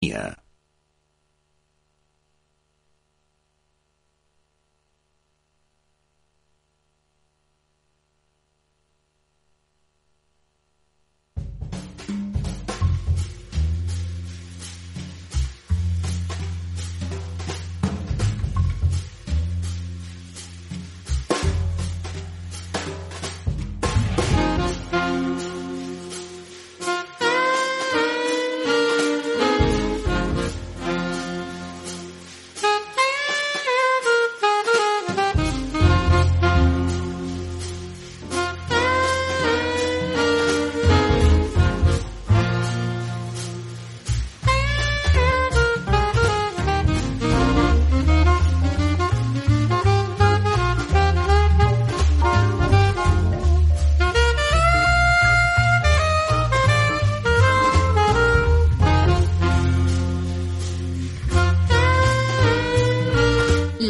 Yeah.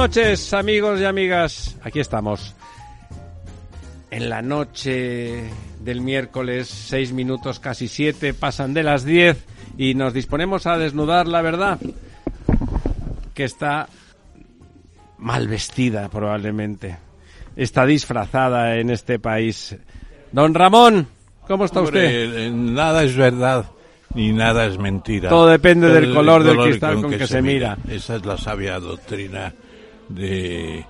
Noches, amigos y amigas. Aquí estamos. En la noche del miércoles, seis minutos, casi siete, pasan de las diez y nos disponemos a desnudar la verdad, que está mal vestida probablemente. Está disfrazada en este país. Don Ramón, ¿cómo está Hombre, usted? eh, Nada es verdad ni nada es mentira. Todo depende del el color del cristal con que se mira. Esa es la sabia doctrina de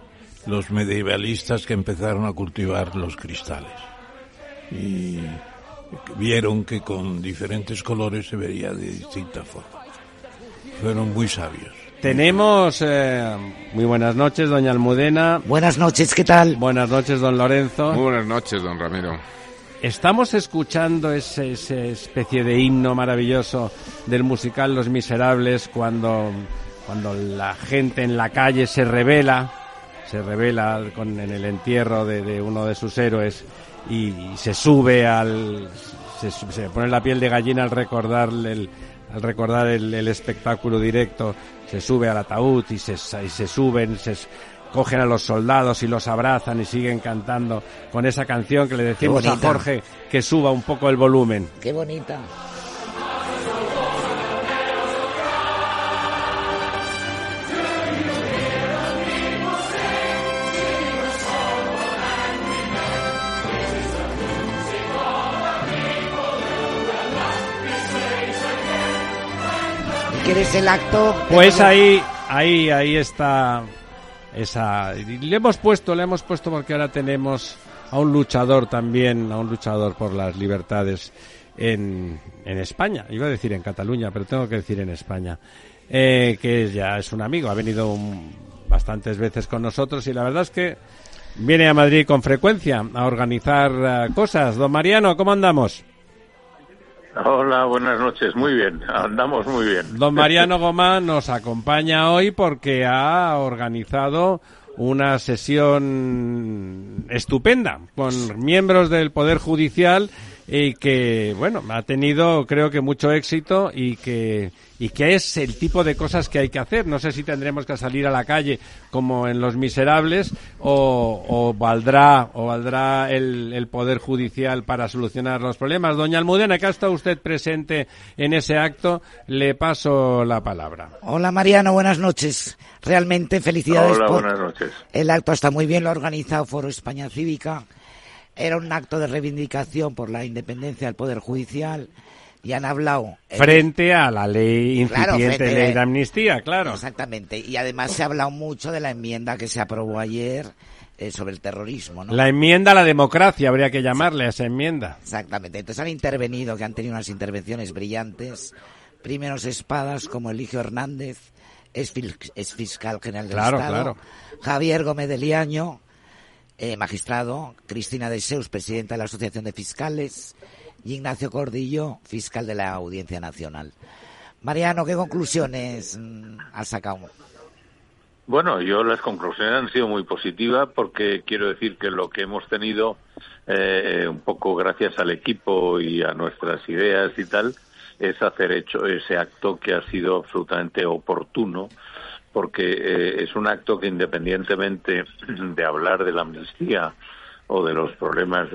los medievalistas que empezaron a cultivar los cristales. Y vieron que con diferentes colores se veía de distinta forma. Fueron muy sabios. Tenemos eh, muy buenas noches, doña Almudena. Buenas noches, ¿qué tal? Buenas noches, don Lorenzo. Muy buenas noches, don Ramiro. Estamos escuchando ese, ese especie de himno maravilloso del musical Los Miserables cuando, cuando la gente en la calle se revela, se revela con, en el entierro de, de uno de sus héroes y, se sube al, se, se pone la piel de gallina al recordar el, al recordar el, el espectáculo directo, se sube al ataúd y se, y se suben, se, cogen a los soldados y los abrazan y siguen cantando con esa canción que le decimos a. Jorge que suba un poco el volumen. Qué bonita. ¿Quieres el acto? Pues Tengo- ahí, ahí, ahí está esa. Le hemos puesto, le hemos puesto porque ahora tenemos a un luchador también, a un luchador por las libertades en, en España. Iba a decir en Cataluña, pero tengo que decir en España. Eh, que ya es un amigo, ha venido un- bastantes veces con nosotros y la verdad es que viene a Madrid con frecuencia a organizar eh, cosas. Don Mariano, ¿cómo andamos? Hola, buenas noches. Muy bien, andamos muy bien. Don Mariano Gomá nos acompaña hoy porque ha organizado una sesión estupenda con miembros del Poder Judicial y que, bueno, ha tenido creo que mucho éxito y que, y que es el tipo de cosas que hay que hacer. No sé si tendremos que salir a la calle como en Los Miserables o, o valdrá, o valdrá el, el Poder Judicial para solucionar los problemas. Doña Almudena, que ha estado usted presente en ese acto, le paso la palabra. Hola Mariano, buenas noches. Realmente felicidades Hola, por buenas noches. el acto está muy bien, lo ha organizado Foro España Cívica. Era un acto de reivindicación por la independencia del Poder Judicial y han hablado Frente a la ley Claro, incipiente frente- ley de amnistía, claro. Exactamente. Y además se ha hablado mucho de la enmienda que se aprobó ayer eh, sobre el terrorismo, ¿no? La enmienda a la democracia habría que llamarle a esa enmienda. Exactamente. Entonces han intervenido, que han tenido unas intervenciones brillantes. Primeros espadas como Eligio Hernández, es, fiscal general del claro, Estado. Claro. Javier Gómez de Liaño, eh, magistrado. Cristina de Seus, presidenta de la Asociación de Fiscales. Y Ignacio Cordillo, fiscal de la Audiencia Nacional. Mariano, ¿qué conclusiones mm, has sacado? Bueno, yo las conclusiones han sido muy positivas porque quiero decir que lo que hemos tenido, eh, un poco gracias al equipo y a nuestras ideas y tal, es hacer hecho ese acto que ha sido absolutamente oportuno porque eh, es un acto que independientemente de hablar de la amnistía o de los problemas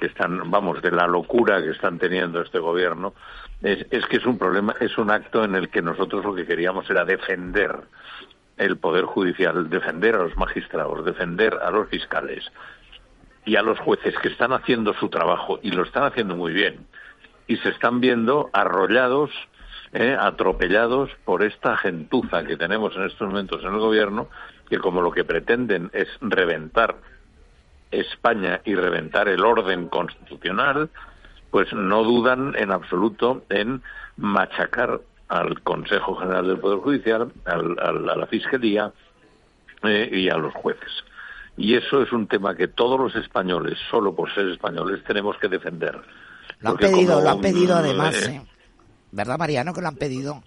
que están, vamos, de la locura que están teniendo este gobierno, es, es que es un problema, es un acto en el que nosotros lo que queríamos era defender el Poder Judicial, defender a los magistrados, defender a los fiscales y a los jueces que están haciendo su trabajo y lo están haciendo muy bien. Y se están viendo arrollados, eh, atropellados por esta gentuza que tenemos en estos momentos en el gobierno, que como lo que pretenden es reventar España y reventar el orden constitucional, pues no dudan en absoluto en machacar al Consejo General del Poder Judicial, al, a la Fiscalía eh, y a los jueces. Y eso es un tema que todos los españoles, solo por ser españoles, tenemos que defender. Lo han pedido, lo han pedido además, eh, ¿eh? ¿Verdad, Mariano, que lo han pedido?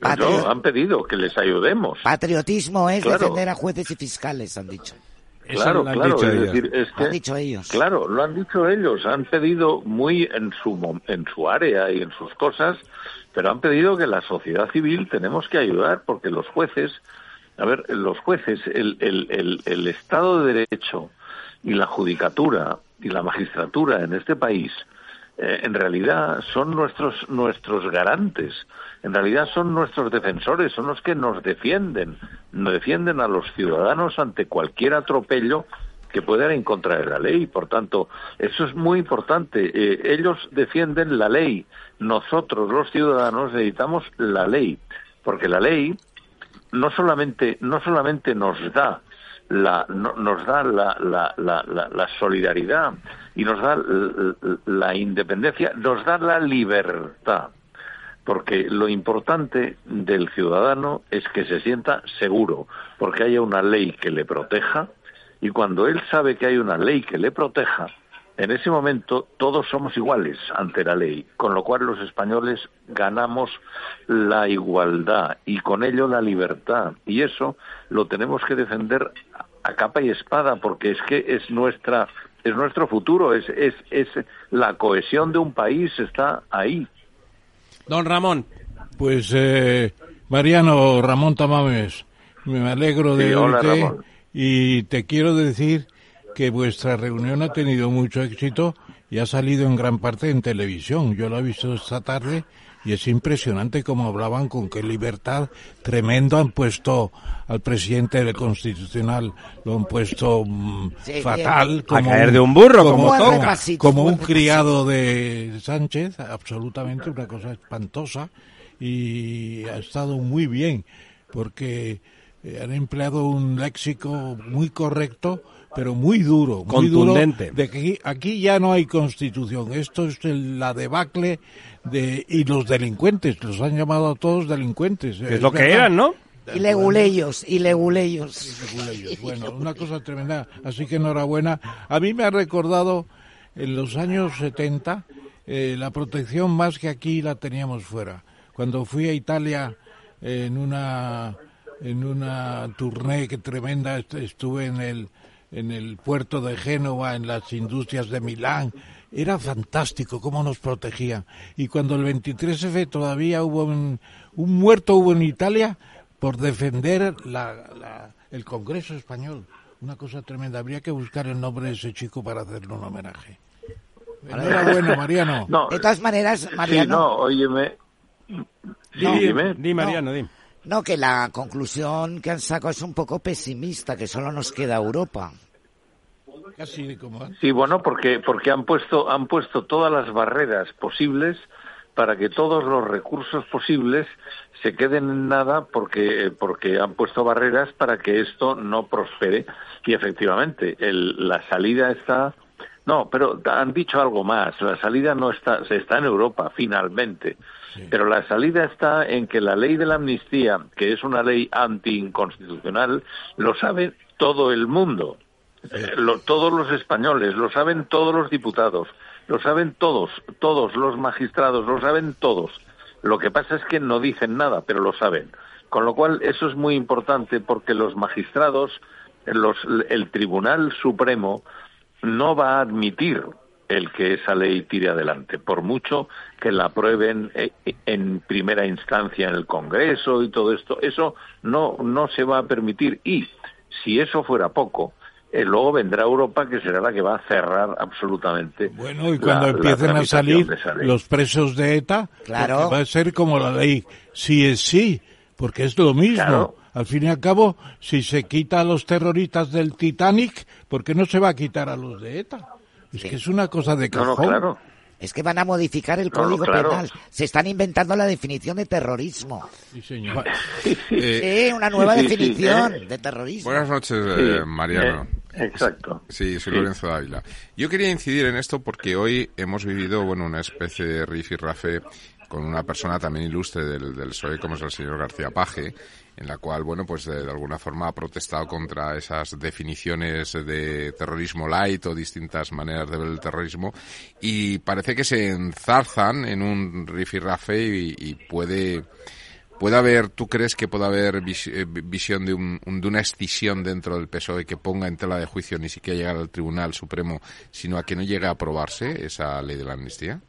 No, han pedido que les ayudemos. Patriotismo es defender a jueces y fiscales, han dicho. Claro, claro, es decir, es que, han dicho ellos. Claro, lo han dicho ellos, han pedido muy en su en su área y en sus cosas pero han pedido que la sociedad civil tenemos que ayudar porque los jueces, a ver, los jueces, el, el, el, Estado de Derecho y la judicatura y la magistratura en este país eh, en realidad son nuestros nuestros garantes, en realidad son nuestros defensores, son los que nos defienden, nos defienden a los ciudadanos ante cualquier atropello que pueda ir en contra de la ley. Por tanto, eso es muy importante. Eh, ellos defienden la ley. Nosotros, los ciudadanos, necesitamos la ley, porque la ley no solamente no solamente nos da la nos da la, la, la, la, solidaridad y nos da la independencia, nos da la libertad. Porque lo importante del ciudadano es que se sienta seguro, porque haya una ley que le proteja, y cuando él sabe que hay una ley que le proteja, en ese momento todos somos iguales ante la ley, con lo cual los españoles ganamos la igualdad y con ello la libertad. Y eso lo tenemos que defender a capa y espada porque es que es nuestra es nuestro futuro, es, es, es la cohesión de un país está ahí. Don Ramón. Pues eh, Mariano Ramón Tamames, me alegro de sí, y te quiero decir que vuestra reunión ha tenido mucho éxito y ha salido en gran parte en televisión. Yo lo he visto esta tarde y es impresionante cómo hablaban con qué libertad tremendo han puesto al presidente del constitucional. Lo han puesto mm, fatal como a caer de un burro como, como, un criado de Sánchez absolutamente una cosa espantosa y ha estado muy bien porque eh, han empleado un léxico muy correcto, pero muy duro, muy contundente. de que aquí, ya no hay constitución. Esto es la debacle de y los delincuentes, los han llamado a todos delincuentes. Es, lo que eran, ¿no? Y leguleyos, y leguleyos. Bueno, una cosa tremenda. Así que enhorabuena. A mí me ha recordado en los años 70 eh, la protección más que aquí la teníamos fuera. Cuando fui a Italia en una en una tournée que tremenda, estuve en el, en el puerto de Génova, en las industrias de Milán, era fantástico cómo nos protegían. Y cuando el 23F todavía hubo un, muerto hubo en Italia por defender la, el Congreso español. Una cosa tremenda. Habría que buscar el nombre de ese chico para hacerle un homenaje. Enhorabuena, Mariano. de todas maneras, Mariano. Sí, no, óyeme. dime. Di, Mariano, dime. No, que la conclusión que han sacado es un poco pesimista, que solo nos queda Europa. Sí, bueno, porque porque han puesto han puesto todas las barreras posibles para que todos los recursos posibles se queden en nada porque, porque han puesto barreras para que esto no prospere. Y efectivamente, el, la salida está. No, pero han dicho algo más. La salida no está, se está en Europa, finalmente. Pero la salida está en que la ley de la amnistía, que es una ley anti-inconstitucional, lo sabe todo el mundo. Eh, todos los españoles, lo saben todos los diputados, lo saben todos, todos los magistrados, lo saben todos. Lo que pasa es que no dicen nada, pero lo saben. Con lo cual, eso es muy importante porque los magistrados, los, el Tribunal Supremo, no va a admitir el que esa ley tire adelante, por mucho que la aprueben eh, en primera instancia en el Congreso y todo esto, eso no, no se va a permitir. Y si eso fuera poco, eh, luego vendrá Europa que será la que va a cerrar absolutamente. Bueno, y cuando empiecen a salir los presos de ETA, claro. va a ser como la ley sí es sí, porque es lo mismo. Al fin y al cabo, si se quita a los terroristas del Titanic, ¿por qué no se va a quitar a los de ETA? Es que es una cosa de cajón. claro. Es que van a modificar el Código Penal. Se están inventando la definición de terrorismo. Sí, señor. sí, una nueva definición de terrorismo. Buenas noches, eh, Mariano. Exacto. Sí, soy Lorenzo Dávila. Yo quería incidir en esto porque hoy hemos vivido, bueno, una especie de rafe con una persona también ilustre del, del PSOE como es el señor García Paje, en la cual, bueno, pues de, alguna forma ha protestado contra esas definiciones de terrorismo light o distintas maneras de ver el terrorismo y parece que se enzarzan en un rifirrafe y, y puede ¿Puede haber, tú crees que puede haber eh, visión de, un, de una escisión dentro del PSOE que ponga en tela de juicio ni siquiera llegar al Tribunal Supremo, sino a que no llegue a aprobarse esa ley de la amnistía?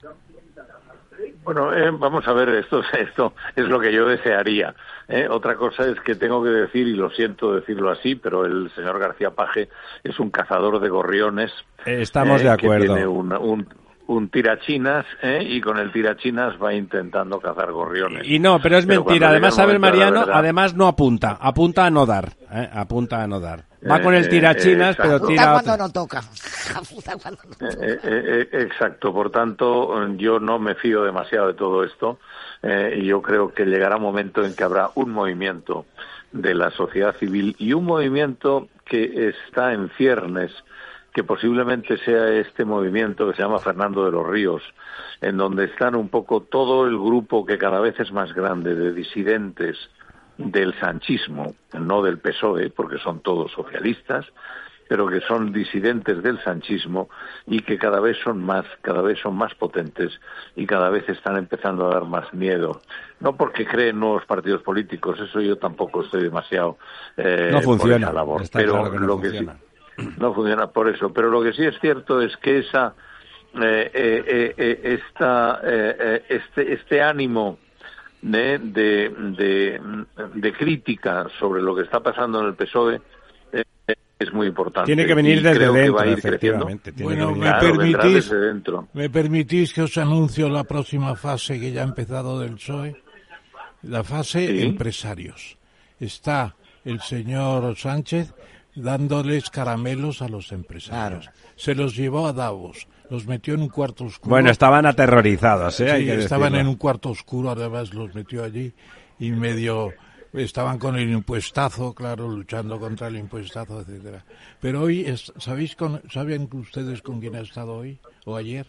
Bueno, eh, vamos a ver, esto, esto es lo que yo desearía. ¿eh? Otra cosa es que tengo que decir, y lo siento decirlo así, pero el señor García Paje es un cazador de gorriones. Estamos de acuerdo. Que tiene un, un tirachinas ¿eh? y con el tirachinas va intentando cazar gorriones. Y no, pero es mentira. Además, sabe Mariano, además no apunta, apunta a no dar, ¿eh? apunta a no dar. Va con el eh, tirachinas, pero tira cuando no toca. exacto, por tanto, yo no me fío demasiado de todo esto y yo creo que llegará un momento en que habrá un movimiento de la sociedad civil y un movimiento que está en ciernes que posiblemente sea este movimiento que se llama Fernando de los Ríos, en donde están un poco todo el grupo que cada vez es más grande de disidentes del sanchismo, no del PSOE, porque son todos socialistas, pero que son disidentes del sanchismo y que cada vez son más, cada vez son más potentes y cada vez están empezando a dar más miedo. No porque creen nuevos partidos políticos, eso yo tampoco estoy demasiado eh, no funciona, labor, pero lo que sí no funciona por eso. Pero lo que sí es cierto es que esa, eh, eh, eh, esta, este, este ánimo de, de, de, crítica sobre lo que está pasando en el PSOE es muy importante. Tiene que venir desde dentro, efectivamente. bueno, me, permitís, me permitís que os anuncio la próxima fase que ya ha empezado del PSOE, la fase empresarios. Está el señor Sánchez dándoles caramelos a los empresarios. Se los llevó a Davos, los metió en un cuarto oscuro. Bueno, estaban aterrorizados, ¿eh? Sí, estaban en un cuarto oscuro, además los metió allí y medio estaban con el impuestazo, claro, luchando contra el impuestazo, etcétera. Pero hoy, ¿sabéis con, ¿saben ustedes con quién ha estado hoy o ayer?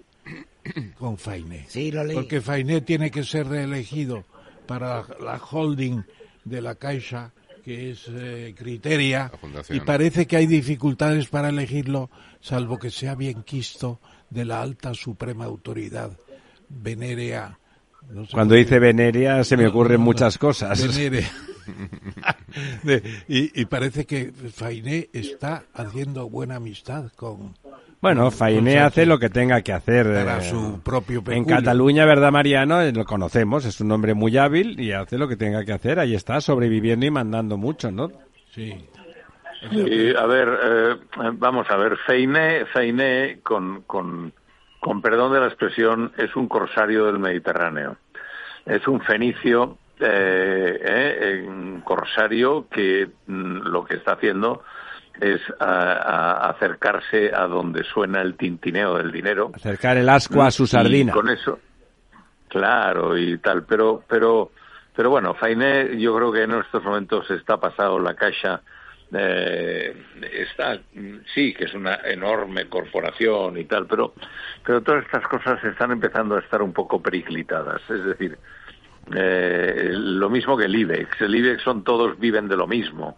con Fainé. Sí, lo leí. Porque Fainé tiene que ser reelegido para la holding de la Caixa que es eh, Criteria, y parece que hay dificultades para elegirlo, salvo que sea bien quisto de la alta suprema autoridad venerea. Cuando dice venerea se me ocurren muchas cosas. Venerea. y, y, parece que Fainé está haciendo buena amistad con, bueno, Fainé hace lo que tenga que hacer. Para eh, su propio En Cataluña, ¿verdad, Mariano? Eh, lo conocemos, es un hombre muy hábil y hace lo que tenga que hacer. Ahí está, sobreviviendo y mandando mucho, ¿no? Sí. A ver, eh, vamos a ver, Fainé, Fainé con, con, con perdón de la expresión, es un corsario del Mediterráneo. Es un fenicio, eh, un corsario que mm, lo que está haciendo es a, acercarse a donde suena el tintineo del dinero. Acercar el asco a su sardina. con eso, Claro, y tal, pero, pero, pero bueno, Fainé yo creo que en estos momentos está pasado la caixa, eh, está, sí, que es una enorme corporación y tal, pero, pero todas estas cosas están empezando a estar un poco periclitadas, es decir, eh, lo mismo que el IBEX, el IBEX son todos viven de lo mismo,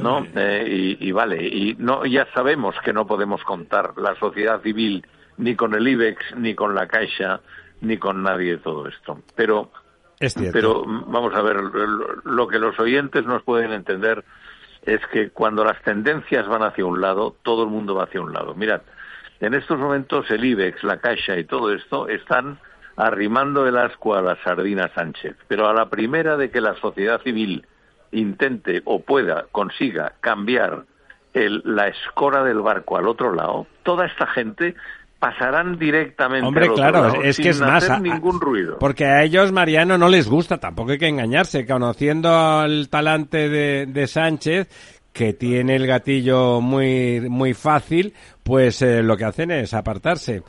¿no? Eh, y, y vale, y no, ya sabemos que no podemos contar la sociedad civil ni con el IBEX ni con la Caixa ni con nadie de todo esto. Pero, pero vamos a ver, lo que los oyentes nos pueden entender es que cuando las tendencias van hacia un lado, todo el mundo va hacia un lado. Mirad, en estos momentos el IBEX, la Caixa y todo esto están arrimando el asco a la sardina Sánchez. Pero a la primera de que la sociedad civil intente o pueda, consiga cambiar el, la escora del barco al otro lado, toda esta gente pasarán directamente Hombre, claro, es que es más ningún ruido. Porque a ellos Mariano no les gusta, tampoco hay que engañarse, conociendo el talante de, de Sánchez que tiene el gatillo muy muy fácil, pues eh, lo que hacen es apartarse.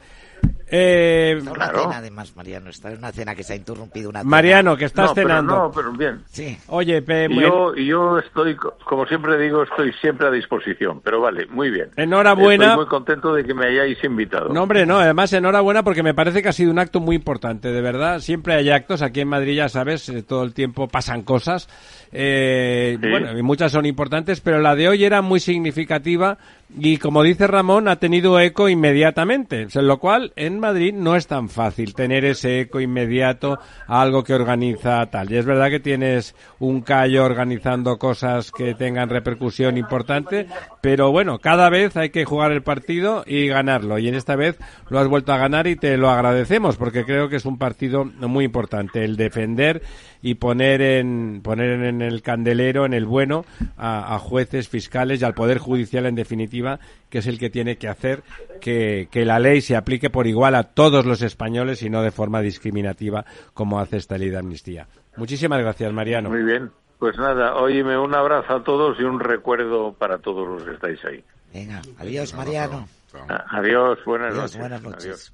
Eh, una cena, además, Mariano. Está en una cena que se ha interrumpido una Mariano, que estás cenando. no, pero bien. Sí. Oye, yo, yo estoy, como siempre digo, estoy siempre a disposición. Pero vale, muy bien. Enhorabuena. Estoy muy contento de que me hayáis invitado. No, hombre, no. Además, enhorabuena porque me parece que ha sido un acto muy importante, de verdad. Siempre hay actos. Aquí en Madrid, ya sabes, eh, todo el tiempo pasan cosas. Eh, Bueno, y muchas son importantes, pero la de hoy era muy significativa y, como dice Ramón, ha tenido eco inmediatamente. En lo cual, en Madrid no es tan fácil tener ese eco inmediato a algo que organiza tal. Y es verdad que tienes un callo organizando cosas que tengan repercusión importante, pero bueno, cada vez hay que jugar el partido y ganarlo. Y en esta vez lo has vuelto a ganar y te lo agradecemos porque creo que es un partido muy importante el defender y poner en poner en el candelero, en el bueno, a, a jueces, fiscales y al poder judicial en definitiva, que es el que tiene que hacer que, que la ley se aplique por igual a todos los españoles y no de forma discriminativa como hace esta ley de amnistía. Muchísimas gracias, Mariano. Muy bien. Pues nada, oíme un abrazo a todos y un recuerdo para todos los que estáis ahí. Venga, adiós, Mariano. Adiós, buenas Adiós, noches. buenas noches. Adiós.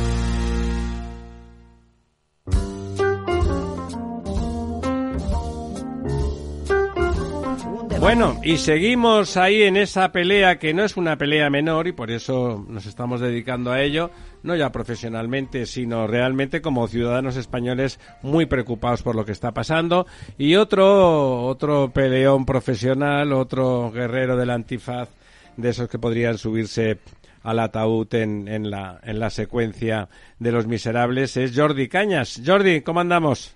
Bueno, y seguimos ahí en esa pelea que no es una pelea menor y por eso nos estamos dedicando a ello, no ya profesionalmente, sino realmente como ciudadanos españoles muy preocupados por lo que está pasando. Y otro, otro peleón profesional, otro guerrero del antifaz, de esos que podrían subirse al ataúd en, en, la, en la secuencia de los miserables, es Jordi Cañas. Jordi, ¿cómo andamos?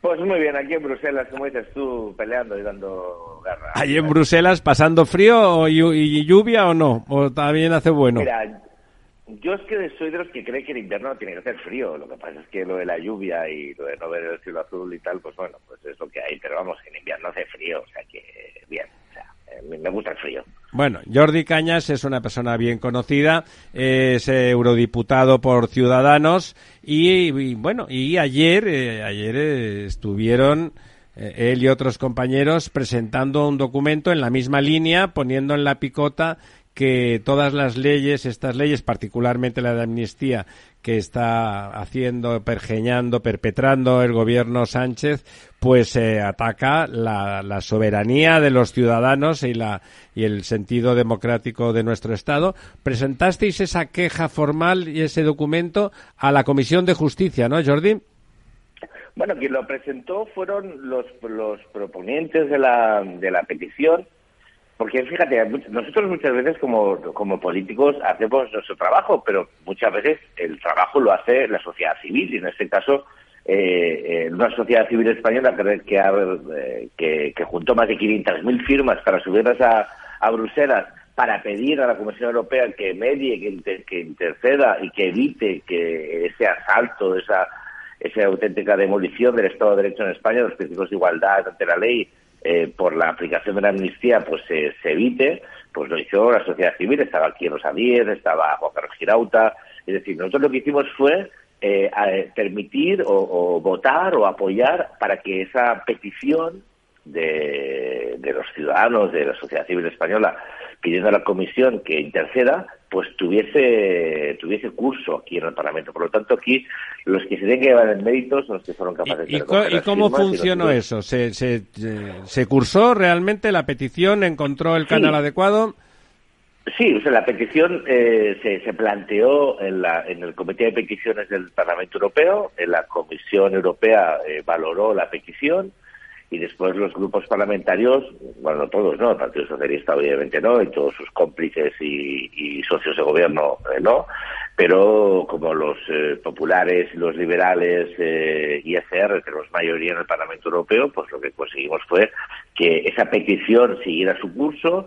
Pues muy bien, aquí en Bruselas, como dices tú, peleando y dando garra. ¿Ahí en Bruselas pasando frío y lluvia o no? ¿O también hace bueno? Mira, yo es que soy de los que cree que en invierno tiene que hacer frío. Lo que pasa es que lo de la lluvia y lo de no ver el cielo azul y tal, pues bueno, pues es lo que hay. Pero vamos, en invierno hace frío, o sea que bien. Me gusta el frío. Bueno, Jordi Cañas es una persona bien conocida, es eurodiputado por Ciudadanos y, bueno, y ayer, eh, ayer estuvieron eh, él y otros compañeros presentando un documento en la misma línea, poniendo en la picota que todas las leyes, estas leyes, particularmente la de amnistía, que está haciendo, pergeñando, perpetrando el gobierno Sánchez, pues eh, ataca la, la soberanía de los ciudadanos y, la, y el sentido democrático de nuestro Estado. Presentasteis esa queja formal y ese documento a la Comisión de Justicia, ¿no, Jordi? Bueno, quien lo presentó fueron los, los proponientes de la, de la petición, porque fíjate, nosotros muchas veces como, como políticos hacemos nuestro trabajo, pero muchas veces el trabajo lo hace la sociedad civil, y en este caso eh, eh, una sociedad civil española que, que, eh, que, que juntó más de 500.000 firmas para subirlas a, a Bruselas para pedir a la Comisión Europea que medie, que interceda y que evite que ese asalto, esa esa auténtica demolición del Estado de Derecho en España, los principios de igualdad ante la ley, eh, por la aplicación de la amnistía, pues se evite, pues lo hizo la sociedad civil, estaba aquí Rosalíes, estaba Juan Carlos Girauta, es decir, nosotros lo que hicimos fue eh, permitir o, votar o apoyar para que esa petición de, de, los ciudadanos de la sociedad civil española pidiendo a la comisión que interceda, pues tuviese tuviese curso aquí en el Parlamento. Por lo tanto, aquí los que se tienen que llevar el mérito son los que fueron capaces de ¿Y, ¿y cómo funcionó eso? ¿Se, ¿Se, se, cursó realmente la petición? ¿Encontró el canal adecuado? Sí, o sea, la petición eh, se, se, planteó en, la, en el Comité de Peticiones del Parlamento Europeo, en la Comisión Europea eh, valoró la petición, y después los grupos parlamentarios, bueno, no todos, ¿no? El Partido Socialista obviamente no, y todos sus cómplices y, socios de gobierno eh, no, pero como los eh, populares, los liberales eh, y ECR, los mayoría en el Parlamento Europeo, pues lo que conseguimos fue que esa petición siguiera su curso,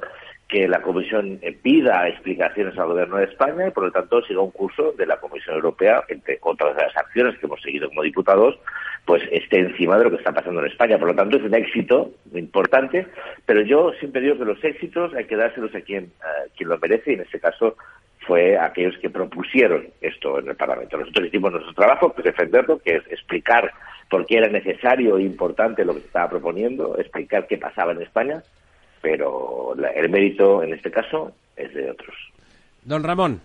que la Comisión eh, pida explicaciones al Gobierno de España y, por lo tanto, siga un curso de la Comisión Europea, entre otras de las acciones que hemos seguido como diputados, pues esté encima de lo que está pasando en España. Por lo tanto, es un éxito importante, pero yo siempre digo que los éxitos hay que dárselos a quien, quien lo merece y en este caso fue aquellos que propusieron esto en el Parlamento. Nosotros hicimos nuestro trabajo, que es defenderlo, que es explicar por qué era necesario e importante lo que se estaba proponiendo, explicar qué pasaba en España, pero el mérito en este caso es de otros. Don Ramón.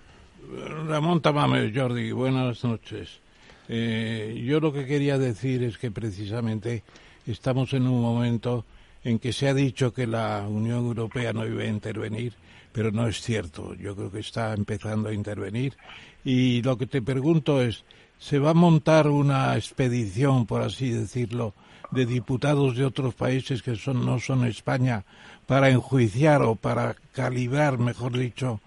Ramón Tamame, Jordi, buenas noches. Eh, yo lo que quería decir es que precisamente estamos en un momento en que se ha dicho que la Unión Europea no iba a intervenir, pero no es cierto. Yo creo que está empezando a intervenir. Y lo que te pregunto es, ¿se va a montar una expedición, por así decirlo, de diputados de otros países que son, no son España para enjuiciar o para calibrar, mejor dicho,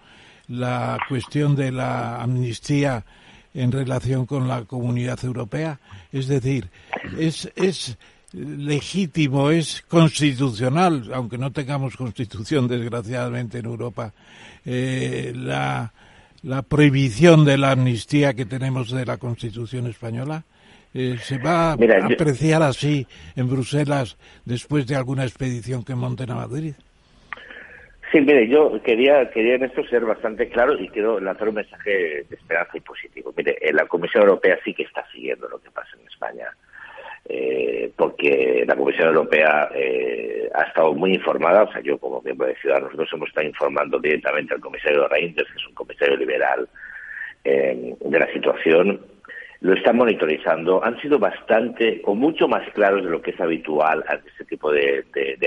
la cuestión de la amnistía en relación con la comunidad europea? Es decir, es, es legítimo, es constitucional, aunque no tengamos constitución desgraciadamente en Europa, eh, la, la prohibición de la amnistía que tenemos de la Constitución española. Eh, ¿Se va a apreciar así en Bruselas después de alguna expedición que monten a Madrid? Sí, mire, yo quería, quería en esto ser bastante claro y quiero lanzar un mensaje de esperanza y positivo. Mire, eh, la Comisión Europea sí que está siguiendo lo que pasa en España. Eh, porque la Comisión Europea eh, ha estado muy informada, o sea, yo como miembro de Ciudadanos, nosotros hemos estado informando directamente al comisario Reinders, que es un comisario liberal, de la situación lo están monitorizando, han sido bastante o mucho más claros de lo que es habitual ante este tipo de,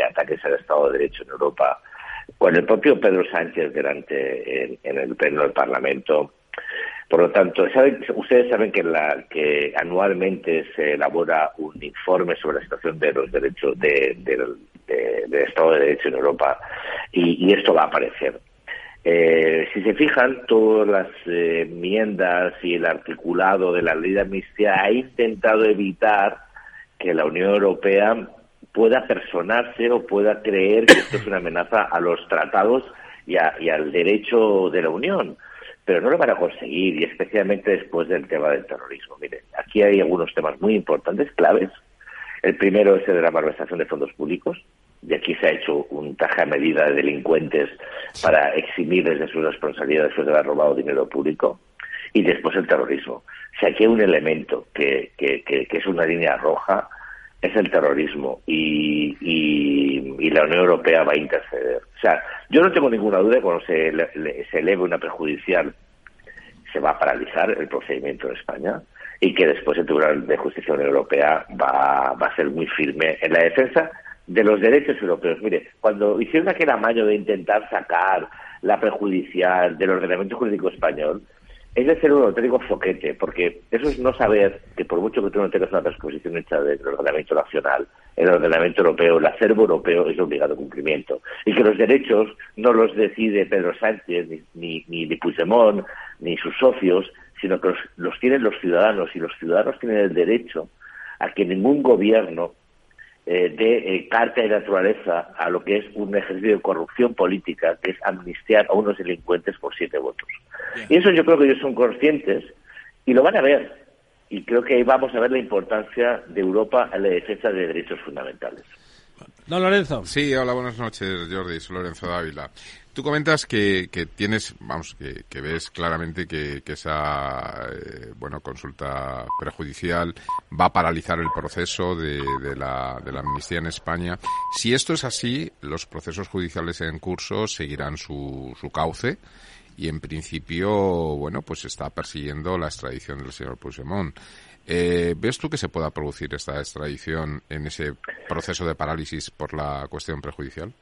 ataques al Estado de Derecho en Europa. Con el propio Pedro Sánchez delante en, el pleno del Parlamento. Por lo tanto, ustedes saben que, la, que anualmente se elabora un informe sobre la situación de los derechos del Estado de Derecho en Europa y esto va a aparecer. Eh, si se fijan, todas las eh, enmiendas y el articulado de la ley de amnistía ha intentado evitar que la Unión Europea pueda personarse o pueda creer que esto es una amenaza a los tratados y, y al derecho de la Unión. Pero no lo van a conseguir, y especialmente después del tema del terrorismo. Miren, aquí hay algunos temas muy importantes, claves. El primero es el de la malversación de fondos públicos de aquí se ha hecho un taja medida de delincuentes para eximirles de sus responsabilidades después de haber robado dinero público. Y después el terrorismo. Si aquí hay un elemento que, que, es una línea roja, es el terrorismo y, y, la Unión Europea va a interceder. O sea, yo no tengo ninguna duda que cuando se, se eleve una perjudicial se va a paralizar el procedimiento en España y que después el Tribunal de Justicia Europea va, va a ser muy firme en la defensa de los derechos europeos. Mire, cuando hicieron aquel amaño de intentar sacar la prejudicial del ordenamiento jurídico español, es de ser un auténtico foquete, porque eso es no saber que por mucho que tú no tengas una transposición hecha del ordenamiento nacional, el ordenamiento europeo, el acervo europeo es obligado cumplimiento. Y que los derechos no los decide Pedro Sánchez, ni, ni, ni Puigdemont, ni sus socios, sino que los, los tienen los ciudadanos, y los ciudadanos tienen el derecho a que ningún gobierno eh, de eh, carta de naturaleza a lo que es un ejercicio de corrupción política, que es amnistiar a unos delincuentes por siete votos. Y eso yo creo que ellos son conscientes y lo van a ver. y creo que ahí vamos a ver la importancia de Europa en la defensa de derechos fundamentales. Don Lorenzo. Sí, hola, buenas noches, Jordi. Soy Lorenzo Dávila. Tú comentas que, que tienes, vamos, que, que ves claramente que, que esa, eh, bueno, consulta prejudicial va a paralizar el proceso de, de, la, de la amnistía en España. Si esto es así, los procesos judiciales en curso seguirán su, su cauce y en principio, bueno, pues está persiguiendo la extradición del señor Puigdemont. Eh, ¿Ves tú que se pueda producir esta extradición en ese proceso de parálisis por la cuestión prejudicial?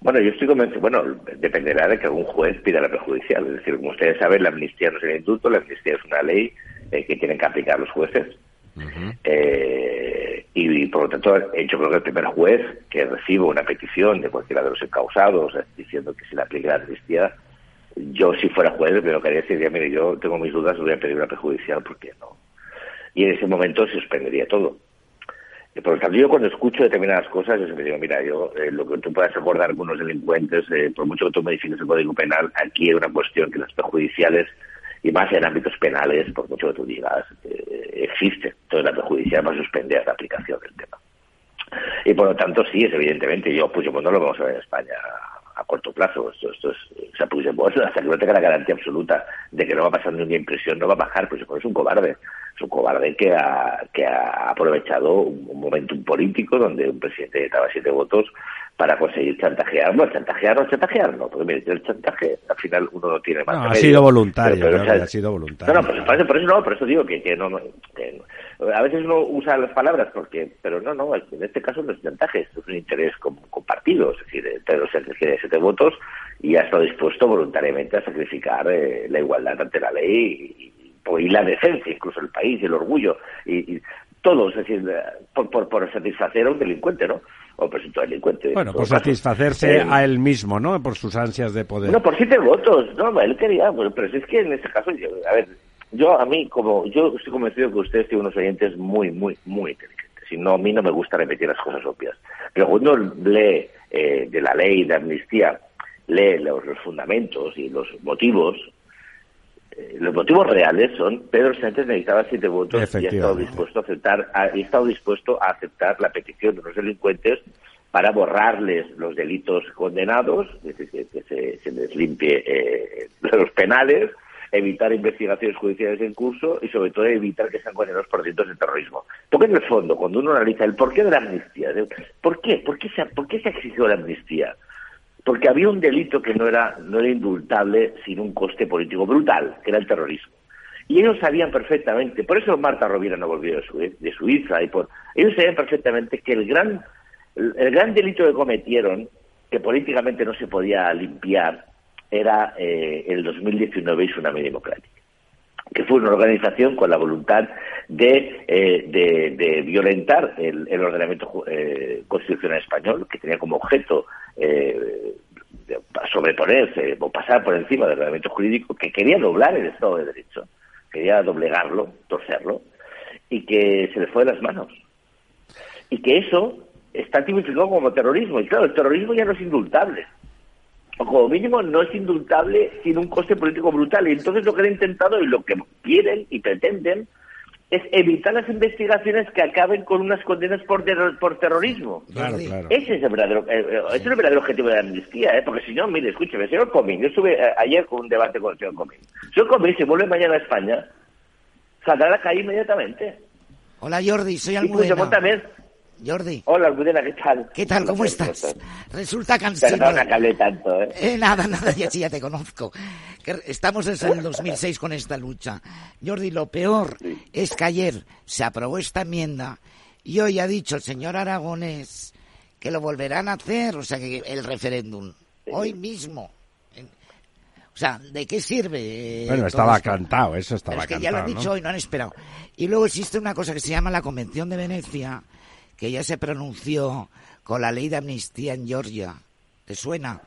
Bueno, yo estoy convencido, bueno, dependerá de que algún juez pida la prejudicial. Es decir, como ustedes saben, la amnistía no es el indulto, la amnistía es una ley eh, que tienen que aplicar los jueces. Uh -huh. eh, y, por lo tanto, yo creo que el primer juez que reciba una petición de cualquiera de los encausados eh, diciendo que se le aplique la amnistía, yo si fuera juez, lo que haría sería, mire, yo tengo mis dudas, voy a pedir una prejudicial porque no. Y en ese momento se suspendería todo. Por lo tanto, yo cuando escucho determinadas cosas, yo siempre digo, mira, yo eh, lo que tú puedas acordar con unos delincuentes, eh, por mucho que tú modifiques el Código Penal, aquí hay una cuestión que las prejudiciales, y más en ámbitos penales, por mucho que tú digas, eh, existe. Entonces la prejudicial va a suspender la aplicación del tema. Y por lo tanto, sí, es evidentemente, yo, pues yo no lo vamos a ver en España a corto plazo. Esto, esto es, o sea, pues, hasta que no tenga la garantía absoluta de que no va a pasar ninguna impresión, no va a bajar, pues es un cobarde. Es un cobarde que ha, que ha aprovechado un, un político donde un presidente daba siete votos para conseguir chantajearlo, chantajear o chantajear, no, porque mire, el chantaje al final uno no tiene más. No, ha sido voluntario, pero, pero, o sea, ha sido voluntario. No, no, por, eso, por eso no, por eso digo que, que no, que no, a veces uno usa las palabras porque, pero no, no, en este caso no es chantaje, es un interés compartido, es decir, Sánchez quiere siete votos y ha estado dispuesto voluntariamente a sacrificar eh, la igualdad ante la ley y, y, la decencia, incluso el país, y el orgullo, y, y todo, es decir, por, por, por satisfacer a un delincuente, ¿no? O presunto delincuente. Bueno, por satisfacerse eh, a él mismo, ¿no? Por sus ansias de poder. No, por siete votos. No, él quería, bueno, pero es que en este caso, yo, a ver, yo a mí, como yo estoy convencido que ustedes tienen unos oyentes muy, muy, muy inteligentes. Y no, a mí no me gusta repetir las cosas obvias. Pero cuando lee eh, de la ley de amnistía, lee los, los fundamentos y los motivos, los motivos reales son Pedro Sánchez necesitaba siete votos y ha estado dispuesto a aceptar ha, ha estado dispuesto a aceptar la petición de los delincuentes para borrarles los delitos condenados, es decir, que se, se les limpie eh, los penales, evitar investigaciones judiciales en curso y sobre todo evitar que sean condenados por delitos de terrorismo. Porque en el fondo, cuando uno analiza el porqué de la amnistía, ¿por qué? ¿Por qué se, por qué se exigió la amnistía? Porque había un delito que no era, no era indultable sin un coste político brutal, que era el terrorismo. Y ellos sabían perfectamente, por eso Marta Rovira no volvió de, Suiza, y por, ellos sabían perfectamente que el gran, el, gran delito que cometieron, que políticamente no se podía limpiar, era eh, el 2019 y Tsunami Democrática que fue una organización con la voluntad de, eh, de, violentar el, ordenamiento eh, constitucional español, que tenía como objeto eh, sobreponerse o pasar por encima del ordenamiento jurídico, que quería doblar el Estado de Derecho, quería doblegarlo, torcerlo, y que se le fue de las manos. Y que eso está tipificado como terrorismo. Y claro, el terrorismo ya no es indultable o como mínimo no es indultable sin un coste político brutal. Y entonces lo que han intentado y lo que quieren y pretenden es evitar las investigaciones que acaben con unas condenas por, terror, por terrorismo. Claro, claro. Ese es el verdadero, eh, ese es el verdadero objetivo de la amnistía, ¿eh? porque si no, mire, escúcheme, señor Comín, yo estuve eh, ayer con un debate con el señor Comín. Señor Comín, si vuelve mañana a España, saldrá a la calle inmediatamente. Hola Jordi, soy Almudena. Y también, Jordi. Hola, Almudena, ¿qué tal? ¿Qué tal? ¿Cómo estás? Resulta cansino. Perdona que hablé tanto, ¿eh? eh nada, nada, ya sí, ya te conozco. Que estamos desde el 2006 con esta lucha. Jordi, lo peor sí. es que ayer se aprobó esta enmienda y hoy ha dicho el señor Aragonés que lo volverán a hacer, o sea, que el referéndum, sí. hoy mismo. O sea, ¿de qué sirve? Eh, bueno, estaba esto? cantado, eso estaba Pero es que cantado. ya lo han dicho ¿no? hoy, no han esperado. Y luego existe una cosa que se llama la Convención de Venecia, que ya se pronunció con la ley de amnistía en Georgia. ¿Te suena?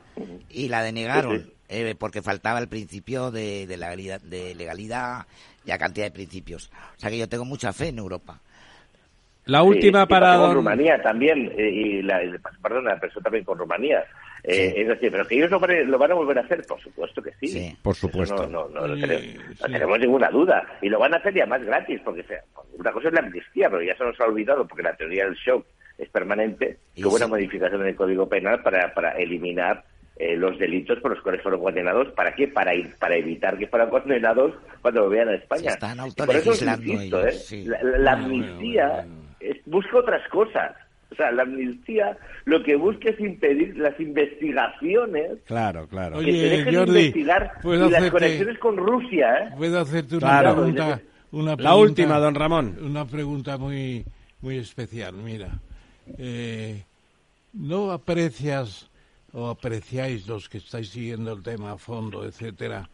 Y la denegaron eh, porque faltaba el principio de, de, legalidad, de legalidad y a cantidad de principios. O sea que yo tengo mucha fe en Europa. La última sí, para con don... Rumanía también, eh, y la, perdona, pero eso también con Rumanía. Eh, es decir, pero que ellos lo van, a, lo van, a volver a hacer, por supuesto que sí. Sí. Por supuesto. No, no, no, no tenemos, no tenemos ninguna duda. Y lo van a hacer ya más gratis, porque sea, una cosa es la amnistía, pero ya se nos ha olvidado, porque la teoría del shock es permanente, que hubo una sí. modificación en el Código Penal para, para eliminar eh, los delitos por los cuales fueron condenados. ¿Para qué? Para, ir- para evitar que fueran condenados cuando volvieran a España. Se están Y por eso os autolegislando insisto, ellos, ¿eh? sí. La, la- la Bueno, amnistía bueno, bueno. es- busca otras cosas. O sea, la amnistía lo que busca es impedir las investigaciones Claro, claro. que Oye, se dejen Jordi, de investigar ¿puedo y las conexiones con Rusia, ¿eh? Puedo hacerte una Claro. pregunta. Una La última, don Ramón. Una pregunta muy, muy especial. Mira, eh, ¿no aprecias o apreciáis los que estáis siguiendo el tema a fondo, etcétera,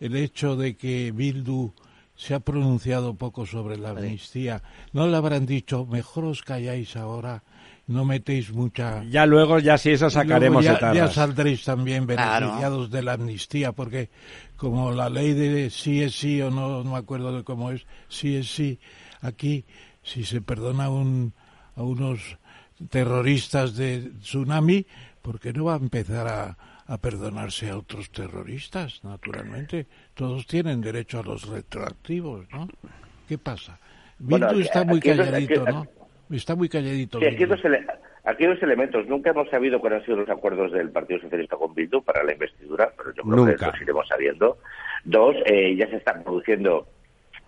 el hecho de que Bildu se ha pronunciado poco sobre la amnistía? ¿No le habrán dicho, mejor os calláis ahora, no metéis mucha... Ya luego, ya si eso sacaremos ya, ya saldréis también Claro. beneficiados de la amnistía, porque como la ley de sí es sí o no, no me acuerdo de cómo es, sí es sí, aquí si se perdona a un, a unos terroristas de tsunami, ¿por qué no va a empezar a, a perdonarse a otros terroristas? Naturalmente, todos tienen derecho a los retroactivos, ¿no? ¿Qué pasa? Bueno, Bildu está muy calladito, aquí- ¿no? Está muy calladito. Sí, aquí dos ele- aquí hay dos elementos. Nunca hemos sabido cuáles han sido los acuerdos del Partido Socialista con Bildu para la investidura, pero yo creo Nunca. que los iremos sabiendo. Dos, eh, ya se están produciendo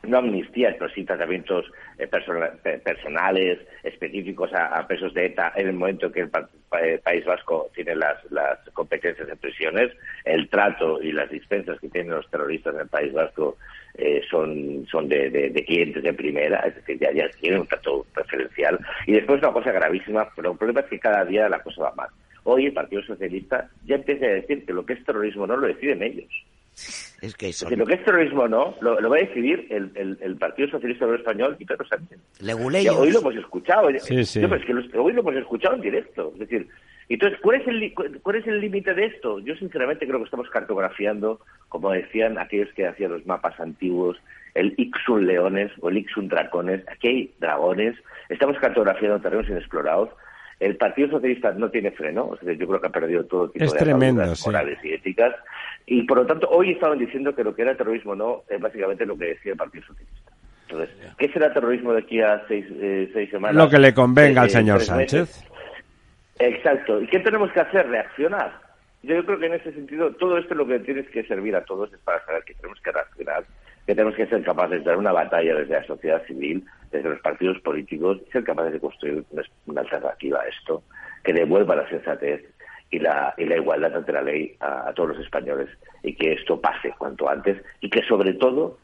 no amnistías, pero sí tratamientos eh, persona- pe- personales específicos a, presos de ETA en el momento en que el pa- pa- País Vasco tiene las, las competencias en prisiones. El trato y las dispensas que tienen los terroristas en el País Vasco eh, son, son de, de- de clientes de primera, es decir, ya, ya tienen un trato preferencial. Y después una cosa gravísima, pero el problema es que cada día la cosa va mal. Hoy el Partido Socialista ya empieza a decir que lo que es terrorismo no lo deciden ellos. Es que eso. Que lo que es terrorismo no, lo, lo va a decidir el, el, el Partido Socialista Obrero Español y Pedro Sánchez. Leguleyos. hoy lo hemos escuchado. Sí, sí. No, pero es que los- hoy lo hemos escuchado en directo. Es decir, entonces, ¿cuál es el li- cu- cuál es el límite de esto? Yo sinceramente creo que estamos cartografiando, como decían aquellos que hacían los mapas antiguos, el Ixun leones o el Ixun dracones. Aquí hay dragones. Estamos cartografiando terrenos inexplorados. El Partido Socialista no tiene freno, es decir, yo creo que ha perdido todo tipo Es de tremendo, sí. morales y éticas. Y por lo tanto, hoy estaban diciendo que lo que era terrorismo no es básicamente lo que decía el Partido Socialista. Entonces, ¿qué será terrorismo de aquí a seis, eh, seis semanas? Lo que le convenga Eh, al señor tres meses. Sánchez. Exacto. ¿Y qué tenemos que hacer? Reaccionar. Yo creo que en ese sentido, todo esto lo que tiene que servir a todos es para saber que tenemos que reaccionar, que tenemos que ser capaces de dar una batalla desde la sociedad civil, desde los partidos políticos, ser capaces de construir una, una alternativa a esto, que devuelva la sensatez y la, y la igualdad ante la ley a, a todos los españoles, y que esto pase cuanto antes, y que sobre todo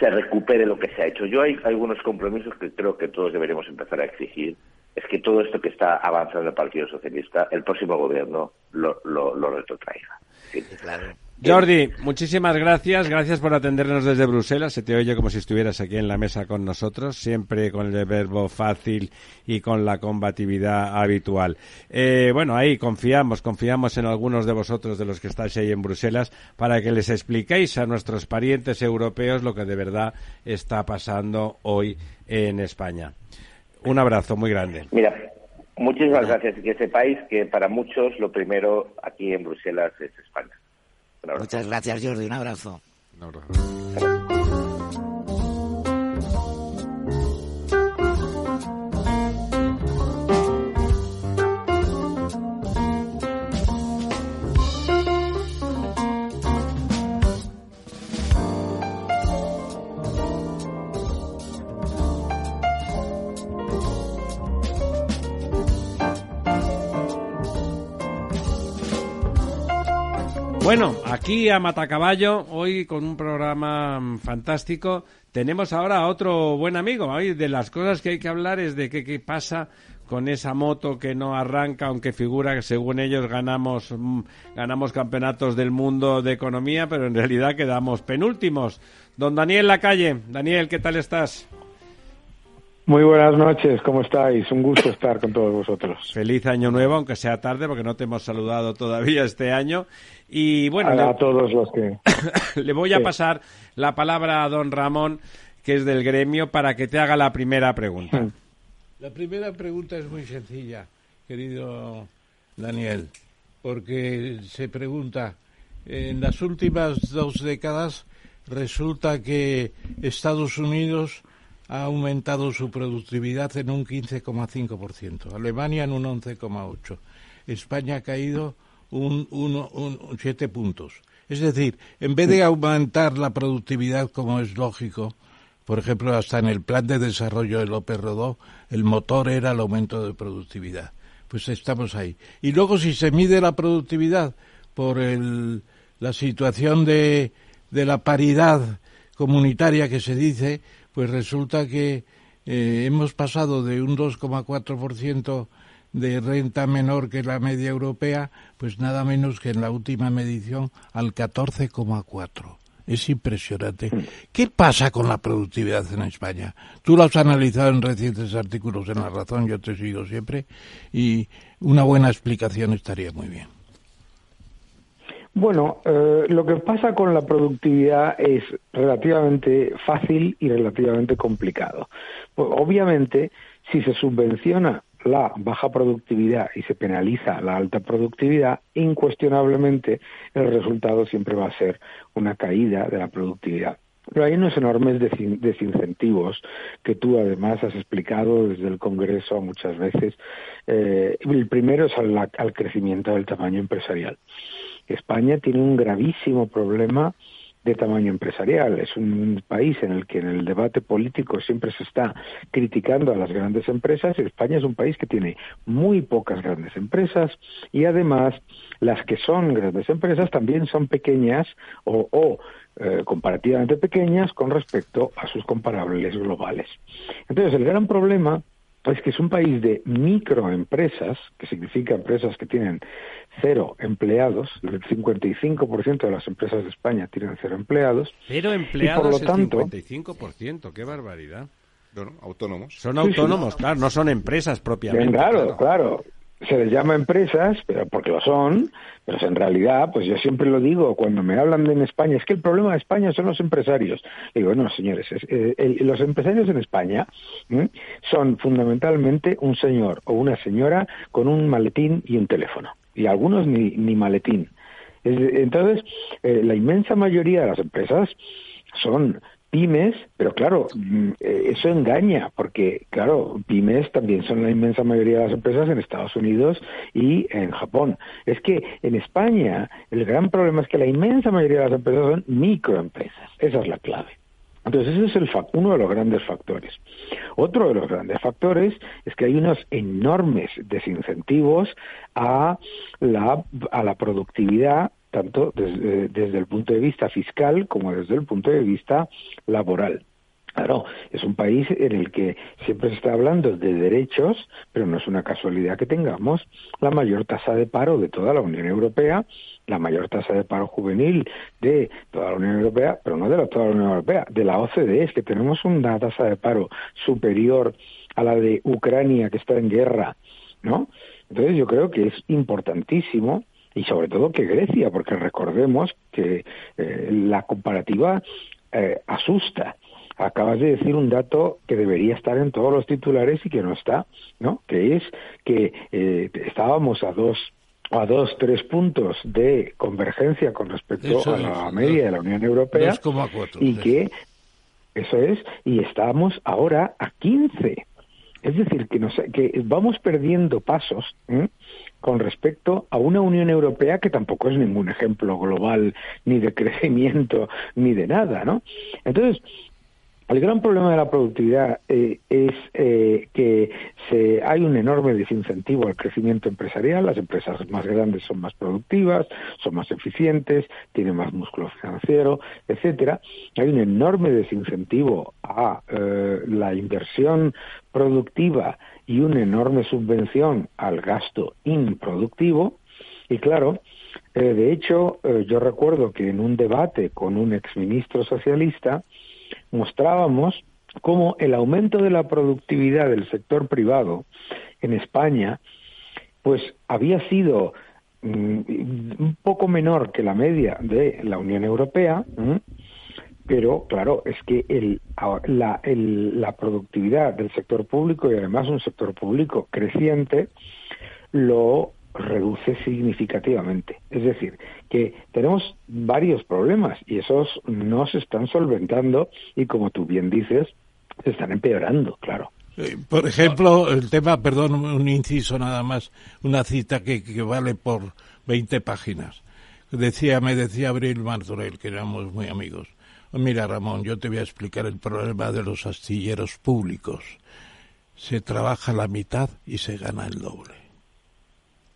se recupere lo que se ha hecho. Yo hay algunos compromisos que creo que todos deberíamos empezar a exigir. Es que todo esto que está avanzando el Partido Socialista, el próximo gobierno lo, lo, lo retrotraiga. Sí. Claro. Jordi, muchísimas gracias. Gracias por atendernos desde Bruselas. Se te oye como si estuvieras aquí en la mesa con nosotros, siempre con el verbo fácil y con la combatividad habitual. Eh, bueno, ahí confiamos, confiamos en algunos de vosotros, de los que estáis ahí en Bruselas, para que les expliquéis a nuestros parientes europeos lo que de verdad está pasando hoy en España. Un abrazo muy grande. Mira, muchísimas gracias y que sepáis que para muchos lo primero aquí en Bruselas es España. Muchas gracias, Jordi. Un abrazo. Un abrazo. Bueno, aquí a Matacaballo, hoy con un programa mm, fantástico, tenemos ahora a otro buen amigo. Hoy de las cosas que hay que hablar es de qué, pasa con esa moto que no arranca, aunque figura que según ellos ganamos, mm, ganamos campeonatos del mundo de economía, pero en realidad quedamos penúltimos. Don Daniel Lacalle, Daniel, ¿qué tal estás? Muy buenas noches, ¿cómo estáis? Un gusto estar con todos vosotros. Feliz año nuevo, aunque sea tarde, porque no te hemos saludado todavía este año. Y bueno, a, le- a todos los que... Le voy a Sí. pasar la palabra a don Ramón, que es del gremio, para que te haga la primera pregunta. Mm. La primera pregunta es muy sencilla, querido Daniel. porque se pregunta, en las últimas dos décadas resulta que Estados Unidos ha aumentado su productividad en un 15,5%, Alemania en un 11,8%, España ha caído un, un, 7 puntos. Es decir, en vez de aumentar la productividad como es lógico, por ejemplo, hasta en el plan de desarrollo de López Rodó, el motor era el aumento de productividad. Pues estamos ahí. Y luego, si se mide la productividad por el, la situación de, de la paridad comunitaria que se dice, pues resulta que eh, hemos pasado de un 2,4% de renta menor que la media europea, pues nada menos que en la última medición al 14,4. Es impresionante. Mm. ¿Qué pasa con la productividad en España? Tú lo has analizado en recientes artículos en La Razón, yo te sigo siempre, y una buena explicación estaría muy bien. Bueno, eh, lo que pasa con la productividad es relativamente fácil y relativamente complicado. Pues, obviamente, si se subvenciona la baja productividad y se penaliza la alta productividad, incuestionablemente el resultado siempre va a ser una caída de la productividad. Pero hay unos enormes desincentivos que tú además has explicado desde el Congreso muchas veces. Eh, el primero es al crecimiento del tamaño empresarial. España tiene un gravísimo problema de tamaño empresarial. Es un país en el que en el debate político siempre se está criticando a las grandes empresas. España es un país que tiene muy pocas grandes empresas y además las que son grandes empresas también son pequeñas o, eh, comparativamente pequeñas con respecto a sus comparables globales. Entonces, el gran problema es que es un país de microempresas, que significa empresas que tienen cero empleados, el 55% de las empresas de España tienen cero empleados. Cero empleados, por lo tanto, el 55%, qué barbaridad. Bueno, autónomos. Son autónomos, claro, no son empresas propiamente. claro, claro, Se les llama empresas, pero porque lo son, pero en realidad, pues yo siempre lo digo, cuando me hablan de en España, es que el problema de España son los empresarios. digo, no, señores, eh, los empresarios en España son fundamentalmente un señor o una señora con un maletín y un teléfono y algunos ni, ni maletín. Entonces, eh, la inmensa mayoría de las empresas son pymes, pero claro, mm, eh, eso engaña, porque claro, pymes también son la inmensa mayoría de las empresas en Estados Unidos y en Japón. Es que en España el gran problema es que la inmensa mayoría de las empresas son microempresas, esa es la clave. Entonces, ese es el uno de los grandes factores. Otro de los grandes factores es que hay unos enormes desincentivos a la, a la productividad tanto desde, desde, el punto de vista fiscal como desde el punto de vista laboral. Claro, es un país en el que siempre se está hablando de derechos, pero no es una casualidad que tengamos la mayor tasa de paro de toda la Unión Europea la mayor tasa de paro juvenil de toda la Unión Europea, pero no de toda la Unión Europea, de la OCDE, es que tenemos una tasa de paro superior a la de Ucrania, que está en guerra, ¿no? Entonces yo creo que es importantísimo y sobre todo que Grecia, porque recordemos que eh, la comparativa eh, asusta. Acabas de decir un dato que debería estar en todos los titulares y que no está, ¿no? Que es que eh, estábamos a dos a dos, tres puntos de convergencia con respecto a la media de la Unión Europea y que eso es, y estamos ahora a 15. Es decir, que, nos, que vamos perdiendo pasos con respecto a una Unión Europea que tampoco es ningún ejemplo global ni de crecimiento ni de nada, ¿no? Entonces, el gran problema de la productividad eh, es eh, que se, hay un enorme desincentivo al crecimiento empresarial. Las empresas más grandes son más productivas, son más eficientes, tienen más músculo financiero, etcétera. Hay un enorme desincentivo a eh, la inversión productiva y una enorme subvención al gasto improductivo. Y claro, de hecho, yo recuerdo que en un debate con un exministro socialista, mostrábamos cómo el aumento de la productividad del sector privado en España pues había sido mm, un poco menor que la media de la Unión Europea, pero claro, es que la, la productividad del sector público y además un sector público creciente lo reduce significativamente. Es decir, que tenemos varios problemas y esos no se están solventando y como tú bien dices, se están empeorando, claro. Por ejemplo, el tema, perdón, un inciso nada más, una cita que, que vale por 20 páginas. Decía, me decía Abril Martorell, que éramos muy amigos. Mira, Ramón, yo te voy a explicar el problema de los astilleros públicos. Se trabaja la mitad y se gana el doble.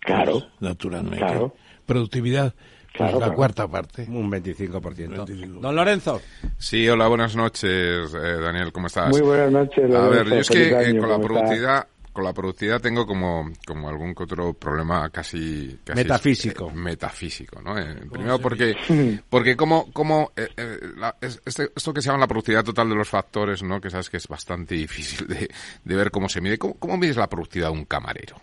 Claro. Pues, naturalmente. Productividad, pues, la cuarta parte. Un 25%. Don Lorenzo. Sí, hola, buenas noches, eh, Daniel, ¿cómo estás? Muy buenas noches. A ver, yo es que eh, con la productividad con la productividad tengo como, como algún otro problema casi, metafísico. Eh, metafísico, ¿no? primero porque, porque como, como este, esto que se llama la productividad total de los factores, ¿no? Que sabes que es bastante difícil de, de ver cómo se mide. ¿Cómo, ¿Cómo mides la productividad de un camarero?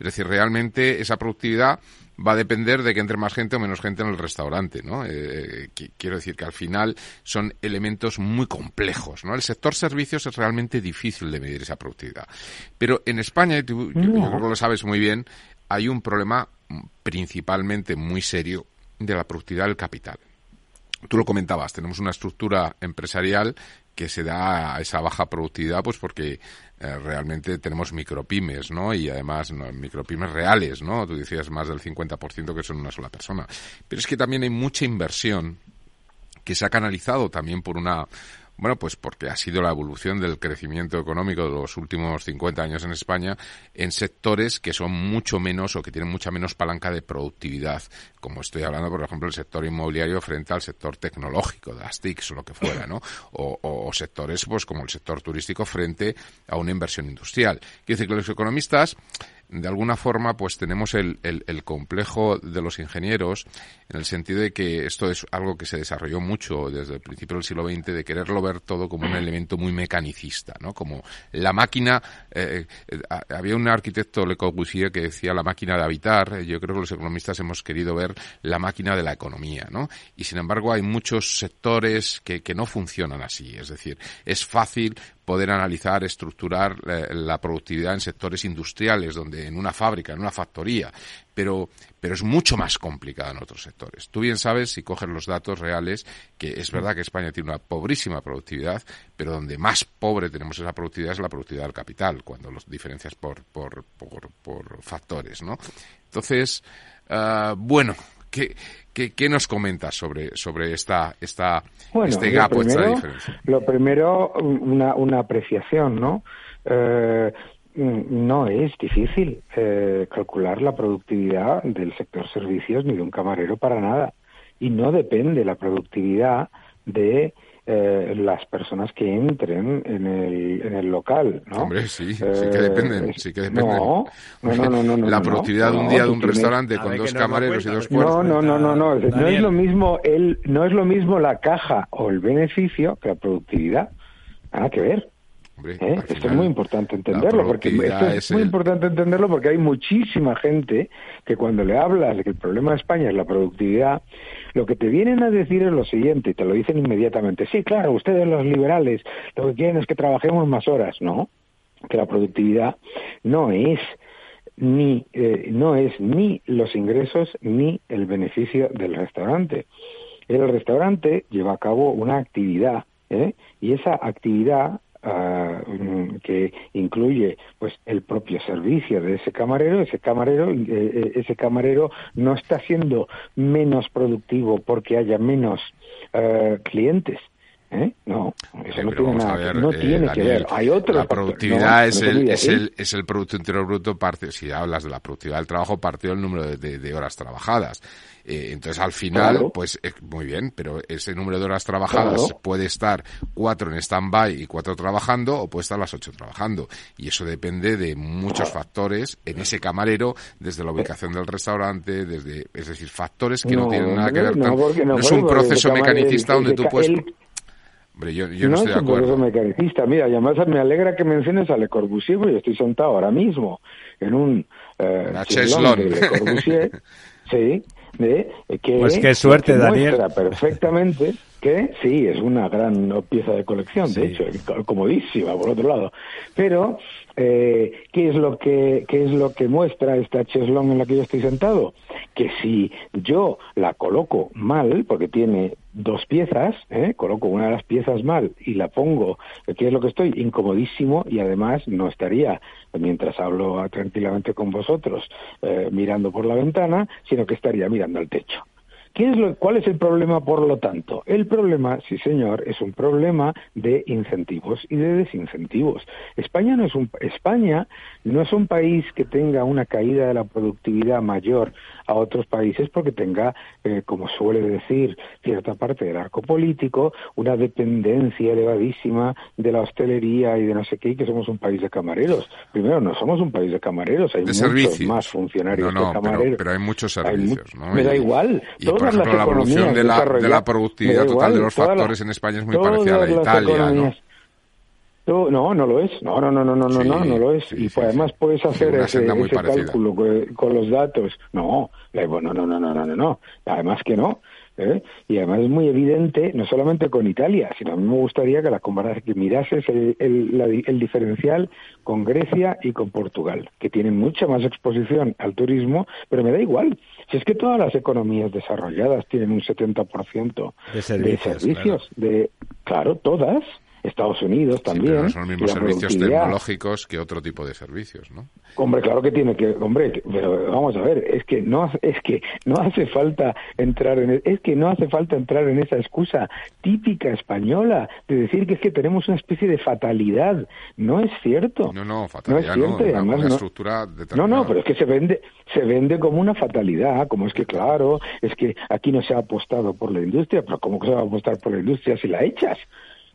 Es decir, realmente esa productividad va a depender de que entre más gente o menos gente en el restaurante, ¿no? Eh, quiero decir que al final son elementos muy complejos, ¿no? El sector servicios es realmente difícil de medir esa productividad. Pero en España, y tú, yo creo que lo sabes muy bien, hay un problema principalmente muy serio de la productividad del capital. Tú lo comentabas, tenemos una estructura empresarial que se da a esa baja productividad, pues porque eh, realmente tenemos micropymes, ¿no? Y además micropymes reales, ¿no? Tú decías más del 50% que son una sola persona. Pero es que también hay mucha inversión que se ha canalizado también por una bueno, pues porque ha sido la evolución del crecimiento económico de los últimos 50 años en España en sectores que son mucho menos o que tienen mucha menos palanca de productividad, como estoy hablando, por ejemplo, el sector inmobiliario frente al sector tecnológico, de las TICs o lo que fuera, ¿no? O, o sectores, pues como el sector turístico frente a una inversión industrial. Quiero decir que los economistas de alguna forma, pues tenemos el, el, complejo de los ingenieros en el sentido de que esto es algo que se desarrolló mucho desde el principio del siglo XX, de quererlo ver todo como un elemento muy mecanicista, ¿no? Como la máquina, eh, eh, había un arquitecto, Le Corbusier, que decía la máquina de habitar, yo creo que los economistas hemos querido ver la máquina de la economía, ¿no? Y sin embargo hay muchos sectores que, que no funcionan así, es decir, es fácil poder analizar, estructurar eh, la productividad en sectores industriales, donde en una fábrica, en una factoría, pero, pero es mucho más complicada en otros sectores. Tú bien sabes, si coges los datos reales, que es verdad que España tiene una pobrísima productividad, pero donde más pobre tenemos esa productividad es la productividad del capital, cuando los diferencias por, por, por, factores, ¿no? Entonces, uh, bueno, ¿qué, ¿Qué, nos comentas sobre, sobre esta, esta, este gap o esta diferencia? Lo primero, una, una apreciación, ¿no? Eh, no es difícil eh, calcular la productividad del sector servicios ni de un camarero para nada. Y no depende la productividad de eh, las personas que entren en el, en el local, ¿no? Hombre, sí, sí que dependen, sí que dependen. No, no, no, no, La productividad de un día de un restaurante con dos camareros y dos cuartos. No, no, no, no, no, es lo mismo el, no es lo mismo la caja o el beneficio que la productividad. Nada que ver. ¿Eh? Esto es muy importante entenderlo, porque es, muy importante entenderlo porque hay muchísima gente que cuando le hablas de que el problema de España es la productividad, lo que te vienen a decir es lo siguiente, y te lo dicen inmediatamente. Sí, claro, ustedes los liberales lo que quieren es que trabajemos más horas, ¿no? Que la productividad no es ni eh, no es ni los ingresos ni el beneficio del restaurante. El restaurante lleva a cabo una actividad ¿eh? y esa actividad Mm, que incluye pues el propio servicio de ese camarero ese camarero eh, eh, ese camarero no está siendo menos productivo porque haya menos ah, clientes ¿Eh? No, eso no tiene, nada, no tiene que ver. Hay otro la productividad es, el, es, el, es el Producto Interior Bruto, parte, si hablas de la productividad del trabajo, partido del número de, de horas trabajadas. Eh, entonces, al final, pues eh, muy bien, pero ese número de horas trabajadas puede estar cuatro en stand-by y cuatro trabajando, o puede estar las ocho trabajando. Y eso depende de muchos factores en ese camarero, desde la ubicación del restaurante, desde, es decir, factores que no, tienen nada que ver. No, es un proceso mecanicista donde tú puedes. Hombre, yo, yo no, estoy de acuerdo. es un mecanicista. Mira, además me alegra que menciones a Le Corbusier, porque yo estoy sentado ahora mismo en un eh, de Le Corbusier. sí, de que Pues qué suerte, que Daniel. muestra perfectamente que sí, es una gran pieza de colección, de Sí. hecho, y comodísima por otro lado. Pero, eh, ¿qué es lo que qué es lo que muestra esta cheslón en la que yo estoy sentado? Que si yo la coloco mal, porque tiene dos piezas, ¿eh? coloco una de las piezas mal y la pongo, ¿qué es lo que estoy? Incomodísimo y además no estaría, mientras hablo tranquilamente con vosotros, eh, mirando por la ventana, sino que estaría mirando al techo. ¿Qué es lo, ¿Cuál es el problema, por lo tanto? El problema, sí señor, es un problema de incentivos y de desincentivos. España no es un, España no es un país que tenga una caída de la productividad mayor a otros países porque tenga, eh, como suele decir cierta parte del arco político, una dependencia elevadísima de la hostelería y de no sé qué, y que somos un país de camareros. Primero, no somos un país de camareros, hay De muchos servicios. más funcionarios No, no, que pero- camareros. pero hay muchos servicios, ¿no? Me da igual. y, Todas por ejemplo, las la evolución de la- de la productividad total de los factores en España es muy parecida a la de Italia, ¿no? No, no lo es. No, no, no, no, no, no, Sí, no, no lo es. sí, y sí, pues además puedes hacer ese, cálculo con, con los datos. No, no, no, no, no, no, no, no. Además que no. ¿eh? Y además es muy evidente, no solamente con Italia, sino a mí me gustaría que la comparas, que mirases el, el, la di- el diferencial con Grecia y con Portugal, que tienen mucha más exposición al turismo, pero me da igual. Si es que todas las economías desarrolladas tienen un 70% De servicios, servicios, de claro, todas. Estados Unidos Sí, también. pero no son los mismos servicios tecnológicos que otro tipo de servicios, ¿no? Hombre, claro que tiene que, hombre, pero vamos a ver, es que no hace- es que no hace falta entrar en e- es que no hace falta entrar en esa excusa típica española de decir que es que tenemos una especie de fatalidad. No es cierto. No, no, No fatalidad es no, cierto, y una, además una no- estructura No, no, pero es que se vende, se vende como una fatalidad, como es que claro, es que aquí no se ha apostado por la industria, pero ¿cómo que se va a apostar por la industria si la echas?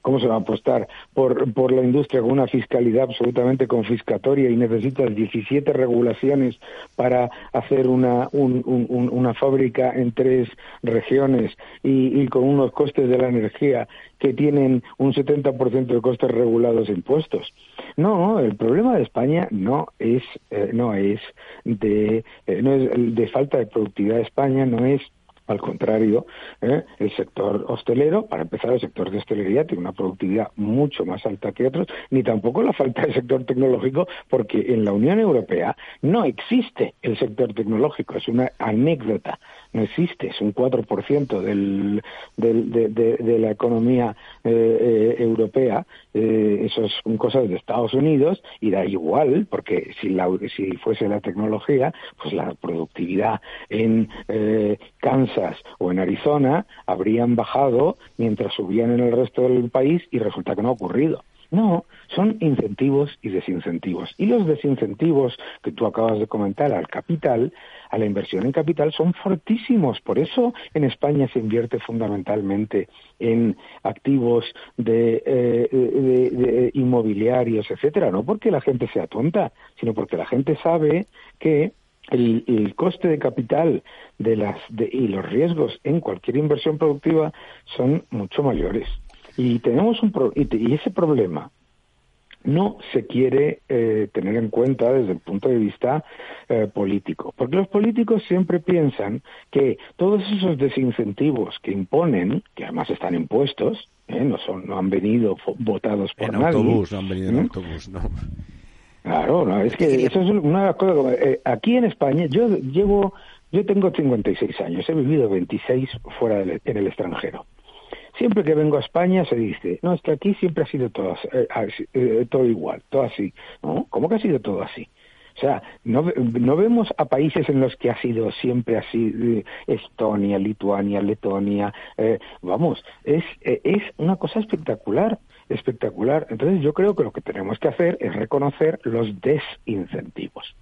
¿Cómo se va a apostar por, por la industria con una fiscalidad absolutamente confiscatoria y necesitas 17 regulaciones para hacer una, un- un- un- una fábrica en tres regiones y, y con unos costes de la energía que tienen un 70% de costes regulados e impuestos? No, el problema de España no es, eh, no es de, eh, no es de falta de productividad de España, no es al contrario, ¿eh? el sector hostelero, para empezar, el sector de hostelería tiene una productividad mucho más alta que otros, ni tampoco la falta del sector tecnológico, porque en la Unión Europea no existe el sector tecnológico, es una anécdota, no existe, es un 4% del, del, de, la economía eh, eh, europea, eh, eso son cosas de Estados Unidos y da igual, porque si, la, si fuese la tecnología, pues la productividad en eh, Kansas o en Arizona habrían bajado mientras subían en el resto del país y resulta que no ha ocurrido. No, son incentivos y desincentivos. Y los desincentivos que tú acabas de comentar al capital, a la inversión en capital, son fortísimos. Por eso en España se invierte fundamentalmente en activos de, eh, de inmobiliarios, etcétera. No porque la gente sea tonta, sino porque la gente sabe que el, el coste de capital de las de- y los riesgos en cualquier inversión productiva son mucho mayores. Y tenemos un pro- y, te- y ese problema no se quiere eh, tener en cuenta desde el punto de vista eh, político, porque los políticos siempre piensan que todos esos desincentivos que imponen, que además están impuestos, ¿eh? no son no han venido votados por En nadie, autobús, no han venido en ¿Mm? autobús, no. Claro, no, es que eso es una cosa. como, eh, aquí en España, yo llevo, yo tengo 56 años, he vivido 26 fuera del, en el extranjero. Siempre que vengo a España se dice, no, es que aquí siempre ha sido todo, eh, eh, todo igual, todo así. ¿No? ¿Cómo que ha sido todo así? O sea, no, no vemos a países en los que ha sido siempre así, Estonia, Lituania, Letonia, eh, vamos, es, eh, es una cosa espectacular, espectacular. Entonces yo creo que lo que tenemos que hacer es reconocer los desincentivos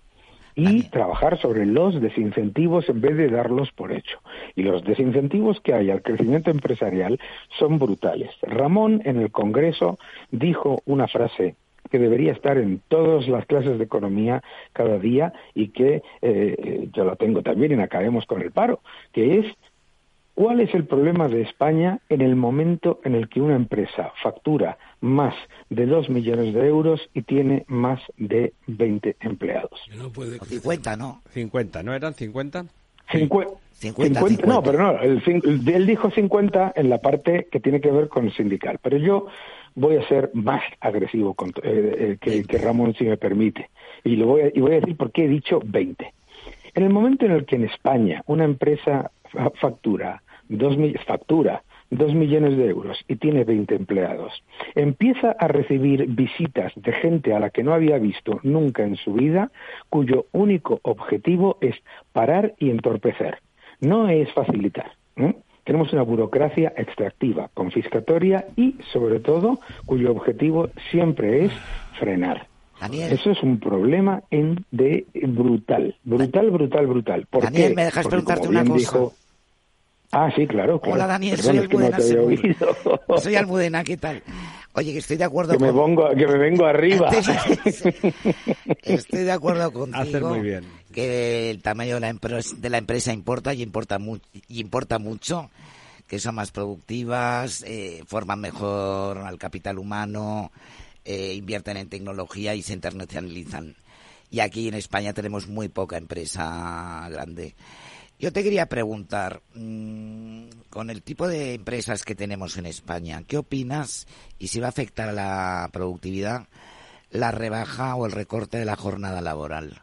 y trabajar sobre los desincentivos en vez de darlos por hecho. Y los desincentivos que hay al crecimiento empresarial son brutales. Ramón en el Congreso dijo una frase que debería estar en todas las clases de economía cada día y que eh, yo la tengo también en Acabemos con el Paro, que es ¿Cuál es el problema de España en el momento en el que una empresa factura más de 2 millones de euros y tiene más de 20 empleados? No puede O 50, ¿no? 50, ¿no eran 50? 50, no, pero no, él dijo 50 en la parte que tiene que ver con el sindical, pero yo voy a ser más agresivo con, eh, eh, que, Ramón, si me permite, y, lo voy a, y voy a decir por qué he dicho 20. En el momento en el que en España una empresa factura dos, factura 2 millones de euros y tiene 20 empleados, empieza a recibir visitas de gente a la que no había visto nunca en su vida, cuyo único objetivo es parar y entorpecer. No es facilitar. Tenemos una burocracia extractiva, confiscatoria y, sobre todo, cuyo objetivo siempre es frenar. Eso es un problema en de brutal, brutal, brutal, brutal. ¿Por Daniel, ¿me dejas preguntarte una cosa? Ah, sí, claro, Hola, Daniel, soy Almudena. soy Almudena, ¿qué tal? Oye, que estoy de acuerdo que Me vengo, que me vengo arriba. estoy de acuerdo contigo. Hacer muy bien. Que el tamaño de la, empresa, de la empresa importa y importa, y importa mucho. Que son más productivas, eh, forman mejor al capital humano, eh, invierten en tecnología y se internacionalizan. Y aquí en España tenemos muy poca empresa grande. Yo te quería preguntar, mm, con el tipo de empresas que tenemos en España, ¿qué opinas y si va a afectar a la productividad la rebaja o el recorte de la jornada laboral?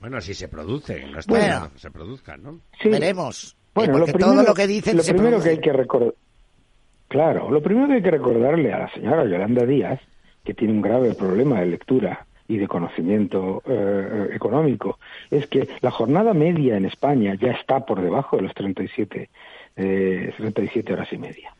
Bueno, si se produce, no está bueno, que se produzca, ¿no? Veremos. Bueno, lo primero, todo lo que dicen lo primero que hay que recordar, claro, lo primero que hay que recordarle a la señora Yolanda Díaz, que tiene un grave problema de lectura y de conocimiento eh, económico es que la jornada media en España ya está por debajo de los 37, eh, 37 horas y media.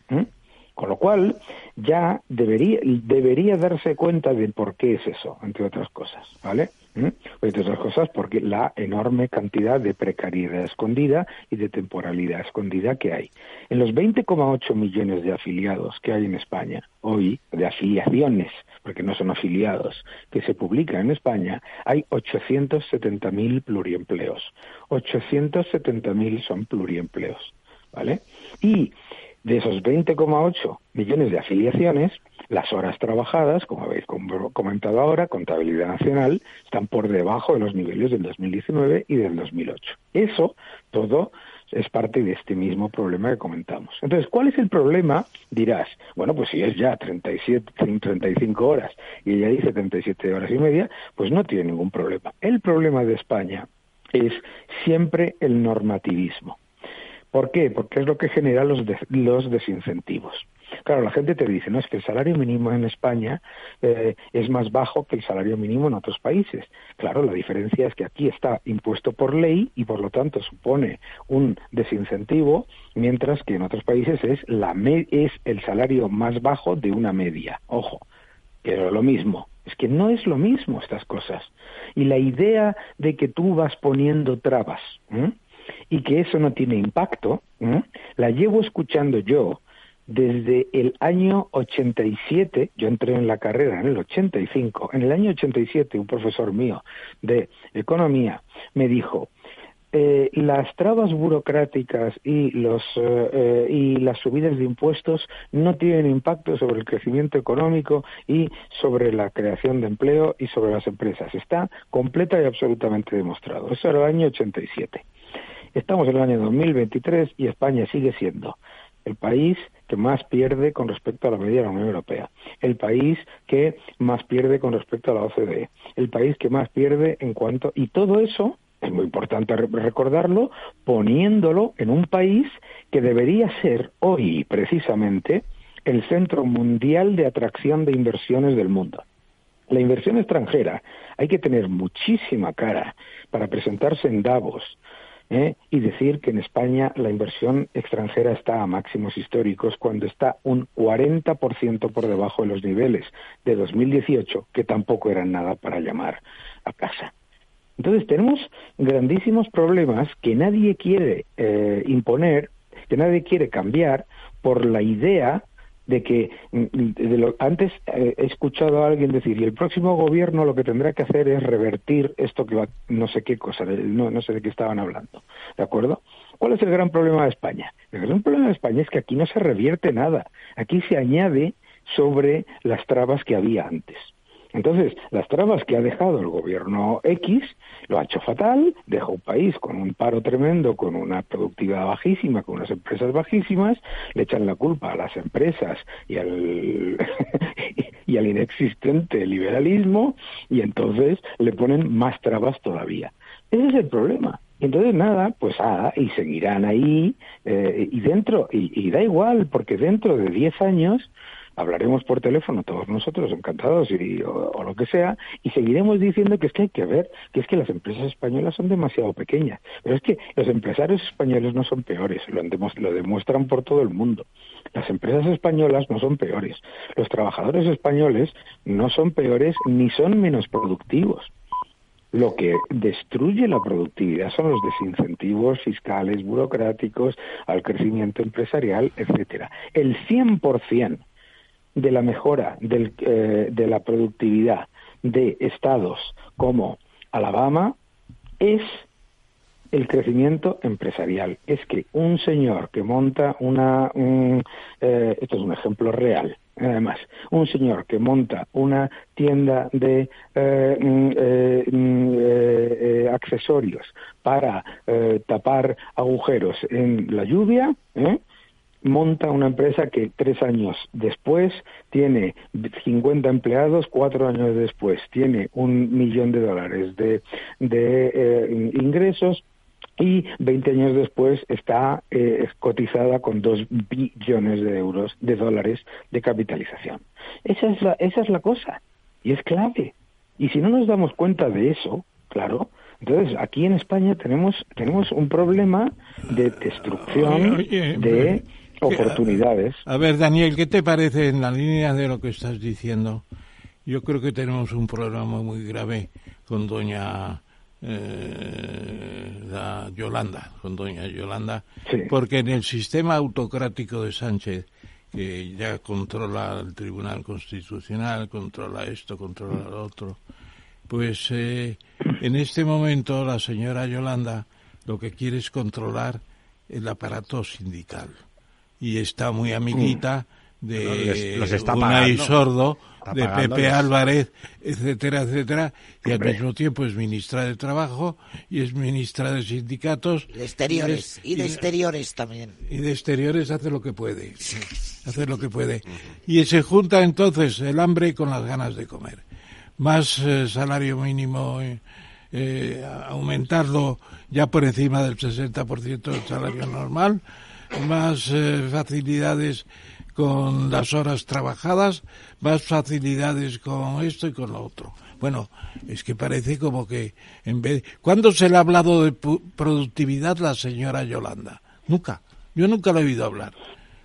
Con lo cual, ya debería, debería darse cuenta de por qué es eso, entre otras cosas, ¿vale? Entre otras cosas, porque la enorme cantidad de precariedad escondida y de temporalidad escondida que hay. En los 20,8 millones de afiliados que hay en España hoy, de afiliaciones, porque no son afiliados, que se publican en España, hay 870.000 pluriempleos. 870.000 son pluriempleos, ¿vale? Y de esos 20,8 millones de afiliaciones, las horas trabajadas, como habéis comentado ahora, contabilidad nacional, están por debajo de los niveles del 2019 y del 2008. Eso todo es parte de este mismo problema que comentamos. Entonces, ¿cuál es el problema? Dirás, bueno, pues si es ya 37, 35 horas y ella dice 37 horas y media, pues no tiene ningún problema. El problema de España es siempre el normativismo. ¿Por qué? Porque es lo que genera los, los desincentivos. Claro, la gente te dice, no, es que el salario mínimo en España eh, es más bajo que el salario mínimo en otros países. Claro, la diferencia es que aquí está impuesto por ley y por lo tanto supone un desincentivo, mientras que en otros países es, la es el salario más bajo de una media. Ojo, pero lo mismo. Es que no es lo mismo estas cosas. Y la idea de que tú vas poniendo trabas y que eso no tiene impacto, la llevo escuchando yo desde el año 87, yo entré en la carrera en el 85, en el año 87 un profesor mío de economía me dijo, eh, las trabas burocráticas y, los, eh, eh, y las subidas de impuestos no tienen impacto sobre el crecimiento económico y sobre la creación de empleo y sobre las empresas. Está completa y absolutamente demostrado. Eso era el año 87. Estamos en el año 2023 y España sigue siendo el país que más pierde con respecto a la media de la Unión Europea, el país que más pierde con respecto a la OCDE, el país que más pierde en cuanto y todo eso es muy importante recordarlo poniéndolo en un país que debería ser hoy precisamente el centro mundial de atracción de inversiones del mundo. La inversión extranjera hay que tener muchísima cara para presentarse en Davos, ¿eh? y decir que en España la inversión extranjera está a máximos históricos cuando está un 40% por debajo de los niveles de 2018, que tampoco eran nada para llamar a casa. Entonces tenemos grandísimos problemas que nadie quiere eh, imponer, que nadie quiere cambiar por la idea de que mm, lo, antes eh, he escuchado a alguien decir y el próximo gobierno lo que tendrá que hacer es revertir esto que va no sé qué cosa no, no sé de qué estaban hablando de acuerdo cuál es el gran problema de España el gran problema de España es que aquí no se revierte nada aquí se añade sobre las trabas que había antes Entonces, las trabas que ha dejado el gobierno X lo ha hecho fatal, deja un país con un paro tremendo, con una productividad bajísima, con unas empresas bajísimas, le echan la culpa a las empresas y al, y al inexistente liberalismo y entonces le ponen más trabas todavía. Ese es el problema. Entonces, nada, pues ah, y seguirán ahí, eh, y dentro, y, da igual, porque dentro de 10 años hablaremos por teléfono todos nosotros, encantados, y, o, lo que sea, y seguiremos diciendo que es que hay que ver, que es que las empresas españolas son demasiado pequeñas. Pero es que los empresarios españoles no son peores, lo, lo demuestran por todo el mundo. Las empresas españolas no son peores. Los trabajadores españoles no son peores ni son menos productivos. Lo que destruye la productividad son los desincentivos fiscales, burocráticos, al crecimiento empresarial, etcétera. El 100% de la mejora del, eh, de la productividad de estados como Alabama es el crecimiento empresarial. Es que un señor que monta una, eh, esto es un ejemplo real, Además, un señor que monta una tienda de eh, mm, eh, mm, accesorios para tapar agujeros en la lluvia, monta una empresa que tres años después tiene 50 empleados, cuatro años después tiene un millón de dólares de, de ingresos y 20 años después está eh, cotizada con 2 billones de euros, de dólares de capitalización. Esa es, la, esa es la cosa y es clave. Y si no nos damos cuenta de eso, claro, entonces aquí en España tenemos, tenemos un problema de destrucción de oportunidades. A ver, Daniel, ¿qué te parece en la línea de lo que estás diciendo? Yo creo que tenemos un problema muy grave con doña eh, la Yolanda, con doña Yolanda, porque en el sistema autocrático de Sánchez, que ya controla el Tribunal Constitucional, controla esto, controla lo otro, pues eh, en este momento la señora Yolanda lo que quiere es controlar el aparato sindical y está muy amiguita mm. de los, está sordo de Pepe Álvarez, etcétera, etcétera, y al mismo tiempo es ministra de Trabajo y es ministra de Sindicatos. De exteriores, y, de exteriores también. Y de exteriores hace lo que puede, hace lo que puede. Y se junta entonces el hambre con las ganas de comer. Más eh, salario mínimo, eh, eh, aumentarlo ya por encima del 60% del salario normal, más facilidades con las horas trabajadas, más facilidades con esto y con lo otro. Bueno, es que parece como que en vez... ¿Cuándo se le ha hablado de productividad la señora Yolanda? Nunca. Yo nunca le he oído hablar.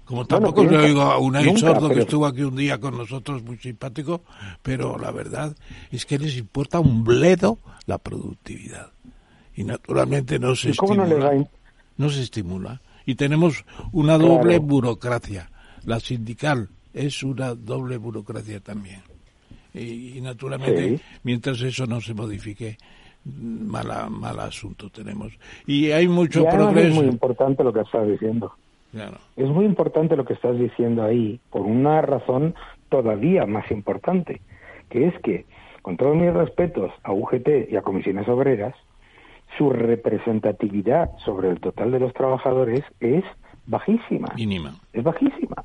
Como tampoco le oigo a un sordo que estuvo aquí un día con nosotros, muy simpático, pero la verdad es que les importa un bledo la productividad. Y naturalmente no se estimula. No, se estimula. Y tenemos una doble burocracia la sindical es una doble burocracia también. Y, naturalmente, mientras eso no se modifique, mala, mal asunto tenemos. Y hay mucho progreso. Es muy importante lo que estás diciendo. Es muy importante lo que estás diciendo ahí, por una razón todavía más importante, que es que, con todos mis respetos a UGT y a comisiones obreras, su representatividad sobre el total de los trabajadores es bajísima. Mínima. Es bajísima,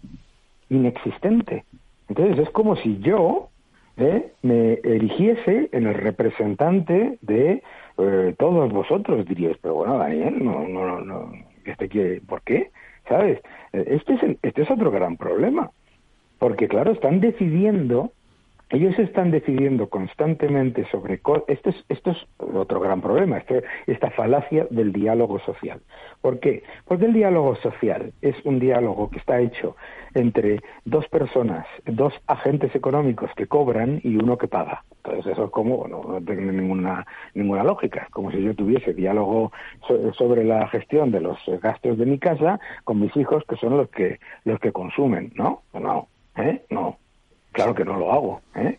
inexistente. Entonces es como si yo ¿eh? me erigiese en el representante de eh, todos vosotros. Diríais, pero bueno, Daniel, no, no, no, este quiere, ¿por qué? ¿Sabes? Este es, este es otro gran problema. Porque, claro, están decidiendo ellos están decidiendo constantemente sobre esto es esto es otro gran problema esta falacia del diálogo social. ¿por qué? porque el diálogo social es un diálogo que está hecho entre dos personas dos agentes económicos que cobran y uno que paga. Entonces eso es como no tiene ninguna ninguna lógica. Como si yo tuviese diálogo sobre la gestión de los gastos de mi casa con mis hijos que son los que los que consumen no no ¿eh? no Claro que no lo hago. ¿eh?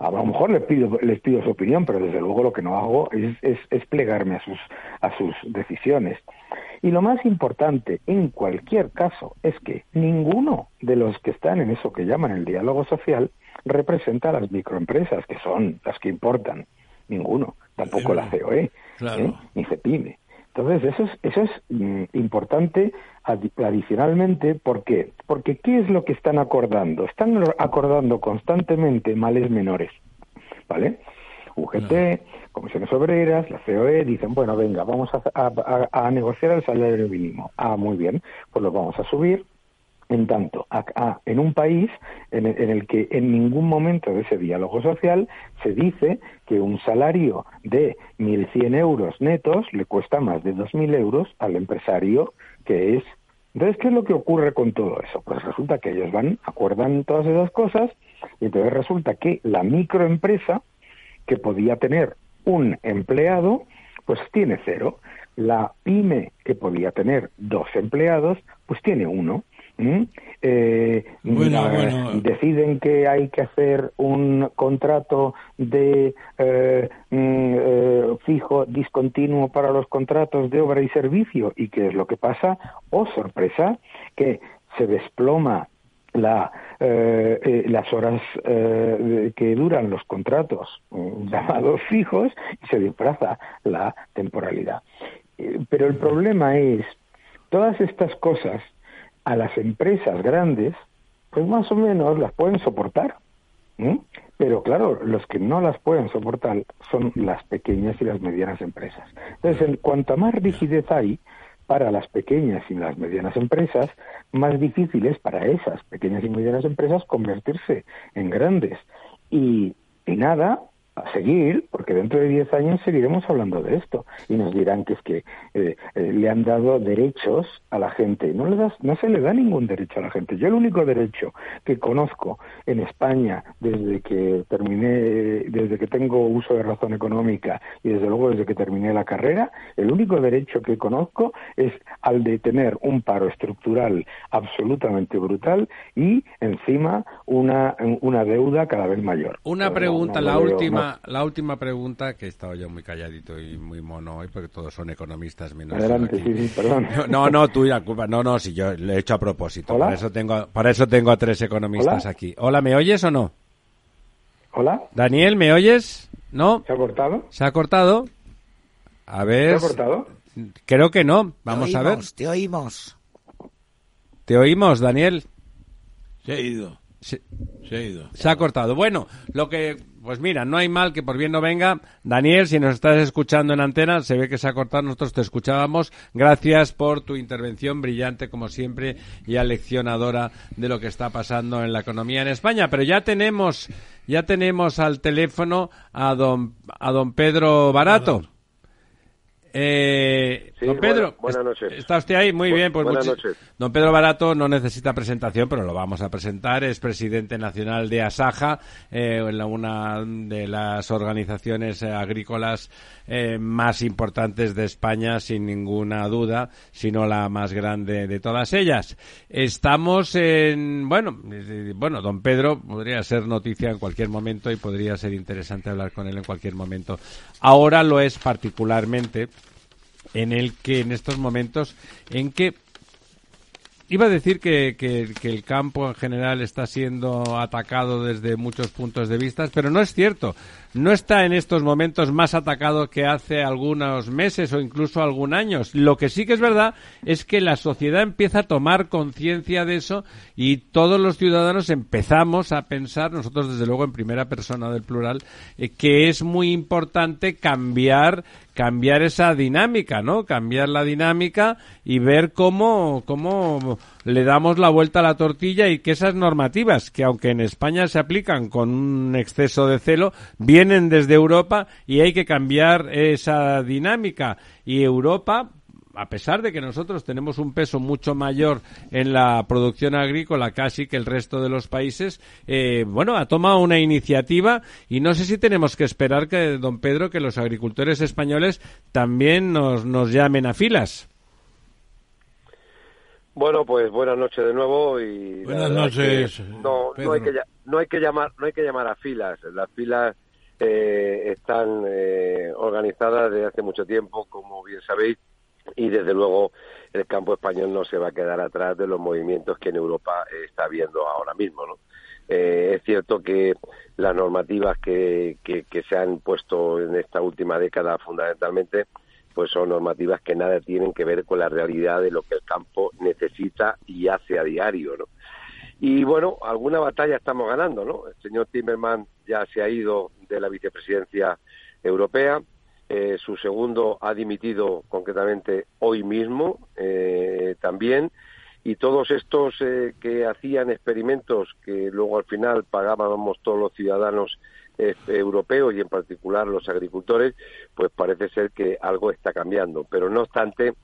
a lo mejor les pido, les pido su opinión, pero desde luego lo que no hago es, es, plegarme a sus, a sus decisiones. Y lo más importante, en cualquier caso, es que ninguno de los que están en eso que llaman el diálogo social representa a las microempresas, que son las que importan. Ninguno. Tampoco la COE, ¿eh? ni CEPIME. Entonces, eso es, eso es mm, importante adicionalmente, ¿por qué? Porque ¿qué es lo que están acordando? Están acordando constantemente males menores, ¿vale? UGT, Comisiones Obreras, la COE, dicen, bueno, venga, vamos a, negociar el salario mínimo. Ah, muy bien, pues lo vamos a subir. En tanto, en un país en el, que en ningún momento de ese diálogo social se dice que un salario de 1.100 euros netos le cuesta más de 2.000 euros al empresario que es. Entonces, ¿qué es lo que ocurre con todo eso? Pues resulta que ellos van, acuerdan todas esas cosas y entonces resulta que la microempresa que podía tener un empleado, pues tiene cero. La pyme que podía tener dos empleados, pues tiene uno. Eh, deciden que hay que hacer un contrato de eh, mm, eh, fijo discontinuo para los contratos de obra y servicio. Y qué es lo que pasa oh sorpresa que se desploma la, eh, eh, las horas eh, que duran los contratos mm, llamados fijos y se disfraza la temporalidad. pero el problema es, todas estas cosas a las empresas grandes, pues más o menos las pueden soportar. Pero claro, los que no las pueden soportar son las pequeñas y las medianas empresas. Entonces, en cuanto más rigidez hay, para las pequeñas y las medianas empresas, más difícil es para esas pequeñas y medianas empresas convertirse en grandes. Y, y nada, a seguir, porque dentro de 10 años seguiremos hablando de esto y nos dirán que es que eh, eh, le han dado derechos a la gente. No, le das, no se le da ningún derecho a la gente. Yo el único derecho que conozco en España desde que terminé, desde que tengo uso de razón económica y desde luego desde que terminé la carrera, el único derecho que conozco es al de tener un paro estructural absolutamente brutal y encima una, una deuda cada vez mayor. Una pregunta, la última la última pregunta, que he estado yo muy calladito y muy mono hoy, porque todos son economistas menos Adelante, sí, sí, perdón. No, no, tuya culpa. No, no, si yo lo he hecho a propósito. Para eso tengo, para eso tengo a tres economistas aquí. Hola, ¿me oyes o no? Hola. Daniel, ¿me oyes? ¿No? ¿Se ha cortado? ¿Se ha cortado? A ver. ¿Se ha cortado? Creo que no. Vamos a ver. Te oímos. ¿Te oímos, Daniel? Se ha ido. Se, se ha ido. Se ha cortado. Bueno, lo que pues mira, no hay mal que por bien no venga. Daniel, si nos estás escuchando en antena, se ve que se ha cortado, nosotros te escuchábamos. Gracias por tu intervención brillante, como siempre, y aleccionadora de lo que está pasando en la economía en España. Pero ya tenemos, ya tenemos al teléfono a don, a don Pedro Barato. Eh, don Pedro, buenas noches. ¿está usted ahí? Muy bien, pues buenas noches. Don Pedro Barato no necesita presentación, pero lo vamos a presentar. Es presidente nacional de Asaja, eh, una de las organizaciones agrícolas eh, más importantes de España, sin ninguna duda, sino la más grande de todas ellas. Estamos en, bueno, bueno, don Pedro podría ser noticia en cualquier momento y podría ser interesante hablar con él en cualquier momento. Ahora lo es particularmente en el que en estos momentos en que iba a decir que, que, el campo en general está siendo atacado desde muchos puntos de vista, pero no es cierto. No está en estos momentos más atacado que hace algunos meses o incluso algún año. Lo que sí que es verdad es que la sociedad empieza a tomar conciencia de eso y todos los ciudadanos empezamos a pensar, nosotros desde luego en primera persona del plural, eh, que es muy importante cambiar cambiar esa dinámica, ¿no? Cambiar la dinámica y ver cómo, cómo le damos la vuelta a la tortilla y que esas normativas, que aunque en España se aplican con un exceso de celo, vienen desde Europa y hay que cambiar esa dinámica. Y Europa, a pesar de que nosotros tenemos un peso mucho mayor en la producción agrícola casi que el resto de los países, eh, bueno, ha tomado una iniciativa y no sé si tenemos que esperar que, don Pedro, que los agricultores españoles también nos, nos llamen a filas. Bueno, pues buenas noches de nuevo y buenas noches. No, no hay que no hay que llamar no hay que llamar a filas. Las filas eh, están eh, organizadas desde hace mucho tiempo, como bien sabéis, y desde luego el campo español no se va a quedar atrás de los movimientos que en Europa está habiendo ahora mismo, ¿no? Eh, es cierto que las normativas que, que, se han puesto en esta última década fundamentalmente pues son normativas que nada tienen que ver con la realidad de lo que el campo necesita y hace a diario, ¿no? Y bueno, alguna batalla estamos ganando, ¿no? El señor Timmermans ya se ha ido de la vicepresidencia europea, eh, su segundo ha dimitido concretamente hoy mismo eh, también, y todos estos eh, que hacían experimentos que luego al final pagábamos todos los ciudadanos eh, europeos y en particular los agricultores, pues parece ser que algo está cambiando. Pero no obstante,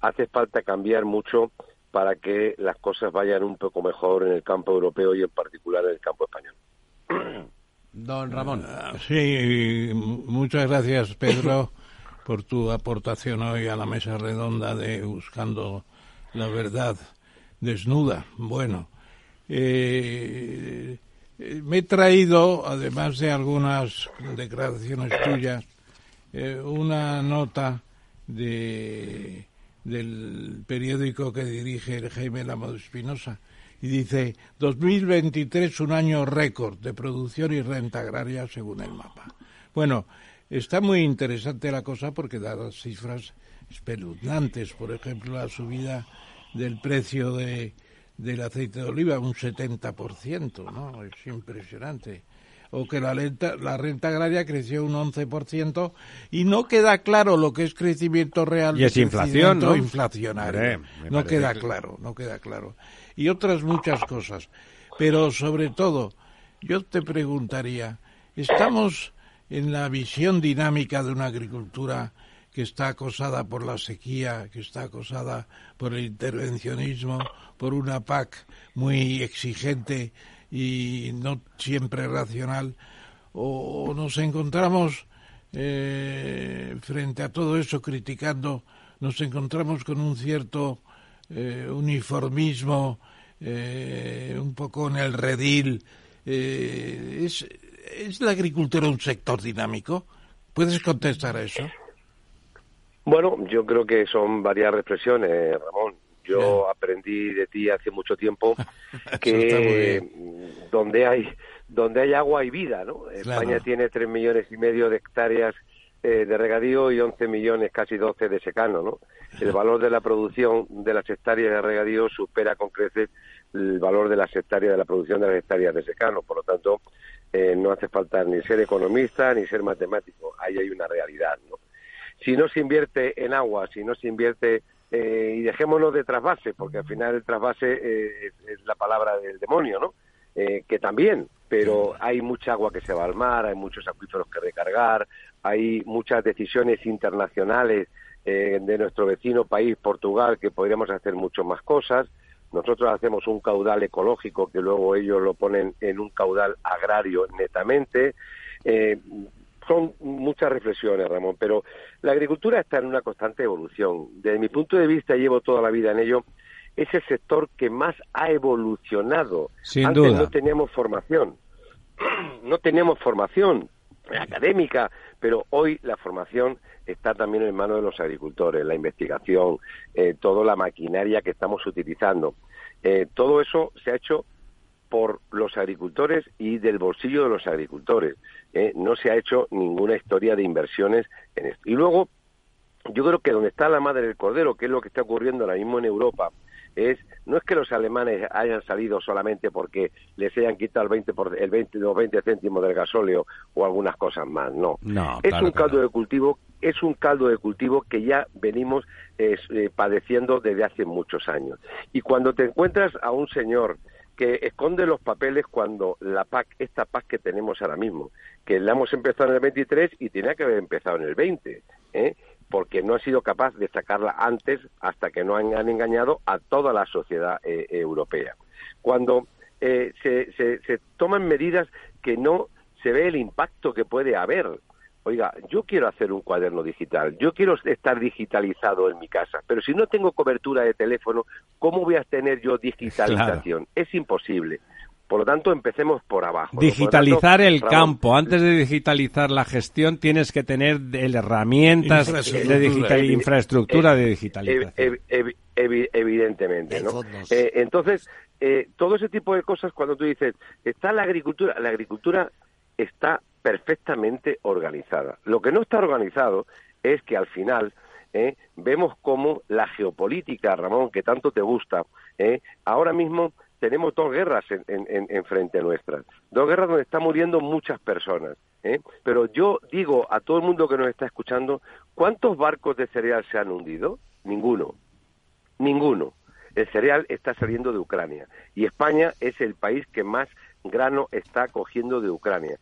hace falta cambiar mucho para que las cosas vayan un poco mejor en el campo europeo y en particular en el campo español. Don Ramón. Sí, muchas gracias Pedro por tu aportación hoy a la mesa redonda de Buscando la Verdad desnuda. Bueno, eh, me he traído, además de algunas declaraciones tuyas, eh, una nota de, del periódico que dirige el Jaime Lamado Espinosa y dice 2023 un año récord de producción y renta agraria según el mapa. Bueno, está muy interesante la cosa porque da cifras espeluznantes, por ejemplo, la subida del precio de, del aceite de oliva, un 70%, ¿no? Es impresionante. O que la, renta, la renta agraria creció un 11% y no queda claro lo que es crecimiento real. Y es inflación, ¿no? inflacionario. no queda claro, no queda claro. Y otras muchas cosas. Pero sobre todo, yo te preguntaría, ¿estamos en la visión dinámica de una agricultura que está acosada por la sequía, que está acosada por el intervencionismo, por una PAC muy exigente y no siempre racional, o nos encontramos eh, frente a todo eso criticando, nos encontramos con un cierto eh, uniformismo, eh, un poco en el redil. ¿es, ¿Es la agricultura un sector dinámico? ¿Puedes contestar a eso? Bueno, yo creo que son varias reflexiones, Ramón. Yo aprendí de ti hace mucho tiempo que donde hay donde hay agua hay vida, ¿no? España tiene tres millones y medio de hectáreas eh, de regadío y 11 millones, casi 12 de secano, ¿no? El valor de la producción de las hectáreas de regadío supera con creces el valor de las hectáreas de la producción de las hectáreas de secano. Por lo tanto, eh, no hace falta ni ser economista ni ser matemático. Ahí hay una realidad, ¿no? si no se invierte en agua, si no se invierte eh, y dejémonos de trasvase, porque al final el trasvase eh, es, la palabra del demonio, ¿no? Eh, que también, pero hay mucha agua que se va al mar, hay muchos acuíferos que recargar, hay muchas decisiones internacionales de nuestro vecino país, Portugal, que podríamos hacer mucho más cosas. Nosotros hacemos un caudal ecológico que luego ellos lo ponen en un caudal agrario netamente son muchas reflexiones, Ramón, pero la agricultura está en una constante evolución. Desde mi punto de vista, llevo toda la vida en ello, es el sector que más ha evolucionado. Sin Antes duda. no teníamos formación, no teníamos formación académica, pero hoy la formación está también en manos de los agricultores, la investigación, eh, toda la maquinaria que estamos utilizando. Eh, todo eso se ha hecho por los agricultores y del bolsillo de los agricultores. ¿eh? No se ha hecho ninguna historia de inversiones en esto. Y luego, yo creo que donde está la madre del cordero, que es lo que está ocurriendo ahora mismo en Europa, es no es que los alemanes hayan salido solamente porque les hayan quitado el 20, por, el 20 los 20 céntimos del gasóleo o algunas cosas más, no. No, es claro un caldo de cultivo, es un caldo de cultivo que ya venimos eh, padeciendo desde hace muchos años. Y cuando te encuentras a un señor que esconde los papeles cuando la PAC, esta PAC que tenemos ahora mismo, que la hemos empezado en el 23 y tenía que haber empezado en el 20, ¿eh? Porque no ha sido capaz de sacarla antes hasta que no han, han engañado a toda la sociedad eh, europea. Cuando eh, se, se, se toman medidas que no se ve el impacto que puede haber. Oiga, yo quiero hacer un cuaderno digital, yo quiero estar digitalizado en mi casa, pero si no tengo cobertura de teléfono, ¿cómo voy a tener yo digitalización? Es imposible. Por lo tanto, empecemos por abajo. Digitalizar el campo. Antes de digitalizar la gestión, tienes que tener herramientas de digital, infraestructura de digitalización. evidentemente, ¿no? Eh, entonces, eh, todo ese tipo de cosas, cuando tú dices, está la agricultura, la agricultura está perfectamente organizada. Lo que no está organizado es que al final ¿eh? vemos cómo la geopolítica, Ramón, que tanto te gusta, ¿eh? ahora mismo tenemos dos guerras en, en, frente nuestras, dos guerras donde están muriendo muchas personas. ¿eh? Pero yo digo a todo el mundo que nos está escuchando, ¿cuántos barcos de cereal se han hundido? Ninguno, ninguno. El cereal está saliendo de Ucrania y España es el país que más grano está cogiendo de Ucrania.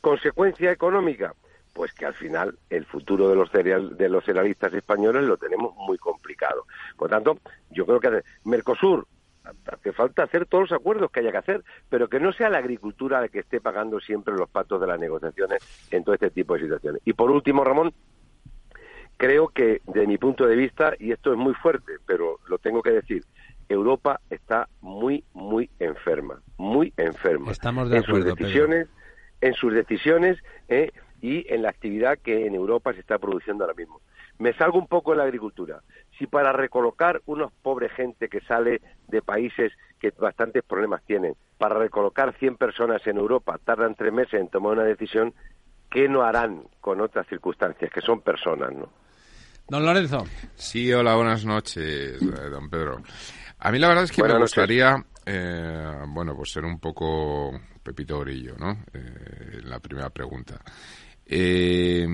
¿Consecuencia económica? pues que al final el futuro de los cereal, de los cerealistas españoles lo tenemos muy complicado. Por tanto, yo creo que Mercosur hace falta hacer todos los acuerdos que haya que hacer, pero que no sea la agricultura la que esté pagando siempre los patos de las negociaciones en todo este tipo de situaciones. Y por último, Ramón, creo que de mi punto de vista, y esto es muy fuerte, pero lo tengo que decir, Europa está muy, muy enferma, muy enferma. Estamos de acuerdo, en sus decisiones, en sus decisiones, eh, y en la actividad que en Europa se está produciendo ahora mismo. Me salgo un poco de la agricultura. Si para recolocar unos pobres gente que sale de países que bastantes problemas tienen, para recolocar 100 personas en Europa tardan tres meses en tomar una decisión, ¿qué no harán con otras circunstancias, que son personas, no? Don Lorenzo. Sí, hola, buenas noches, eh, don Pedro. A mí la verdad es que me gustaría, eh, bueno, pues ser un poco Pepito Grillo, ¿no? Eh, la primera pregunta. Eh,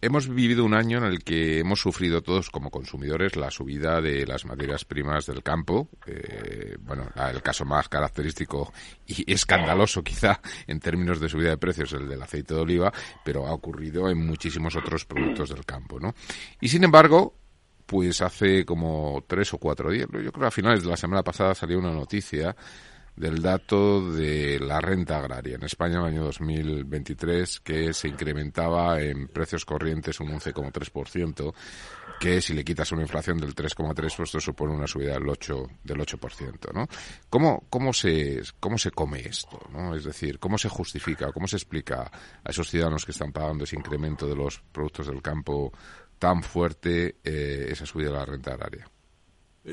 hemos vivido un año en el que hemos sufrido todos como consumidores la subida de las materias primas del campo. Eh, bueno, el caso más característico y escandaloso quizá en términos de subida de precios es el del aceite de oliva, pero ha ocurrido en muchísimos otros productos del campo, ¿no? Y sin embargo, pues hace como tres o cuatro días, yo creo a finales de la semana pasada salió una noticia del dato de la renta agraria en España en el año 2023 que se incrementaba en precios corrientes un 11,3%, que si le quitas una inflación del 3,3 pues esto supone una subida del 8 del 8%, ¿no? ¿Cómo cómo se cómo se come esto, ¿no? Es decir, ¿cómo se justifica, cómo se explica a esos ciudadanos que están pagando ese incremento de los productos del campo tan fuerte eh, esa subida de la renta agraria?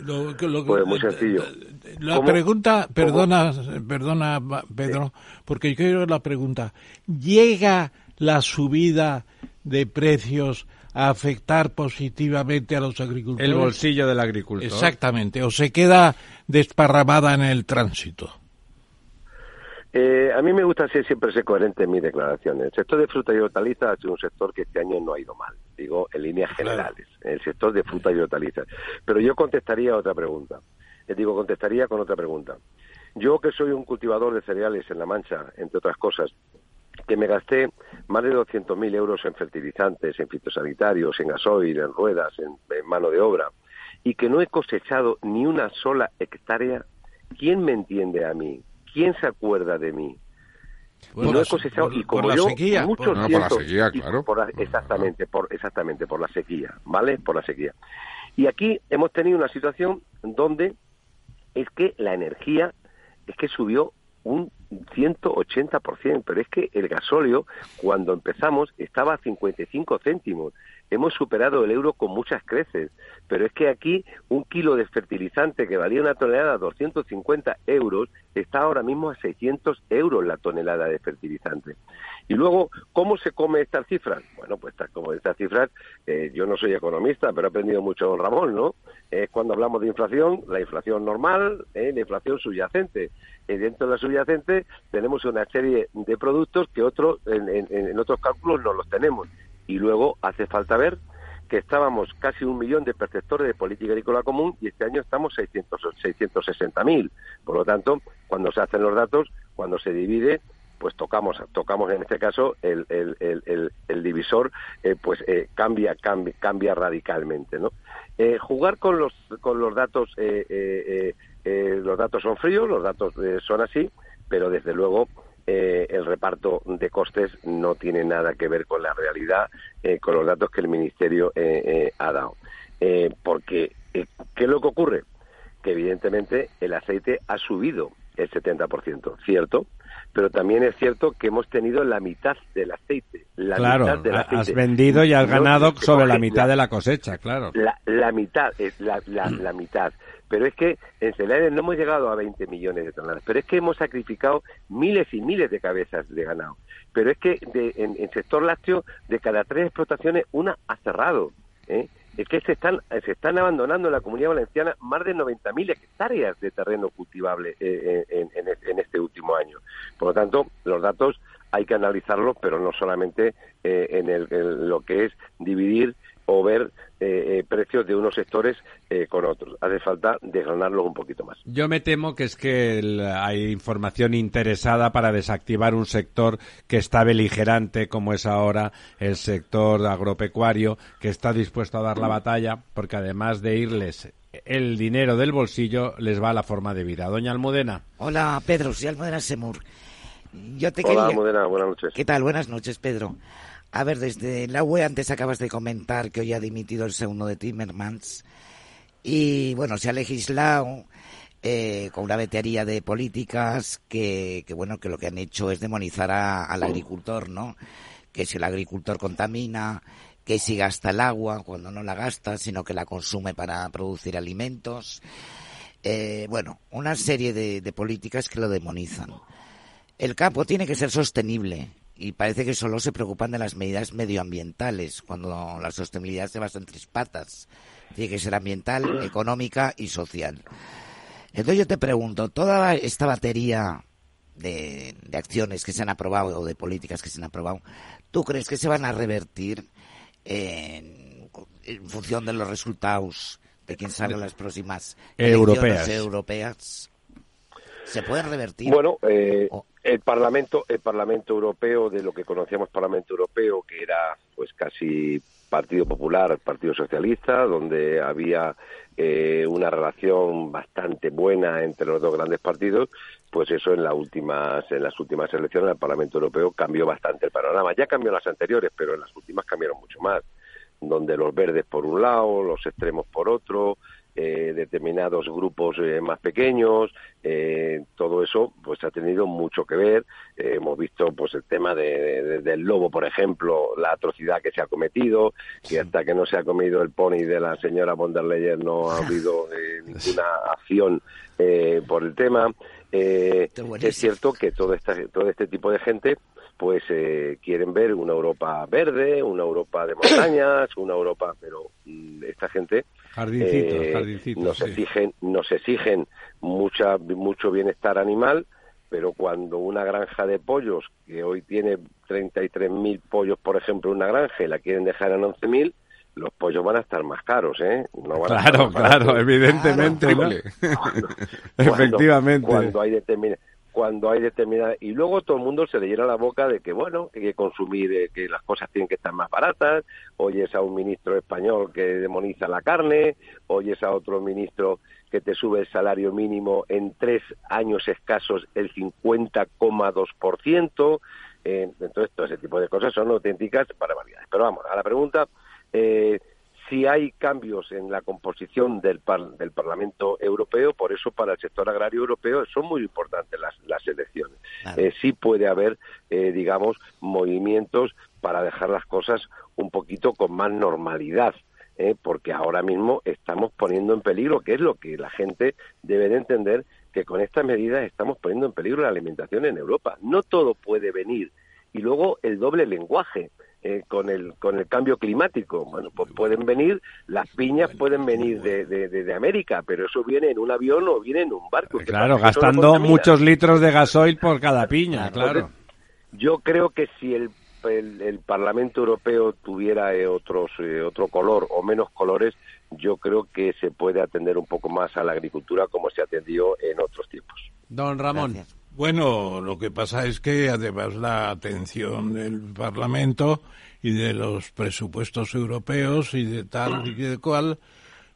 Pues muy sencillo. La pregunta, perdona, perdona Pedro, porque yo quiero la pregunta, ¿llega la subida de precios a afectar positivamente a los agricultores? El bolsillo del agricultor. Exactamente, o se queda desparramada en el tránsito. Eh, a mí me gusta ser, siempre ser coherente en mis declaraciones. El sector de fruta y hortalizas ha sido un sector que este año no ha ido mal, digo, en líneas generales, el sector de fruta y hortalizas. Pero yo contestaría otra pregunta. Les digo, contestaría con otra pregunta. Yo que soy un cultivador de cereales en La Mancha, entre otras cosas, que me gasté más de 200.000 euros en fertilizantes, en fitosanitarios, en gasoil, en ruedas, en mano de obra, y que no he cosechado ni una sola hectárea, ¿quién me entiende a mí? ¿Quién se acuerda de mí? y no he cosechado, y como yo, muchos por, la sequía, claro. exactamente, por, exactamente, por la sequía, ¿vale? Por la sequía. Y aquí hemos tenido una situación donde es que la energía es que subió un 180%, pero es que el gasóleo, cuando empezamos, estaba a 55 céntimos hemos superado el euro con muchas creces, pero es que aquí un kilo de fertilizante que valía una tonelada 250 euros está ahora mismo a 600 euros la tonelada de fertilizante. Y luego, ¿cómo se come estas cifras? Bueno, pues como estas cifras, eh, yo no soy economista, pero he aprendido mucho con Ramón, ¿no? Es cuando hablamos de inflación, la inflación normal, eh, la inflación subyacente. Dentro de la subyacente tenemos una serie de productos que otros en, en otros cálculos no los tenemos y luego hace falta ver que estábamos casi un millón de perceptores de política agrícola común y este año estamos 600, 660.000. Por lo tanto, cuando se hacen los datos, cuando se divide, pues tocamos, tocamos en este caso el, el, el, divisor, eh, pues eh, cambia, cambia, cambia radicalmente, ¿no? Eh, jugar con los, con los datos, los datos son fríos, los datos son así, pero desde luego eh, el reparto de costes no tiene nada que ver con la realidad, eh, con los datos que el Ministerio eh, ha dado. porque, ¿qué es lo que ocurre? Que evidentemente el aceite ha subido el 70%, cierto, pero también es cierto que hemos tenido la mitad del aceite. La claro, mitad del aceite. has vendido y has No, ganado se sobre la mitad de la cosecha, claro. La, la mitad, es la, la, la mitad. Pero es que en cereales no hemos llegado a 20 millones de toneladas, pero es que hemos sacrificado miles y miles de cabezas de ganado. Pero es que de, en el sector lácteo, de cada tres explotaciones, una ha cerrado. ¿eh? Es que se están, se están abandonando en la comunidad valenciana más de 90.000 hectáreas de terreno cultivable eh, en, en, en este último año. Por lo tanto, los datos hay que analizarlos, pero no solamente eh, en, el, en lo que es dividir o ver eh, eh, precios de unos sectores eh, con otros. Hace falta desgranarlos un poquito más. Yo me temo que es que el- hay información interesada para desactivar un sector que está beligerante, como es ahora el sector agropecuario, que está dispuesto a dar la batalla, porque además de irles el dinero del bolsillo, les va la forma de vida. Doña Almudena. Hola, Pedro, soy Almudena Semur. Yo te Hola, quería... Almudena, buenas noches. ¿Qué tal? Buenas noches, Pedro. A ver, desde la UE antes acabas de comentar que hoy ha dimitido el segundo de Timmermans y bueno, se ha legislado eh, con una batería de políticas que, bueno, que lo que han hecho es demonizar a- al agricultor, ¿no? Que si el agricultor contamina, que si gasta el agua cuando no la gasta, sino que la consume para producir alimentos. Eh, bueno, una serie de políticas que lo demonizan. El campo tiene que ser sostenible y parece que solo se preocupan de las medidas medioambientales, cuando la sostenibilidad se basa en tres patas. Tiene que ser ambiental, económica y social. Entonces yo te pregunto, toda esta batería de, de acciones que se han aprobado o de políticas que se han aprobado, ¿tú crees que se van a revertir en, en función de los resultados de quién sabe las próximas Europeas. elecciones europeas? ¿Se pueden revertir? Bueno, eh, el Parlamento, el Parlamento Europeo, de lo que conocíamos Parlamento Europeo, que era pues casi Partido Popular, Partido Socialista, donde había eh, una relación bastante buena entre los dos grandes partidos, pues eso en las últimas, en las últimas elecciones del Parlamento Europeo cambió bastante el panorama. Ya cambió en las anteriores, pero en las últimas cambiaron mucho más, donde los verdes por un lado, los extremos por otro, eh, determinados grupos eh, más pequeños, eh, todo eso pues ha tenido mucho que ver. Eh, hemos visto pues el tema de- de- del lobo, por ejemplo, la atrocidad que se ha cometido, que hasta que no se ha comido el pony de la señora von der Leyen no ha habido eh, ninguna acción eh, por el tema. Eh, es cierto que todo, esta, todo este tipo de gente pues eh, quieren ver una Europa verde, una Europa de montañas, una Europa, pero mm, esta gente Jardincitos, eh, jardincitos, nos sí. exigen nos exigen mucha mucho bienestar animal pero cuando una granja de pollos que hoy tiene 33.000 pollos por ejemplo en una granja y la quieren dejar en 11.000 los pollos van a estar más caros, ¿eh? No van a estar Claro, baratos. claro, evidentemente, ¿no? Efectivamente. Cuando hay determina- cuando hay determinada y luego todo el mundo se le llena la boca de que bueno hay que consumir eh, que las cosas tienen que estar más baratas oyes a un ministro español que demoniza la carne oyes a otro ministro que te sube el salario mínimo en tres años escasos el 50,2%. Eh, entonces, todo ese tipo de cosas son auténticas barbaridades. Pero vamos, a la pregunta, eh, si hay cambios en la composición del, par- del Parlamento Europeo, por eso para el sector agrario europeo son muy importantes las, las elecciones. Eh, sí puede haber, eh, digamos, movimientos para dejar las cosas un poquito con más normalidad. ¿eh? porque ahora mismo estamos poniendo en peligro, que es lo que la gente debe de entender, que con estas medidas estamos poniendo en peligro la alimentación en Europa. No todo puede venir. Y luego el doble lenguaje. Eh, con el con el cambio climático bueno pues pueden venir las piñas pueden venir de, de, de- de América pero eso viene en un avión o viene en un barco ¿Qué Claro, gastando muchos litros de gasoil por cada piña, claro. Yo creo que si el, el, el Parlamento Europeo tuviera eh, otros eh, otro color o menos colores, yo creo que se puede atender un poco más a la agricultura como se atendió en otros tiempos. Don Ramón. Bueno, lo que pasa es que además la atención del Parlamento y de los presupuestos europeos y de tal y de cual,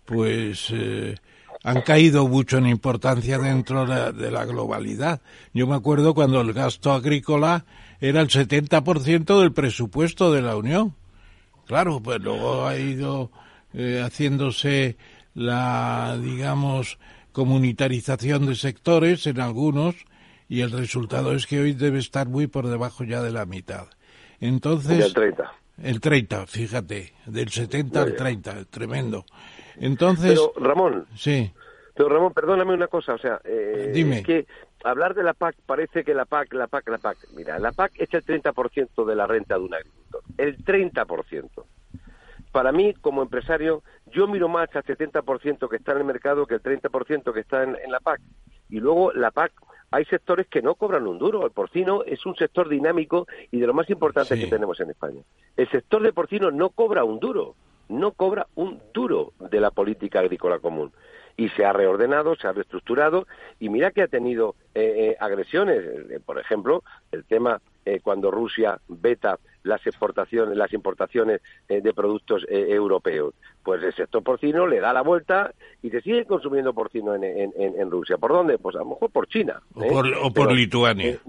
pues eh, han caído mucho en importancia dentro de la, de la globalidad. Yo me acuerdo cuando el gasto agrícola era el 70% del presupuesto de la Unión. Claro, pues luego ha ido eh, haciéndose la, digamos, comunitarización de sectores en algunos y el resultado es que hoy debe estar muy por debajo ya de la mitad. Entonces, el 30. El 30, fíjate, del 70 al 30, tremendo. Entonces, Pero Ramón, sí. Pero Ramón, perdóname una cosa, o sea, eh, Dime. es que hablar de la PAC parece que la PAC, la PAC, la PAC. Mira, la PAC es el 30% de la renta de un agricultor, el 30%. Para mí, como empresario, yo miro más al 70% que está en el mercado que el 30% que está en, en la PAC. Y luego la PAC, hay sectores que no cobran un duro. El porcino es un sector dinámico y de lo más importante Sí. que tenemos en España. El sector de porcino no cobra un duro, no cobra un duro de la política agrícola común. Y se ha reordenado, se ha reestructurado y mira que ha tenido eh, eh, agresiones. Eh, por ejemplo, el tema eh, cuando Rusia veta las exportaciones, las importaciones eh, de productos eh, europeos. Pues el sector porcino le da la vuelta y se sigue consumiendo porcino en, en- en- Rusia. ¿Por dónde? Pues a lo mejor por China. O ¿eh? por, o por Pero, Lituania. eh,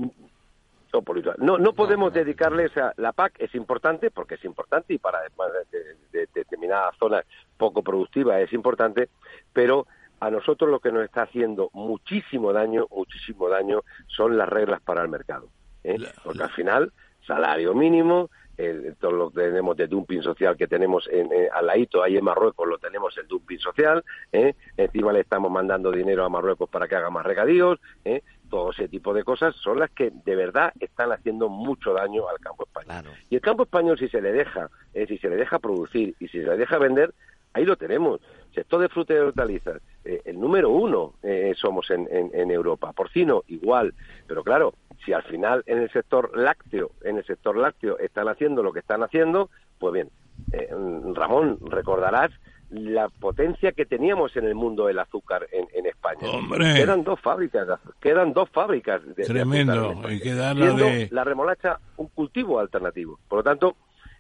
o por Lituania. No, no podemos dedicarles a la PAC, es importante porque es importante y para además de, de- de determinadas zonas poco productivas es importante, pero a nosotros lo que nos está haciendo muchísimo daño, muchísimo daño son las reglas para el mercado. ¿eh? Porque al final, salario mínimo, el, todo lo que tenemos de dumping social que tenemos en, eh, al ladito, ahí en Marruecos lo tenemos el dumping social, ¿eh? encima le estamos mandando dinero a Marruecos para que haga más regadíos, ¿eh? todo ese tipo de cosas son las que de verdad están haciendo mucho daño al campo español. Claro. Y el campo español, si se le deja, eh, si se le deja producir y si se le deja vender, ahí lo tenemos. Sector de frutas y hortalizas, eh, el número uno eh, somos en, en- en Europa. Porcino, igual. Pero claro, si al final en el sector lácteo, en el sector lácteo están haciendo lo que están haciendo, pues bien, eh, Ramón, recordarás la potencia que teníamos en el mundo del azúcar en, en España. Hombre. Quedan dos fábricas, de quedan dos fábricas de, de Tremendo. azúcar en España Hay que darle siendo de- la remolacha un cultivo alternativo. Por lo tanto,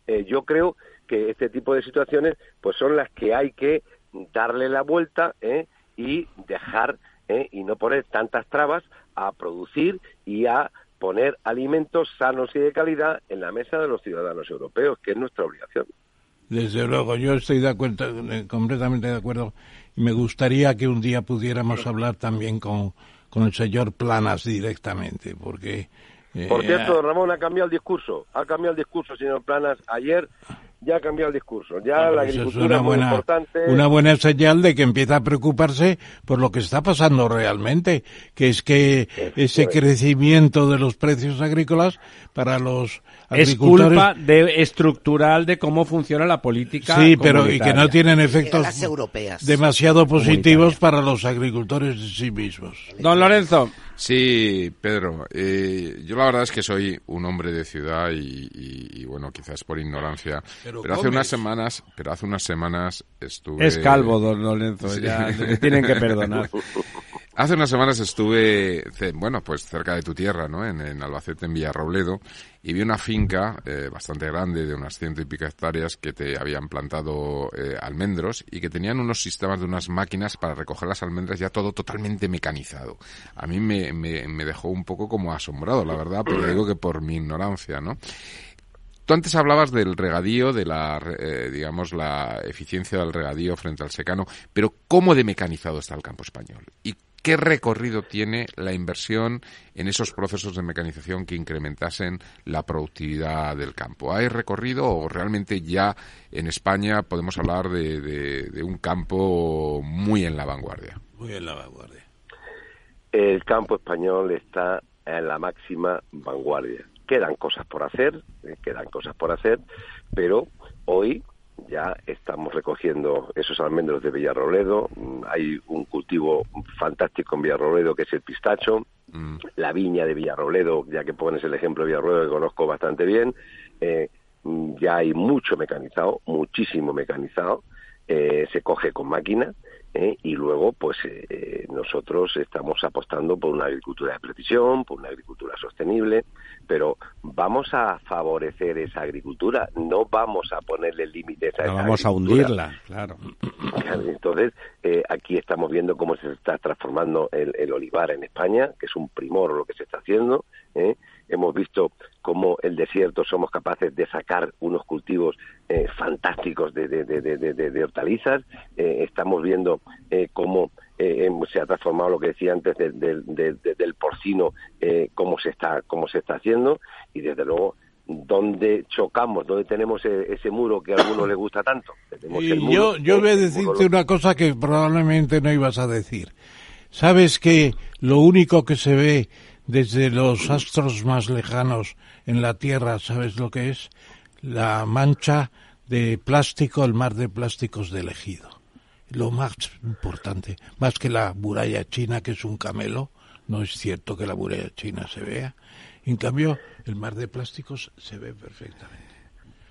eh, yo creo que este tipo de situaciones pues son las que hay que darle la vuelta ¿eh? y dejar ¿eh? y no poner tantas trabas a producir y a poner alimentos sanos y de calidad en la mesa de los ciudadanos europeos, que es nuestra obligación. Desde luego, yo estoy de acuerdo, eh, completamente de acuerdo. Y me gustaría que un día pudiéramos hablar también con, con el señor Planas directamente, porque... eh, Por cierto, Ramón ha cambiado el discurso, ha cambiado el discurso, señor Planas. Ayer ya ha cambiado el discurso, ya la Eso es agricultura una es muy buena, importante. una buena señal de que empieza a preocuparse por lo que está pasando realmente, que es que ese crecimiento de los precios agrícolas para los Es culpa de, estructural de cómo funciona la política. Sí, pero y que no tienen efectos europeas. demasiado positivos para los agricultores en sí mismos. Don Lorenzo, Sí, Pedro. eh, yo la verdad es que soy un hombre de ciudad y, y- y, bueno, quizás por ignorancia. Pero Pero, hace unas semanas, pero hace unas semanas estuve. es calvo, don Lorenzo. Sí. Ya le tienen que perdonar. Hace unas semanas estuve, bueno, pues cerca de tu tierra, ¿no? En, Albacete, en Villarrobledo, y vi una finca eh, bastante grande, de unas ciento y pico hectáreas, que te habían plantado eh, almendros y que tenían unos sistemas de unas máquinas para recoger las almendras ya todo totalmente mecanizado. A mí me, dejó un poco como asombrado, la verdad, pero digo que por mi ignorancia, ¿no? Tú antes hablabas del regadío, de la, eh, digamos, la eficiencia del regadío frente al secano, pero ¿cómo de mecanizado está el campo español? ¿Y qué recorrido tiene la inversión en esos procesos de mecanización que incrementasen la productividad del campo? ¿Hay recorrido o realmente ya en España podemos hablar de, de- de un campo muy en la vanguardia? Muy en la vanguardia. el campo español está en la máxima vanguardia. Quedan cosas por hacer, eh, quedan cosas por hacer, pero hoy ya estamos recogiendo esos almendros de Villarrobledo. Mm, Hay un cultivo fantástico en Villarrobledo que es el pistacho, Mm. la viña de Villarrobledo, ya que pones el ejemplo de Villarrobledo que conozco bastante bien. eh, mm, ya hay mucho mecanizado, muchísimo mecanizado. eh, se coge con máquina ¿eh? y luego pues eh, nosotros estamos apostando por una agricultura de precisión, por una agricultura sostenible, pero vamos a favorecer esa agricultura, no vamos a ponerle límites a No esa vamos a hundirla, claro. Claro, Entonces, eh, aquí estamos viendo cómo se está transformando el, el olivar en España, que es un primor lo que se está haciendo. ¿eh? Hemos visto cómo el desierto somos capaces de sacar unos cultivos eh, fantásticos de, de- de- de- hortalizas. Eh, estamos viendo eh, cómo eh, se ha transformado lo que decía antes del porcino, eh, cómo se está cómo se está haciendo y desde luego donde chocamos, donde tenemos ese, muro que a algunos les gusta tanto. y yo, yo voy a decirte una cosa que probablemente no ibas a decir. Sabes que lo único que se ve desde los astros más lejanos en la Tierra, ¿sabes lo que es? La mancha de plástico, el mar de plásticos del ejido. Lo más importante, más que la muralla china, que es un camelo, no es cierto que la muralla china se vea. En cambio, el mar de plásticos se ve perfectamente.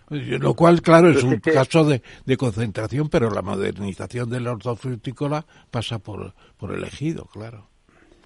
Lo cual, claro, es un caso de, concentración, pero la modernización del hortofrutícola pasa por, por el ejido, claro.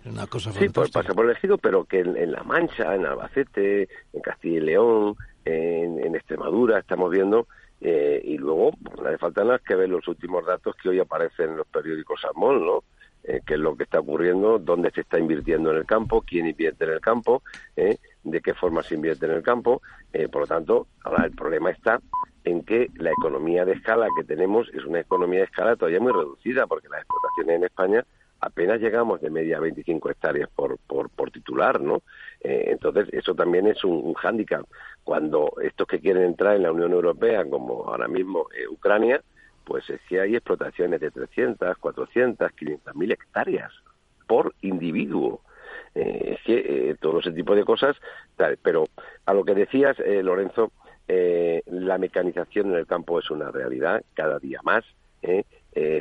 Una cosa sí, pues pasa por el ejido, pero que en, La Mancha, en Albacete, en Castilla y León, en, Extremadura, estamos viendo, eh, y luego, pues, no hace falta nada que ver los últimos datos que hoy aparecen en los periódicos Salmón, ¿no? Eh, qué es lo que está ocurriendo, dónde se está invirtiendo en el campo, quién invierte en el campo, eh, de qué forma se invierte en el campo. Eh, por lo tanto, ahora el problema está en que la economía de escala que tenemos es una economía de escala todavía muy reducida, porque las explotaciones en España apenas llegamos de media a 25 hectáreas por, por, titular, ¿no? entonces, eso también es un, hándicap. Cuando estos que quieren entrar en la Unión Europea, como ahora mismo Ucrania, pues es que hay explotaciones de 300, 400, 500 mil hectáreas por individuo. Eh, es que eh, todo ese tipo de cosas, pero a lo que decías, eh, Lorenzo, la mecanización en el campo es una realidad cada día más. se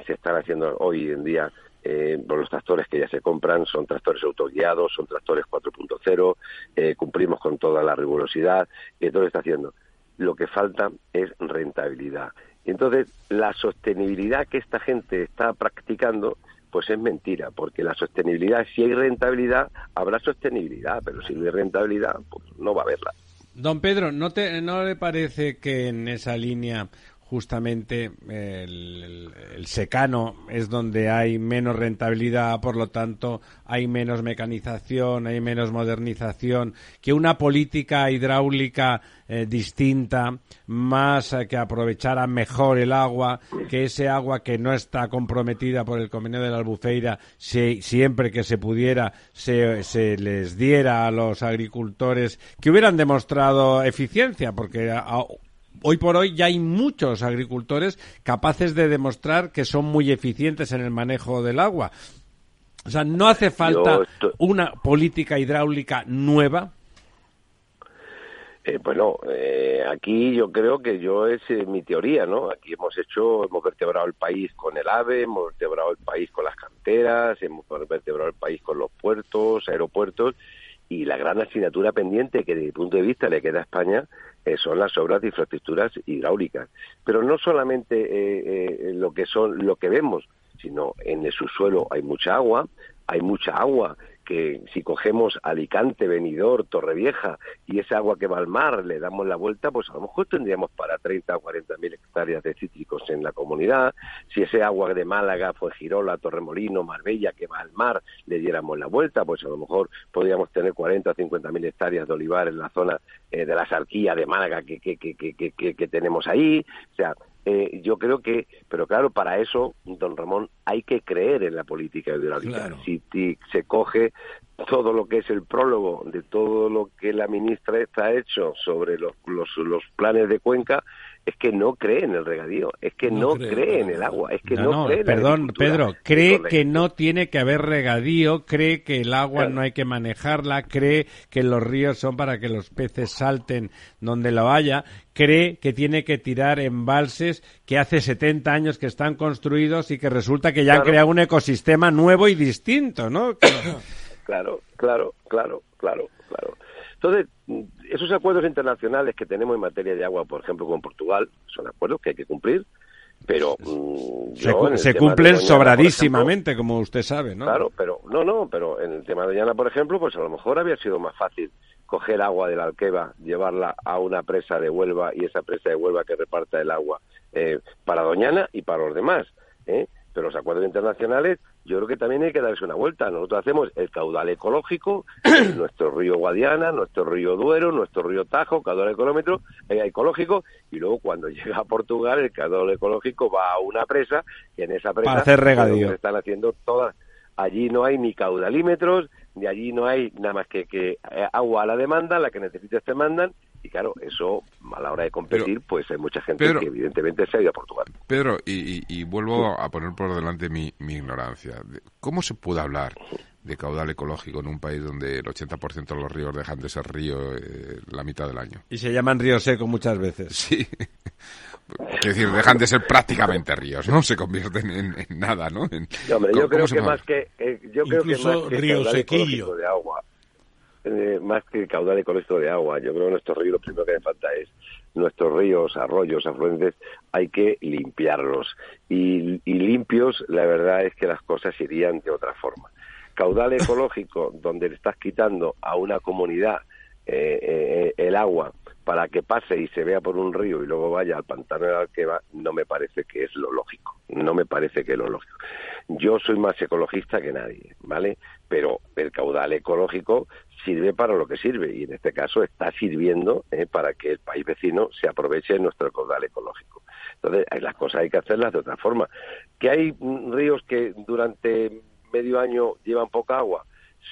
están haciendo hoy en día los tractores que ya se compran son tractores autoguiados, son tractores 4.0, cumplimos con toda la rigurosidad, y todo está haciendo. Lo que falta es rentabilidad entonces, la sostenibilidad que esta gente está practicando, pues es mentira, porque la sostenibilidad, si hay rentabilidad, habrá sostenibilidad, pero si no hay rentabilidad, pues no va a haberla. Don Pedro, ¿no, te, ¿no le parece que en esa línea justamente el, secano es donde hay menos rentabilidad, por lo tanto hay menos mecanización, hay menos modernización, que una política hidráulica eh, distinta, más eh, que aprovechara mejor el agua, que ese agua que no está comprometida por el convenio de la Albufeira, siempre que se pudiera, se, se les diera a los agricultores que hubieran demostrado eficiencia, porque hoy por hoy ya hay muchos agricultores capaces de demostrar que son muy eficientes en el manejo del agua. O sea, no hace falta una política hidráulica nueva. Eh, bueno, eh, aquí yo creo que yo es eh, mi teoría, ¿no? Aquí hemos hecho, hemos vertebrado el país con el AVE, hemos vertebrado el país con las canteras, hemos vertebrado el país con los puertos, aeropuertos, y la gran asignatura pendiente que desde mi punto de vista le queda a España eh, son las obras de infraestructuras hidráulicas. Pero no solamente eh, eh, lo que son lo que vemos, sino en el subsuelo hay mucha agua, hay mucha agua que si cogemos Alicante, Benidorm, Torrevieja y esa agua que va al mar le damos la vuelta, pues a lo mejor tendríamos para 30 o 40 mil hectáreas de cítricos en la comunidad. Si ese agua de Málaga, fue Girola, Torremolino, Marbella que va al mar le diéramos la vuelta, pues a lo mejor podríamos tener 40 o 50 mil hectáreas de olivar en la zona eh, de la Sarquía de Málaga que, que, que, que, que tenemos ahí. O sea, eh, yo creo que, pero claro, para eso, don Ramón, hay que creer en la política hidráulica. Si, se coge todo lo que es el prólogo de todo lo que la ministra está hecho sobre los, los, los planes de Cuenca, es que no cree en el regadío, es que no, cree, en el agua, es que no, cree en Perdón, Pedro, cree que no tiene que haber regadío, cree que el agua no hay que manejarla, cree que los ríos son para que los peces salten donde lo haya, cree que tiene que tirar embalses que hace 70 años que están construidos y que resulta que ya han creado un ecosistema nuevo y distinto, ¿no? claro, claro, claro, claro, claro. Entonces, esos acuerdos internacionales que tenemos en materia de agua, por ejemplo, con Portugal, son acuerdos que hay que cumplir, pero mm, se, cumplen sobradísimamente, como usted sabe, ¿no? Claro, pero no, no, pero en el tema de Doñana, por ejemplo, pues a lo mejor había sido más fácil coger agua de la Alqueva, llevarla a una presa de Huelva y esa presa de Huelva que reparta el agua eh, para Doñana y para los demás. ¿eh? pero los acuerdos internacionales yo creo que también hay que darse una vuelta. Nosotros hacemos el caudal ecológico, nuestro río Guadiana, nuestro río Duero, nuestro río Tajo, caudal ecolómetro, eh, ecológico, y luego cuando llega a Portugal el caudal ecológico va a una presa, y en esa presa Para hacer regadío. se están haciendo todas. Allí no hay ni caudalímetros, ni allí no hay nada más que, que eh, agua a la demanda, la que necesites te mandan, y claro, eso a la hora de competir, pues hay mucha gente Pedro- que evidentemente se ha ido a Portugal. Pedro, y, y- y vuelvo a poner por delante mi, mi ignorancia. ¿Cómo se puede hablar de caudal ecológico en un país donde el 80% de los ríos dejan de ser río eh, la mitad del año? Y se llaman río seco muchas veces. Sí. Quiero decir, dejan de ser prácticamente ríos, ¿no? Se convierten en, en nada, ¿no? En- hombre, ¿cómo- yo creo que más que eh, yo creo que Incluso más que río caudal sequillo. de agua, eh, más que caudal ecológico de agua, yo creo que nuestros ríos lo primero que hace falta es nuestros ríos, arroyos, afluentes, hay que limpiarlos y, y limpios, la verdad es que las cosas irían de otra forma. Caudal ecológico donde le estás quitando a una comunidad eh, eh, el agua para que pase y se vea por un río y luego vaya al pantano de Alqueva, no me parece que es lo lógico. No me parece que es lo lógico. Yo soy más ecologista que nadie, ¿vale? Pero el caudal ecológico sirve para lo que sirve y en este caso está sirviendo eh, para que el país vecino se aproveche de nuestro caudal ecológico. Entonces, las cosas hay que hacerlas de otra forma. ¿Que hay mm, ríos que durante medio año llevan poca agua?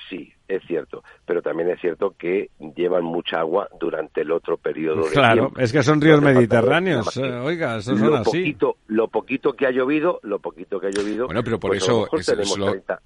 Sí, es cierto, pero también es cierto que llevan mucha agua durante el otro periodo de Claro, tiempo. es que son ríos mediterráneos. eh, Oiga, esos son lo así. poquito, lo poquito que ha llovido, lo poquito que ha llovido. Bueno, pero por pues a eso es- lo- 30.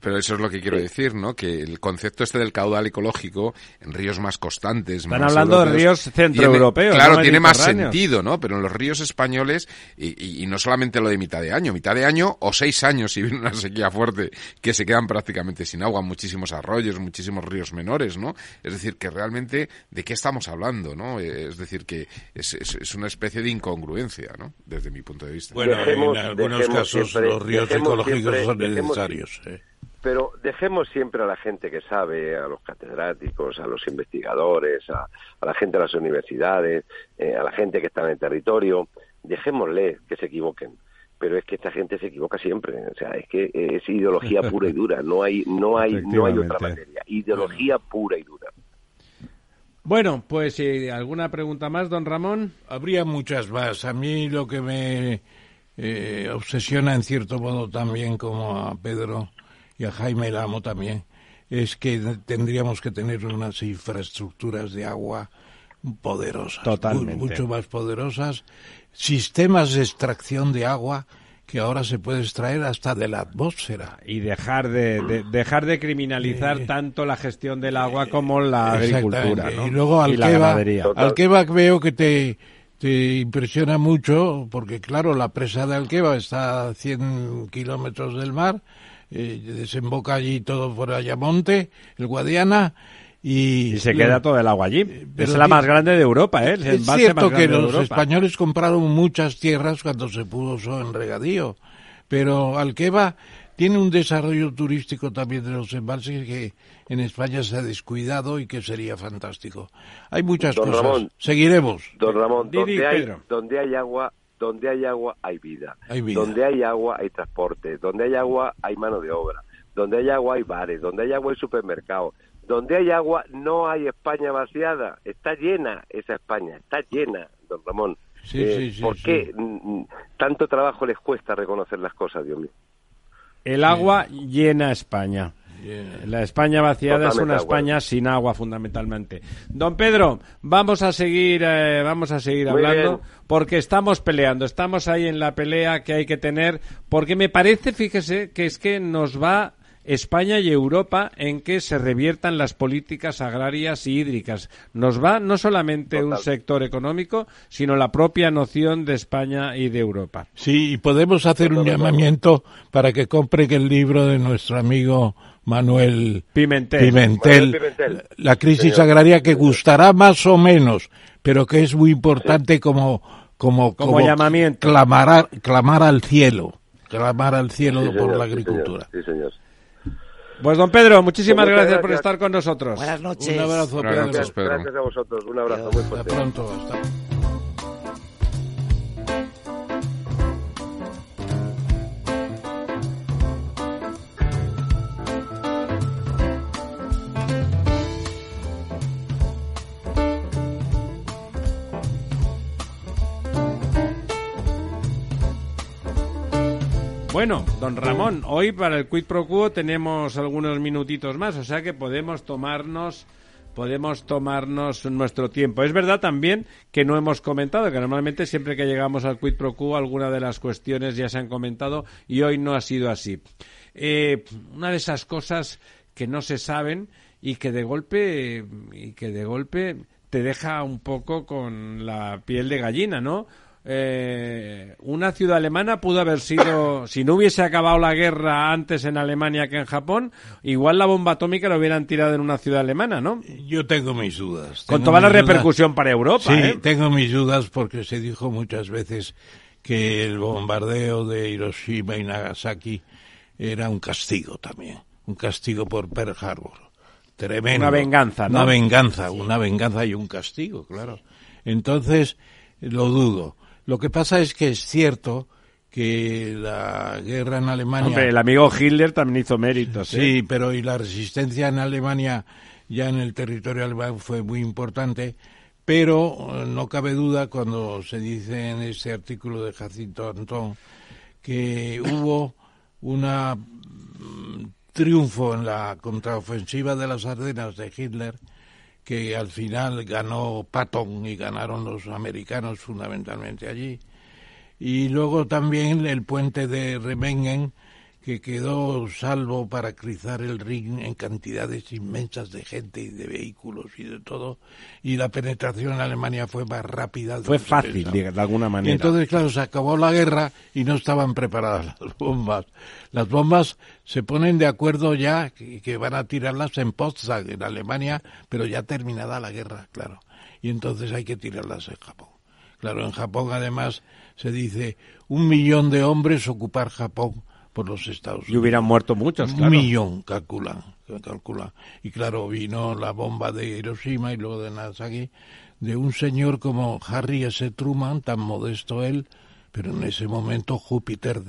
Pero eso es lo que quiero decir, ¿no? Que el concepto este del caudal ecológico en ríos más constantes, Están más hablando de ríos centroeuropeos, tiene- Claro, no tiene más sentido, ¿no? Pero en los ríos españoles, y, y- y no solamente lo de mitad de año, mitad de año o seis años si viene una sequía fuerte, que se quedan prácticamente sin agua, muchísimos arroyos, muchísimos ríos menores, ¿no? Es decir, que realmente, ¿de qué estamos hablando, no? Eh, Es decir, que es, es- es una especie de incongruencia, ¿no? Desde mi punto de vista. Bueno, Dejemos- en algunos casos siempre- los ríos ecológicos siempre- son dejemos- necesarios. ¿eh? Pero dejemos siempre a la gente que sabe, a los catedráticos, a los investigadores, a, a la gente de las universidades, eh, a la gente que está en el territorio, dejémosle que se equivoquen. Pero es que esta gente se equivoca siempre, o sea, es que es ideología pura y dura, no hay, no hay, no hay otra materia, ideología pura y dura. Bueno, pues eh, ¿alguna pregunta más, don Ramón? Habría muchas más. A mí lo que me eh, obsesiona en cierto modo también, como a Pedro y a Jaime Lamo también, es que tendríamos que tener unas infraestructuras de agua poderosas, Totalmente. mu- mucho más poderosas, sistemas de extracción de agua que ahora se puede extraer hasta de la atmósfera. Y dejar de, de- dejar de criminalizar Eh, tanto la gestión del agua como la agricultura, Exactamente. ¿no? Y luego ganadería. Alqueva veo que te, te impresiona mucho, porque claro, la presa de Alqueva está a 100 kilómetros del mar, eh, desemboca allí todo por Ayamonte, el Guadiana, y... Y se queda todo el agua allí. pero es la más grande de Europa, ¿eh? El Es embalse cierto más que los españoles compraron muchas tierras cuando se puso en regadío, pero Alqueva tiene un desarrollo turístico también de los embalses que en España se ha descuidado y que sería fantástico. Hay muchas Don cosas. Ramón. Seguiremos. Don Ramón, donde hay, donde hay agua, donde hay agua hay vida. Hay vida. Donde hay agua hay transporte. Donde hay agua hay mano de obra. Donde hay agua hay bares. Donde hay agua hay supermercados. Donde hay agua no hay España vaciada. Está llena esa España. Está llena, don Ramón. Sí, Eh, sí, sí, ¿Por sí. qué mm, tanto trabajo les cuesta reconocer las cosas, Dios mío? El agua llena España. La España vaciada es una. España sin agua, fundamentalmente. Don Pedro, vamos a seguir, eh, vamos a seguir Muy hablando bien. porque estamos peleando, estamos ahí en la pelea que hay que tener, porque me parece, fíjese, que es que nos va España y Europa en que se reviertan las políticas agrarias y hídricas. Nos va no solamente un sector económico, sino la propia noción de España y de Europa. Sí, y podemos hacer un llamamiento para que compren el libro de nuestro amigo Manuel Pimentel. Pimentel, Manuel Pimentel. La crisis Señor. agraria que gustará más o menos, pero que es muy importante como, como, Como llamamiento. Clamar, clamar al cielo, clamar al cielo Sí, por señor, la sí, agricultura. señor, Sí, señor. Pues don Pedro, muchísimas Muchas gracias, por estar con nosotros. Buenas noches. Un abrazo, Buenas Pedro. noches, Pedro. Gracias a vosotros. Un abrazo Adiós. muy Hasta fuerte. pronto. Hasta Bueno, don Ramón, hoy para el Quid Pro Quo tenemos algunos minutitos más, o sea que podemos tomarnos podemos tomarnos nuestro tiempo. Es verdad también que no hemos comentado, que normalmente siempre que llegamos al Quid Pro Quo alguna de las cuestiones ya se han comentado y hoy no ha sido así. Eh, una de esas cosas que no se saben y que de golpe y que de golpe te deja un poco con la piel de gallina, ¿no? Eh, una ciudad alemana pudo haber sido, si no hubiese acabado la guerra antes en Alemania que en Japón, igual la bomba atómica la hubieran tirado en una ciudad alemana, ¿no? Yo tengo mis dudas. Con toda la dudas. repercusión para Europa. Sí, ¿eh? tengo mis dudas porque se dijo muchas veces que el bombardeo de Hiroshima y Nagasaki era un castigo también, un castigo por Pearl Harbor. Tremendo. Una venganza, ¿no? Una venganza, una venganza y un castigo, claro. Entonces, lo dudo. Lo que pasa es que es cierto que la guerra en Alemania... Hombre, el amigo Hitler también hizo méritos. ¿eh? Sí, pero y la resistencia en Alemania, ya en el territorio alemán, fue muy importante. Pero eh, no cabe duda cuando se dice en ese artículo de Jacinto Antón que hubo una mm, triunfo en la contraofensiva de las Ardenas de Hitler que al final ganó Patton y ganaron los americanos fundamentalmente allí. Y luego también el puente de Remengen, que quedó salvo para cruzar el Rin en cantidades inmensas de gente y de vehículos y de todo. Y la penetración en Alemania fue más rápida. Fue fácil, de, de alguna Y manera. entonces, claro, se acabó la guerra y no estaban preparadas las bombas. Las bombas se ponen de acuerdo ya que, que van a tirarlas en Potsdam, en Alemania, pero ya terminada la guerra, claro. Y entonces hay que tirarlas en Japón. Claro, en Japón además se dice un millón de hombres ocupar Japón por los Estados y Unidos. hubieran muerto muchos, Un claro. millón, calculan, calculan. Y claro, vino la bomba de Hiroshima y luego de Nagasaki de un señor como Harry S. Truman, tan modesto él, pero en ese momento Júpiter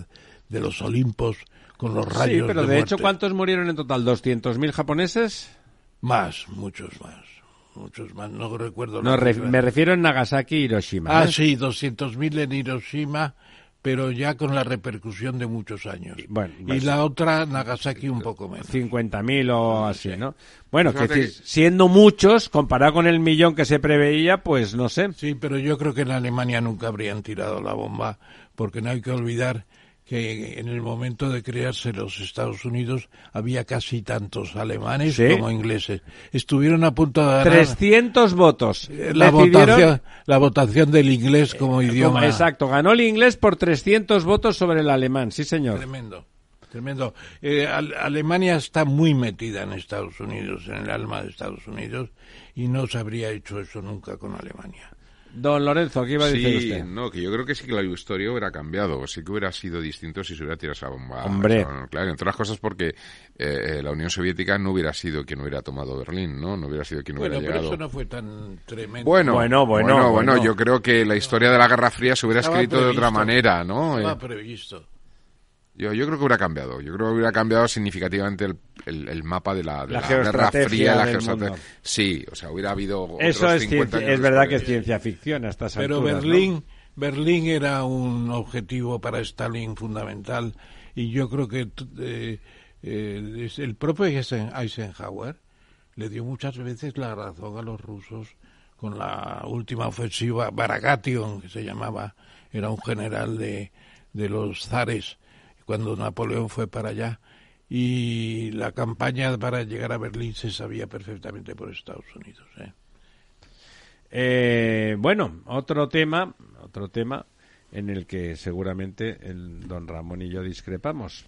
de los Olimpos con los rayos Sí, pero de, de hecho. ¿cuántos murieron en total? ¿200.000 japoneses? Más, muchos más. Muchos más, no recuerdo. No, me refiero en Nagasaki y Hiroshima. Ah, ¿eh? sí, 200.000 en Hiroshima, pero ya con la repercusión de muchos años. bueno, y pues- la otra, Nagasaki, un poco menos. 50.000 o así, ¿no? Bueno, que Fíjate decir, siendo muchos, comparado con el millón que se preveía, pues no sé. Sí, pero yo creo que en Alemania nunca habrían tirado la bomba, porque no hay que olvidar que en el momento de crearse los Estados Unidos había casi tantos alemanes Sí. como ingleses. Estuvieron a punto de ganar 300 votos. eh, la, Decidieron- votación, la votación del inglés como idioma. Como- Exacto, ganó el inglés por 300 votos sobre el alemán, sí señor. Tremendo, tremendo. Eh, Al- Alemania está muy metida en Estados Unidos, en el alma de Estados Unidos, y no se habría hecho eso nunca con Alemania. Don Lorenzo, ¿qué iba a decir Sí, usted? no, que yo creo que sí que la historia hubiera cambiado, sí que hubiera sido distinto si se hubiera tirado esa bomba. Hombre. esa nuclear. entre otras cosas porque eh, eh, la Unión Soviética no hubiera sido quien hubiera tomado Berlín, ¿no? No hubiera sido quien Bueno, hubiera pero llegado. eso no fue tan tremendo. Bueno, Bueno, bueno, bueno, bueno. yo creo que la historia de la Guerra Fría se hubiera Estaba escrito de otra manera, ¿no? Estaba Eh, previsto. Yo, yo creo que hubiera cambiado. Yo creo que hubiera cambiado significativamente el, el- el mapa de la, de La la, Guerra Fría, la mundo. Sí, o sea, hubiera habido Eso otros es, 50 ciencia- años es verdad que es ciencia ficción a estas Pero alturas, ¿no? Berlín, Berlín era un objetivo para Stalin fundamental y yo creo que eh, eh, el propio Eisen- Eisenhower le dio muchas veces la razón a los rusos con la última ofensiva Baragation que se llamaba era un general de, de los zares cuando Napoleón fue para allá y la campaña para llegar a Berlín se sabía perfectamente por Estados Unidos ¿eh? Eh, bueno, otro tema, otro tema en el que seguramente el don Ramón y yo discrepamos,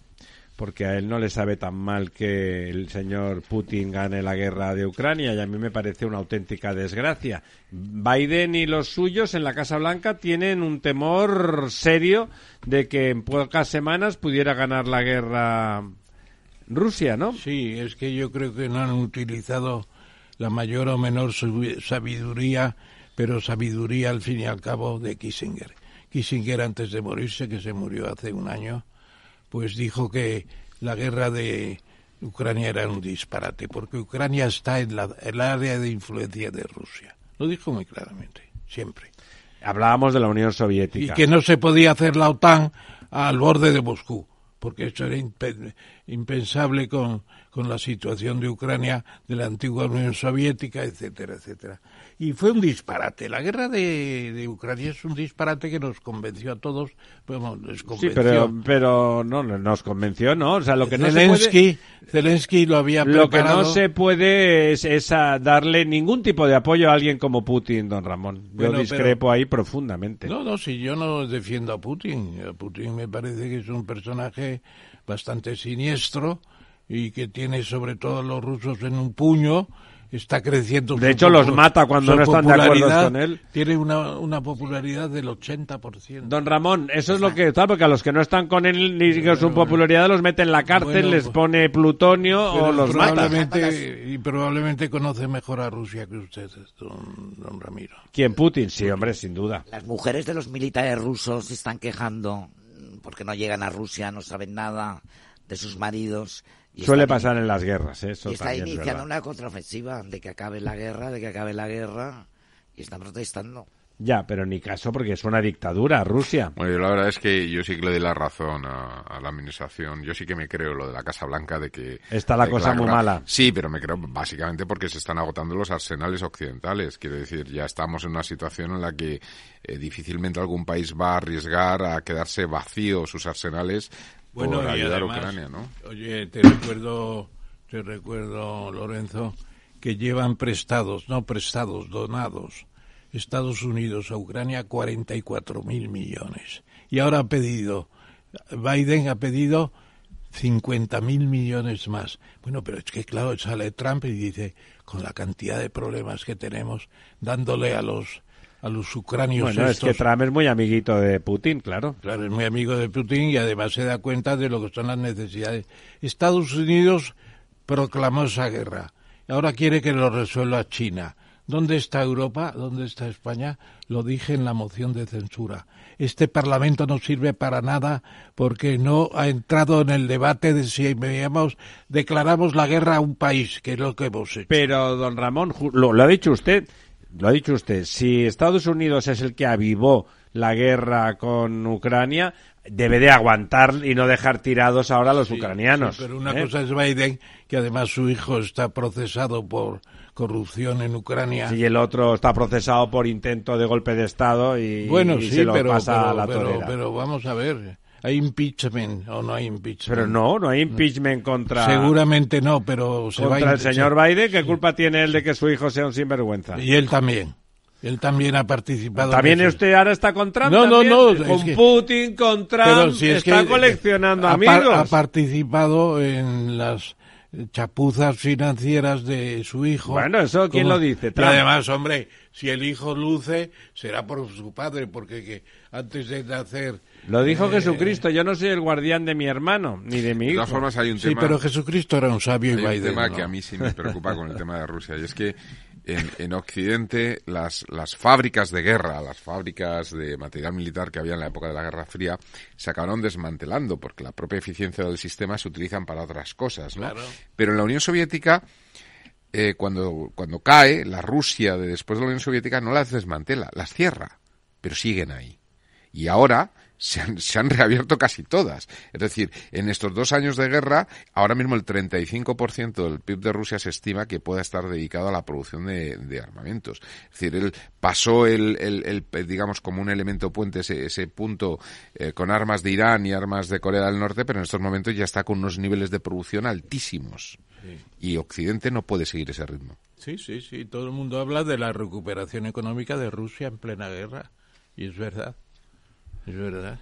porque a él no le sabe tan mal que el señor Putin gane la guerra de Ucrania y a mí me parece una auténtica desgracia. Biden y los suyos en la Casa Blanca tienen un temor serio de que en pocas semanas pudiera ganar la guerra Rusia, ¿no? Sí, es que yo creo que no han utilizado la mayor o menor sabi- sabiduría, pero sabiduría al fin y al cabo de Kissinger. Kissinger antes de morirse, que se murió hace un año, pues dijo que la guerra de Ucrania era un disparate, porque Ucrania está en la, el área de influencia de Rusia. Lo dijo muy claramente, siempre. Hablábamos de la Unión Y Soviética. que no se podía hacer la OTAN al borde de Moscú, porque eso era impensable con, con la situación de Ucrania, de la antigua Unión Soviética, etcétera, etcétera. Y fue un disparate. La guerra de, de Ucrania es un disparate que nos convenció a todos. Bueno, les convenció. Sí, pero, pero no, nos convenció, ¿no? O sea, lo que no Zelensky, se puede... Zelensky lo había preparado. Lo que no se puede es, es darle ningún tipo de apoyo a alguien como Putin, don Ramón. Yo discrepo ahí profundamente. No, no, si yo no defiendo a Putin. A Putin me parece que es un personaje bastante siniestro y que tiene sobre todo a los rusos en un puño está creciendo. De hecho, los mata cuando no están de acuerdo con él. Tiene una, una popularidad del 80%. Don Ramón, eso es lo que está, porque a los que no están con él ni con su popularidad los mete en la cárcel, les pone plutonio o los probablemente, mata. Y probablemente conoce mejor a Rusia que usted, don, don Ramiro. ¿Quién? Putin, sí, hombre, sin duda. Las mujeres de los militares rusos se están quejando porque no llegan a Rusia, no saben nada de sus maridos Suele pasar en las guerras, ¿eh? eso y está iniciando una contraofensiva de que acabe la guerra, de que acabe la guerra, y están protestando. Ya, pero ni caso porque es una dictadura, Rusia. Bueno, la verdad es que yo sí que le doy la razón a, la administración. Yo sí que me creo lo de la Casa Blanca de que... Está la cosa muy mala. Sí, pero me creo básicamente porque se están agotando los arsenales occidentales. Quiero decir, ya estamos en una situación en la que eh, difícilmente algún país va a arriesgar a quedarse vacío sus arsenales bueno, por ayudar a Ucrania, ¿no? Oye, te recuerdo, te recuerdo, Lorenzo, que llevan prestados, no prestados, donados, Estados Unidos a Ucrania 44 mil millones. Y ahora ha pedido, Biden ha pedido 50 mil millones más. Bueno, pero es que claro, sale Trump y dice, con la cantidad de problemas que tenemos, dándole a los a los ucranios. Bueno, es que Trump es muy amiguito de Putin, claro. Claro, es muy amigo de Putin y además se da cuenta de lo que son las necesidades. Estados Unidos proclamó esa guerra. Ahora quiere que lo resuelva China. ¿Dónde está Europa? ¿Dónde está España? Lo dije en la moción de censura. Este Parlamento no sirve para nada porque no ha entrado en el debate de si declaramos la guerra a un país, que es lo que hemos hecho. Pero, don Ramón, lo ha dicho usted, lo ha dicho usted, si Estados Unidos es el que avivó la guerra con Ucrania, debe de aguantar y no dejar tirados ahora a los ucranianos. pero una ¿eh? cosa es Biden, que además su hijo está procesado por corrupción en Ucrania. Sí, y el otro está procesado por intento de golpe de Estado y, bueno, sí, se lo pero, pasa a la pero, pero vamos a ver. ¿Hay impeachment o no hay impeachment? Pero no, no hay impeachment contra... Seguramente no, pero se contra el señor Biden. ¿Qué culpa tiene él de que su hijo sea un sinvergüenza? Y él también. Él también ha participado. ¿También usted ahora está con Trump? No, no, no. Con Putin, con Trump, si está coleccionando amigos. ha participado en las chapuzas financieras de su hijo. Bueno, eso quién lo dice. Y además, hombre, si el hijo luce, será por su padre, porque que antes de nacer... Lo dijo eh, Jesucristo, yo no soy el guardián de mi hermano, ni de mi hijo. De todas formas hay un tema... Sí, pero Jesucristo era un sabio y hay un tema que a mí sí me preocupa con el tema de Rusia, y es que en, en, Occidente las, las fábricas de guerra, las fábricas de material militar que había en la época de la Guerra Fría, se acabaron desmantelando porque la propia eficiencia del sistema se utilizan para otras cosas. ¿no? Pero en la Unión Soviética, eh, cuando, cuando cae, la Rusia de después de la Unión Soviética no las desmantela, las cierra, pero siguen ahí. Y ahora se han, se han, reabierto casi todas. Es decir, en estos dos años de guerra, ahora mismo el 35% del PIB de Rusia se estima que pueda estar dedicado a la producción de, de armamentos. Es decir, él pasó el, el, el, digamos, como un elemento puente ese, ese punto eh, con armas de Irán y armas de Corea del Norte, pero en estos momentos ya está con unos niveles de producción altísimos. Sí. Y Occidente no puede seguir ese ritmo. Sí, sí, sí. Todo el mundo habla de la recuperación económica de Rusia en plena guerra. Y es verdad. Es verdad.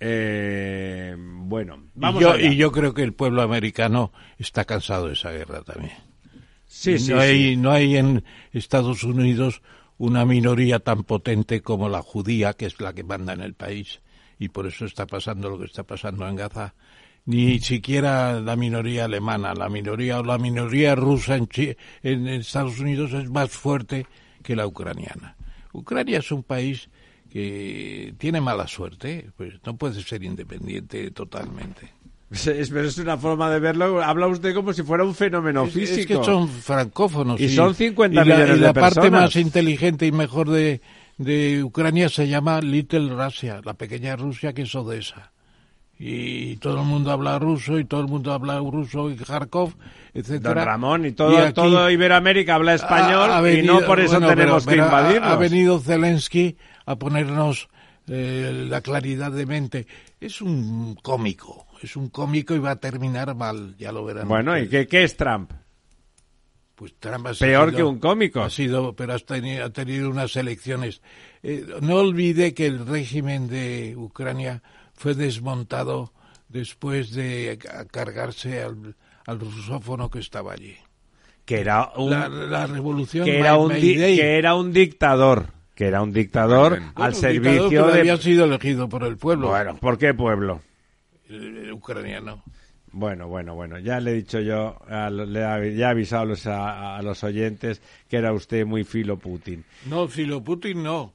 Eh, bueno, vamos y yo, allá. y yo creo que el pueblo americano está cansado de esa guerra también. Sí, sí, no hay, sí. no hay en Estados Unidos una minoría tan potente como la judía, que es la que manda en el país, y por eso está pasando lo que está pasando en Gaza. Ni siquiera la minoría alemana, la minoría o la minoría rusa en, en Estados Unidos es más fuerte que la ucraniana. Ucrania es un país que tiene mala suerte, pues no puede ser independiente totalmente. Es, pero es una forma de verlo. Habla usted como si fuera un fenómeno es, físico. Es que son francófonos. Y, y son 50 y la, millones y la de parte personas. más inteligente y mejor de, de Ucrania se llama Little Russia, la pequeña Rusia que es Odessa. y todo el mundo habla ruso y todo el mundo habla ruso en Kharkov, etcétera. Don Ramón, y todo, aquí todo Iberoamérica habla español ha- ha y no venido- por eso bueno, tenemos pero- que pero ha- invadirnos. Ha, venido Zelensky a ponernos eh, la claridad de mente. Es un cómico, es un cómico y va a terminar mal, ya lo verán. Bueno, ¿y qué, qué es Trump? Pues Trump ha Peor sido- que un cómico. Ha sido, pero ha tenido, ha tenido unas elecciones. Eh, no olvide que el régimen de Ucrania fue desmontado después de ca- cargarse al, al rusófono que estaba allí. Que era un, La, la revolución que era un, di- que era un dictador. Que era un dictador Bueno, Bueno, al un dictador, servicio pero de... había sido elegido por el pueblo Bueno, ¿por qué pueblo? eh, ucraniano. Bueno, bueno, bueno, ya le he dicho yo, a le ya he avisado a los, a, a los oyentes que era usted muy filo Putin. No, Filo Putin no.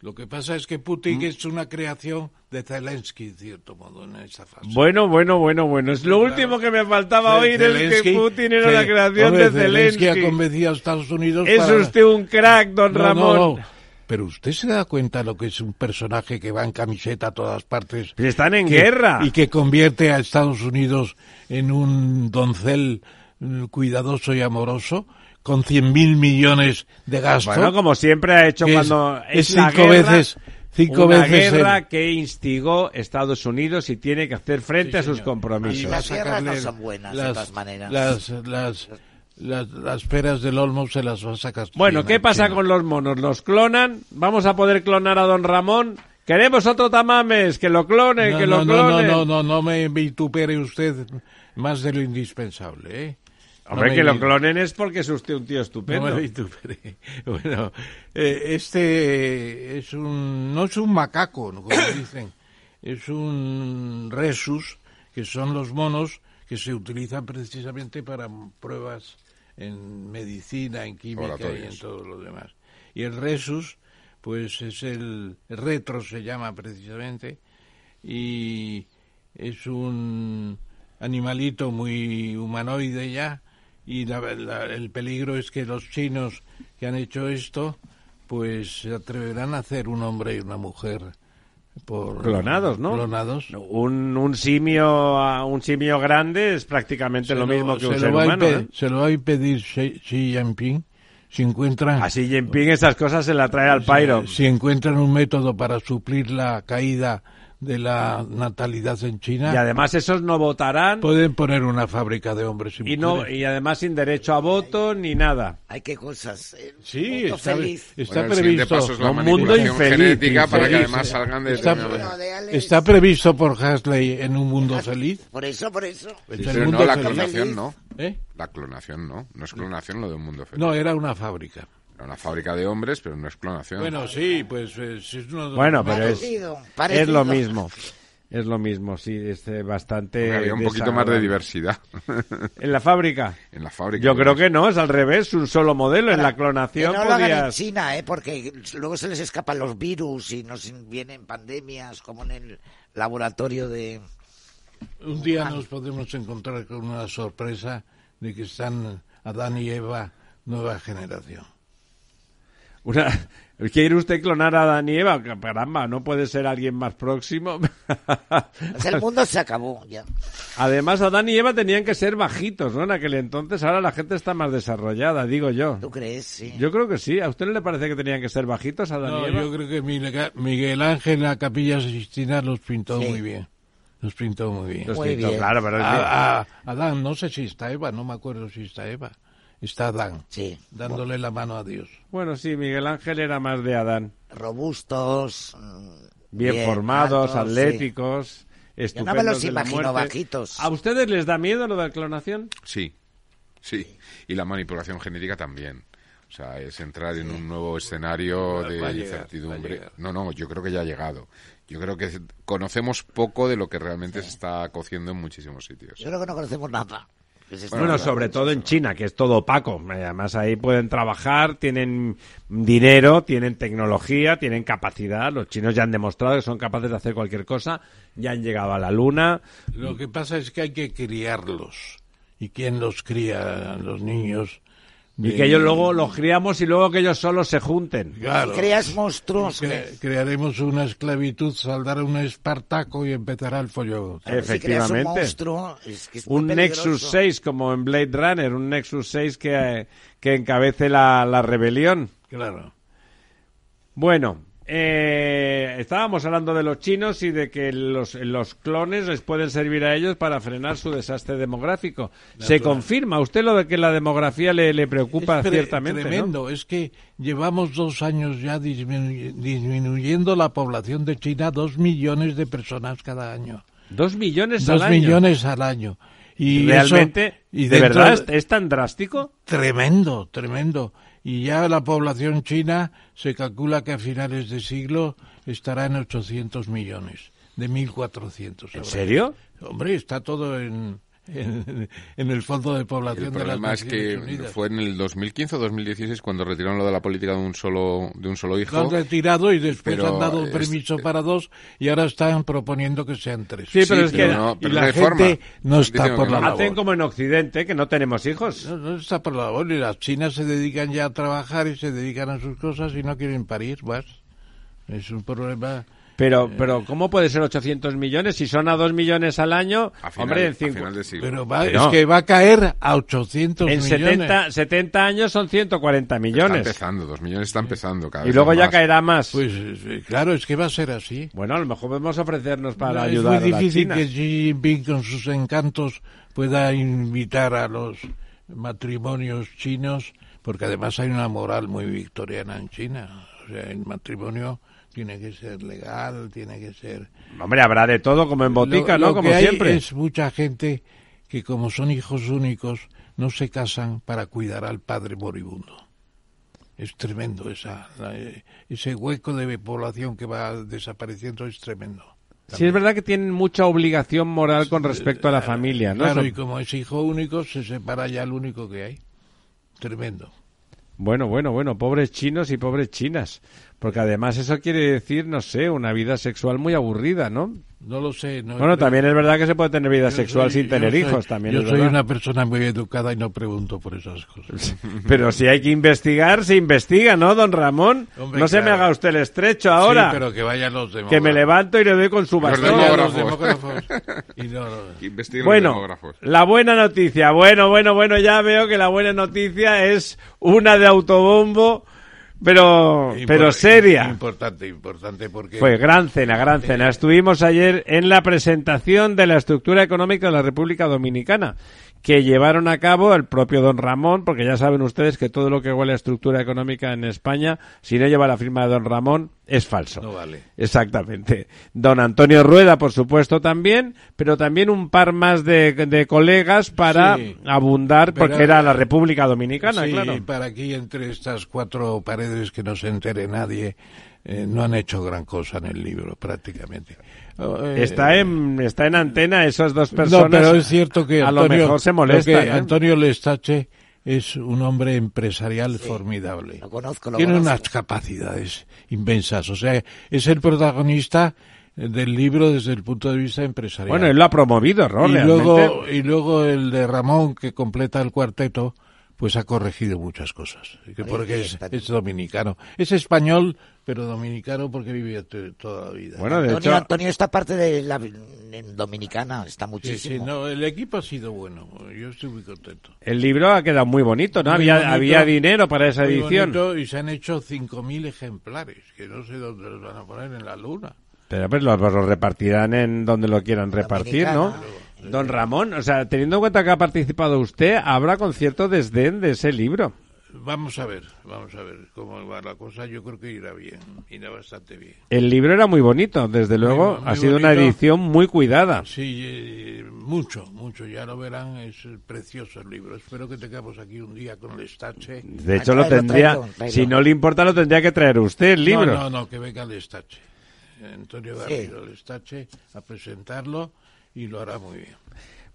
Lo que pasa es que Putin Mm. es una creación de Zelensky, en cierto modo, en esa fase. Bueno, bueno, bueno, bueno, es lo último que me faltaba oír, es que Zelensky- Putin era la creación hombre, de Zelensky. ha convencido a Estados Unidos Es para- usted un crack, don No, no, Ramón. no. Pero usted se da cuenta lo que es un personaje que va en camiseta a todas partes. Pero están en que- guerra. Y que convierte a Estados Unidos en un doncel mm, cuidadoso y amoroso con cien mil millones de gasto. Bueno, como siempre ha hecho es- cuando es la cinco guerra, veces- cinco una veces guerra el- que instigó Estados Unidos y tiene que hacer frente Sí, a sus compromisos. Y Las guerras no son buenas, de las- todas maneras. Las, las, las, las peras del olmo se las va a sacar. Bueno, ¿qué pasa China. con los monos? ¿Los clonan? ¿Vamos a poder clonar a don Ramón? Queremos otro tamames, que lo clone, no, que no, lo no, clone. no, no, no, no me vitupere usted más de lo indispensable, ¿eh? No Hombre, que lo clonen es porque es usted un tío No estupendo. me vitupere. Bueno, eh, este es un, no es un macaco, ¿no? como dicen, es un resus, que son los monos que se utilizan precisamente para pruebas en medicina, en química y en todo lo demás. Y el resus, pues es el retro se llama precisamente, y es un animalito muy humanoide ya, y la- la- el peligro es que los chinos que han hecho esto, pues se atreverán a hacer un hombre y una mujer por Clonados, ¿no? Clonados. Un, un simio a- un simio grande es prácticamente Se lo mismo que un ser humano. ¿eh? Se lo va a impedir Xi, Xi Jinping si encuentran A Xi Jinping esas cosas se la trae al pairo. si encuentran un método para suplir la caída de la natalidad en China, Y además esos no votarán pueden poner una fábrica de hombres y, y no mujeres. y además sin derecho a voto ni nada. Hay que cosas. eh, Sí, está, feliz. está Bueno, el previsto. es la un mundo infeliz, genética para que infeliz. además salgan de Está, No, está previsto por Hasley en un mundo feliz. Por eso, por eso. Es Sí, el pero mundo no, la feliz. clonación no. ¿Eh? La clonación no. No es clonación lo de un mundo feliz. No, era una fábrica. Una fábrica de hombres, pero no es clonación. Bueno, sí, pues si es uno de Bueno, pero es, Parecido, es lo mismo. Es lo mismo, sí, es eh, bastante... Había un poquito más de diversidad ¿En la fábrica? en la fábrica. Yo creo que no, es al revés, un solo modelo. En la Que clonación no lo hagan en podías... China, ¿eh? porque luego se les escapan los virus y nos vienen pandemias como en el laboratorio de... Un día nos podemos encontrar con una sorpresa de que están Adán y Eva, nueva generación. Una... ¿Quiere usted clonar a Adán y Eva? Caramba, ¿no puede ser alguien más próximo? Pues el mundo se acabó ya. Además, Adán y Eva tenían que ser bajitos, ¿no? En aquel entonces, ahora la gente está más desarrollada, digo yo. ¿Tú crees? Sí. Yo creo que sí. ¿A usted no le parece que tenían que ser bajitos, Adán No, y Eva? yo creo que Miguel Ángel en la Capilla Sistina los pintó Sí. muy bien. Los pintó muy bien. Los Muy pintó, bien. Claro, pero... A, a- Adán, no sé si está Eva, no me acuerdo si está Eva. Está Adán, Sí. dándole la mano a Dios. Bueno, sí, Miguel Ángel era más de Adán. Robustos. Bien, formados, altos, sí. atléticos, estupendos Yo no me los imagino bajitos. ¿A ustedes les da miedo lo de la clonación? Sí, sí. Y la manipulación genética también. O sea, es entrar en un nuevo escenario Va- de va a llegar, incertidumbre. No, no, yo creo que ya ha llegado. Yo creo que conocemos poco de lo que realmente se está cociendo en muchísimos sitios. Yo creo que no conocemos nada. Bueno, sobre todo en China, que es todo opaco. Además, ahí pueden trabajar, tienen dinero, tienen tecnología, tienen capacidad. Los chinos ya han demostrado que son capaces de hacer cualquier cosa. Ya han llegado a la luna. Lo que pasa es que hay que criarlos. ¿Y quién los cría? Los niños. Y que ellos luego los criamos y luego que ellos solos se junten. Claro. Creas monstruos. Cre- crearemos una esclavitud, saldrá un Espartaco y empezará el follón. Si creas un Efectivamente. monstruo, es que es Un. Nexus 6 como en Blade Runner, un Nexus 6 que, eh, que encabece la, la rebelión. Claro. Bueno, eh, estábamos hablando de los chinos y de que los, los clones les pueden servir a ellos para frenar su desastre demográfico. ¿Se confirma usted lo de que la demografía le, le preocupa Es ciertamente? ¿no? Tremendo, es que llevamos dos años ya disminu- disminuyendo la población de China, dos millones de personas cada año. Dos millones Dos al año. millones al año. Y ¿Realmente? eso- y ¿De verdad de- es tan drástico? Tremendo, tremendo. Y ya la población china se calcula que a finales de siglo estará en 800 millones, de 1.400. ¿En serio? Hombre, está todo en, en, en el fondo de población El de las problema es que Unidas. fue en el 2015 o 2016 cuando retiraron lo de la política de un solo de un solo hijo. Lo han retirado y después Pero han dado es- permiso para dos y ahora están proponiendo que sean tres. Sí, pero es que no, y pero la hay gente no está por la no. labor. Hacen como en Occidente, que no tenemos hijos. No, no está por la labor y las chinas se dedican ya a trabajar y se dedican a sus cosas y no quieren parir más. Es un problema. Pero, pero ¿cómo puede ser 800 millones si son a 2 millones al año? A final, Hombre, en, a cincu- final de siglo. Pero va, Pero- es que va a caer a 800 en millones. 70, 70 años son 140 Está millones. empezando, dos millones está empezando cada Y vez luego son ya más. caerá más. Pues eh, claro, es que va a ser así. bueno, a lo mejor podemos ofrecernos para No, ayudar es muy a la difícil China. que Xi Jinping con sus encantos pueda invitar a los matrimonios chinos, porque además hay una moral muy victoriana en China. O sea, el matrimonio tiene que ser legal, tiene que ser... Hombre, habrá de todo como en botica, Lo- ¿no? lo Como que hay siempre. es mucha gente que como son hijos únicos no se casan para cuidar al padre moribundo. Es tremendo esa, la- eh, ese hueco de población que va desapareciendo es tremendo. Sí, es verdad que tienen mucha obligación moral con respecto a la familia, ¿no? Claro, y como es hijo único, se separa ya el único que hay. Tremendo. Bueno, bueno, bueno, pobres chinos y pobres chinas. Porque además eso quiere decir, no sé, una vida sexual muy aburrida, ¿no? No lo sé. No, Bueno, también es verdad que se puede tener vida yo sexual soy- sin tener soy- hijos, también Yo soy verdad. una persona muy educada y no pregunto por esas cosas. Pero si hay que investigar, se investiga, ¿no, don Ramón? Hombre, no se me haga usted el estrecho ahora. Sí, pero que vayan los demógrafos. Que me levanto y le doy con su bastón. Vayan los demógrafos. demógrafos. Y no, no. Investiguen los Bueno, demógrafos. la buena noticia. Bueno, bueno, bueno, ya veo que la buena noticia es una de autobombo, pero, Impor- pero seria. Importante, importante, porque... Fue gran cena, gran cena. Estuvimos ayer en la presentación de la estructura económica de la República Dominicana, que llevaron a cabo el propio don Ramón, porque ya saben ustedes que todo lo que huele a estructura económica en España, si no lleva la firma de don Ramón, es falso. No vale. Exactamente. Don Antonio Rueda, por supuesto, también, pero también un par más de, de colegas para Sí. abundar, porque Pero- era la República Dominicana, sí, claro. para aquí entre estas cuatro paredes que no se entere nadie, eh, no han hecho gran cosa en el libro prácticamente. Oh, eh, Está en, está en antena esas dos personas. No, pero es cierto que a Antonio, lo mejor se que ¿eh? Antonio Lestache es un hombre empresarial formidable. Lo conozco, lo Tiene conozco. unas capacidades inmensas. O sea, es el protagonista del libro desde el punto de vista empresarial. Bueno, él lo ha promovido, ¿no? y luego y luego el de Ramón que completa el cuarteto pues ha corregido muchas cosas porque es, dominicano es español pero dominicano porque vive toda la vida Bueno, de Antonio, hecho, Antonio, esta parte de la en dominicana está Sí, muchísimo. sí, no, el equipo ha sido bueno yo estoy muy contento el libro ha quedado muy bonito, ¿no? Muy había, bonito, había dinero para esa Muy edición. bonito, y se han hecho 5.000 ejemplares que no sé dónde los van a poner en la luna Pero pues los, los repartirán en donde lo quieran repartir, ¿no? Dominicana. Don Ramón, o sea, teniendo en cuenta que ha participado usted, habrá con cierto desdén de ese libro. vamos a ver vamos a ver cómo va la cosa yo creo que irá bien irá bastante bien El libro era muy bonito, desde luego, muy ha sido una edición muy cuidada. Sí, eh, mucho, mucho, ya lo verán, es precioso el libro. Espero que tengamos aquí un día con el estache. De hecho, Ah, lo tendría, si no le importa, lo tendría que traer usted el libro. No, no, no, que venga el estache. Antonio Sí. Garrido, el estache, a presentarlo y lo hará muy bien.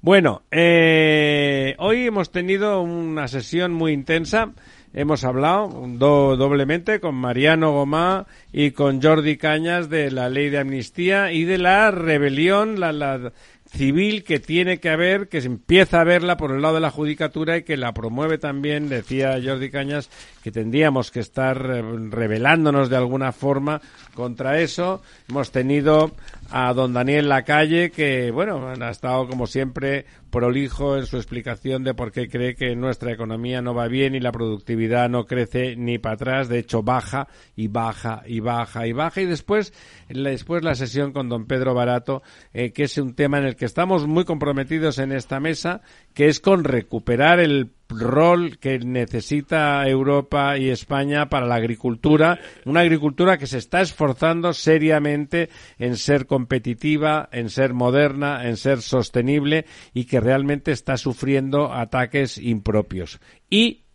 Bueno, eh, hoy hemos tenido una sesión muy intensa. Hemos hablado do- doblemente con Mariano Gomá y con Jordi Cañas de la ley de amnistía y de la rebelión la, la- civil que tiene que haber, que se empieza a verla por el lado de la judicatura y que la promueve también, decía Jordi Cañas, que tendríamos que estar eh, rebelándonos de alguna forma contra eso. Hemos tenido a don Daniel Lacalle, que, bueno, ha estado como siempre prolijo en su explicación de por qué cree que nuestra economía no va bien y la productividad no crece ni para atrás, de hecho baja y baja y baja y baja. Y después después la sesión con don Pedro Barato, eh, que es un tema en el que estamos muy comprometidos en esta mesa, que es con recuperar el rol que necesita Europa y España para la agricultura, una agricultura que se está esforzando seriamente en ser competitiva, en ser moderna, en ser sostenible y que realmente está sufriendo ataques impropios. Y,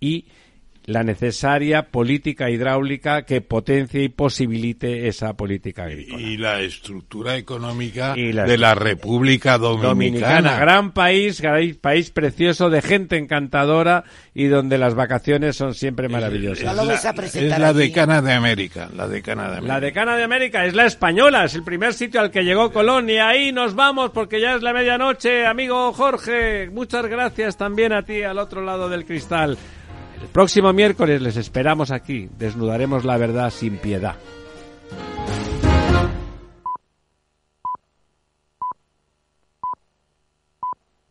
y la necesaria política hidráulica que potencie y posibilite esa política agrícola. Y la estructura económica de la República Dominicana. Gran país, país precioso, de gente encantadora y donde las vacaciones son siempre maravillosas. Es, la, decana de América, la decana de América. La decana de América es la española, es el primer sitio al que llegó Colón y ahí nos vamos porque ya es la medianoche, amigo Jorge. Muchas gracias también a ti al otro lado del cristal. El próximo miércoles les esperamos aquí. Desnudaremos la verdad sin piedad.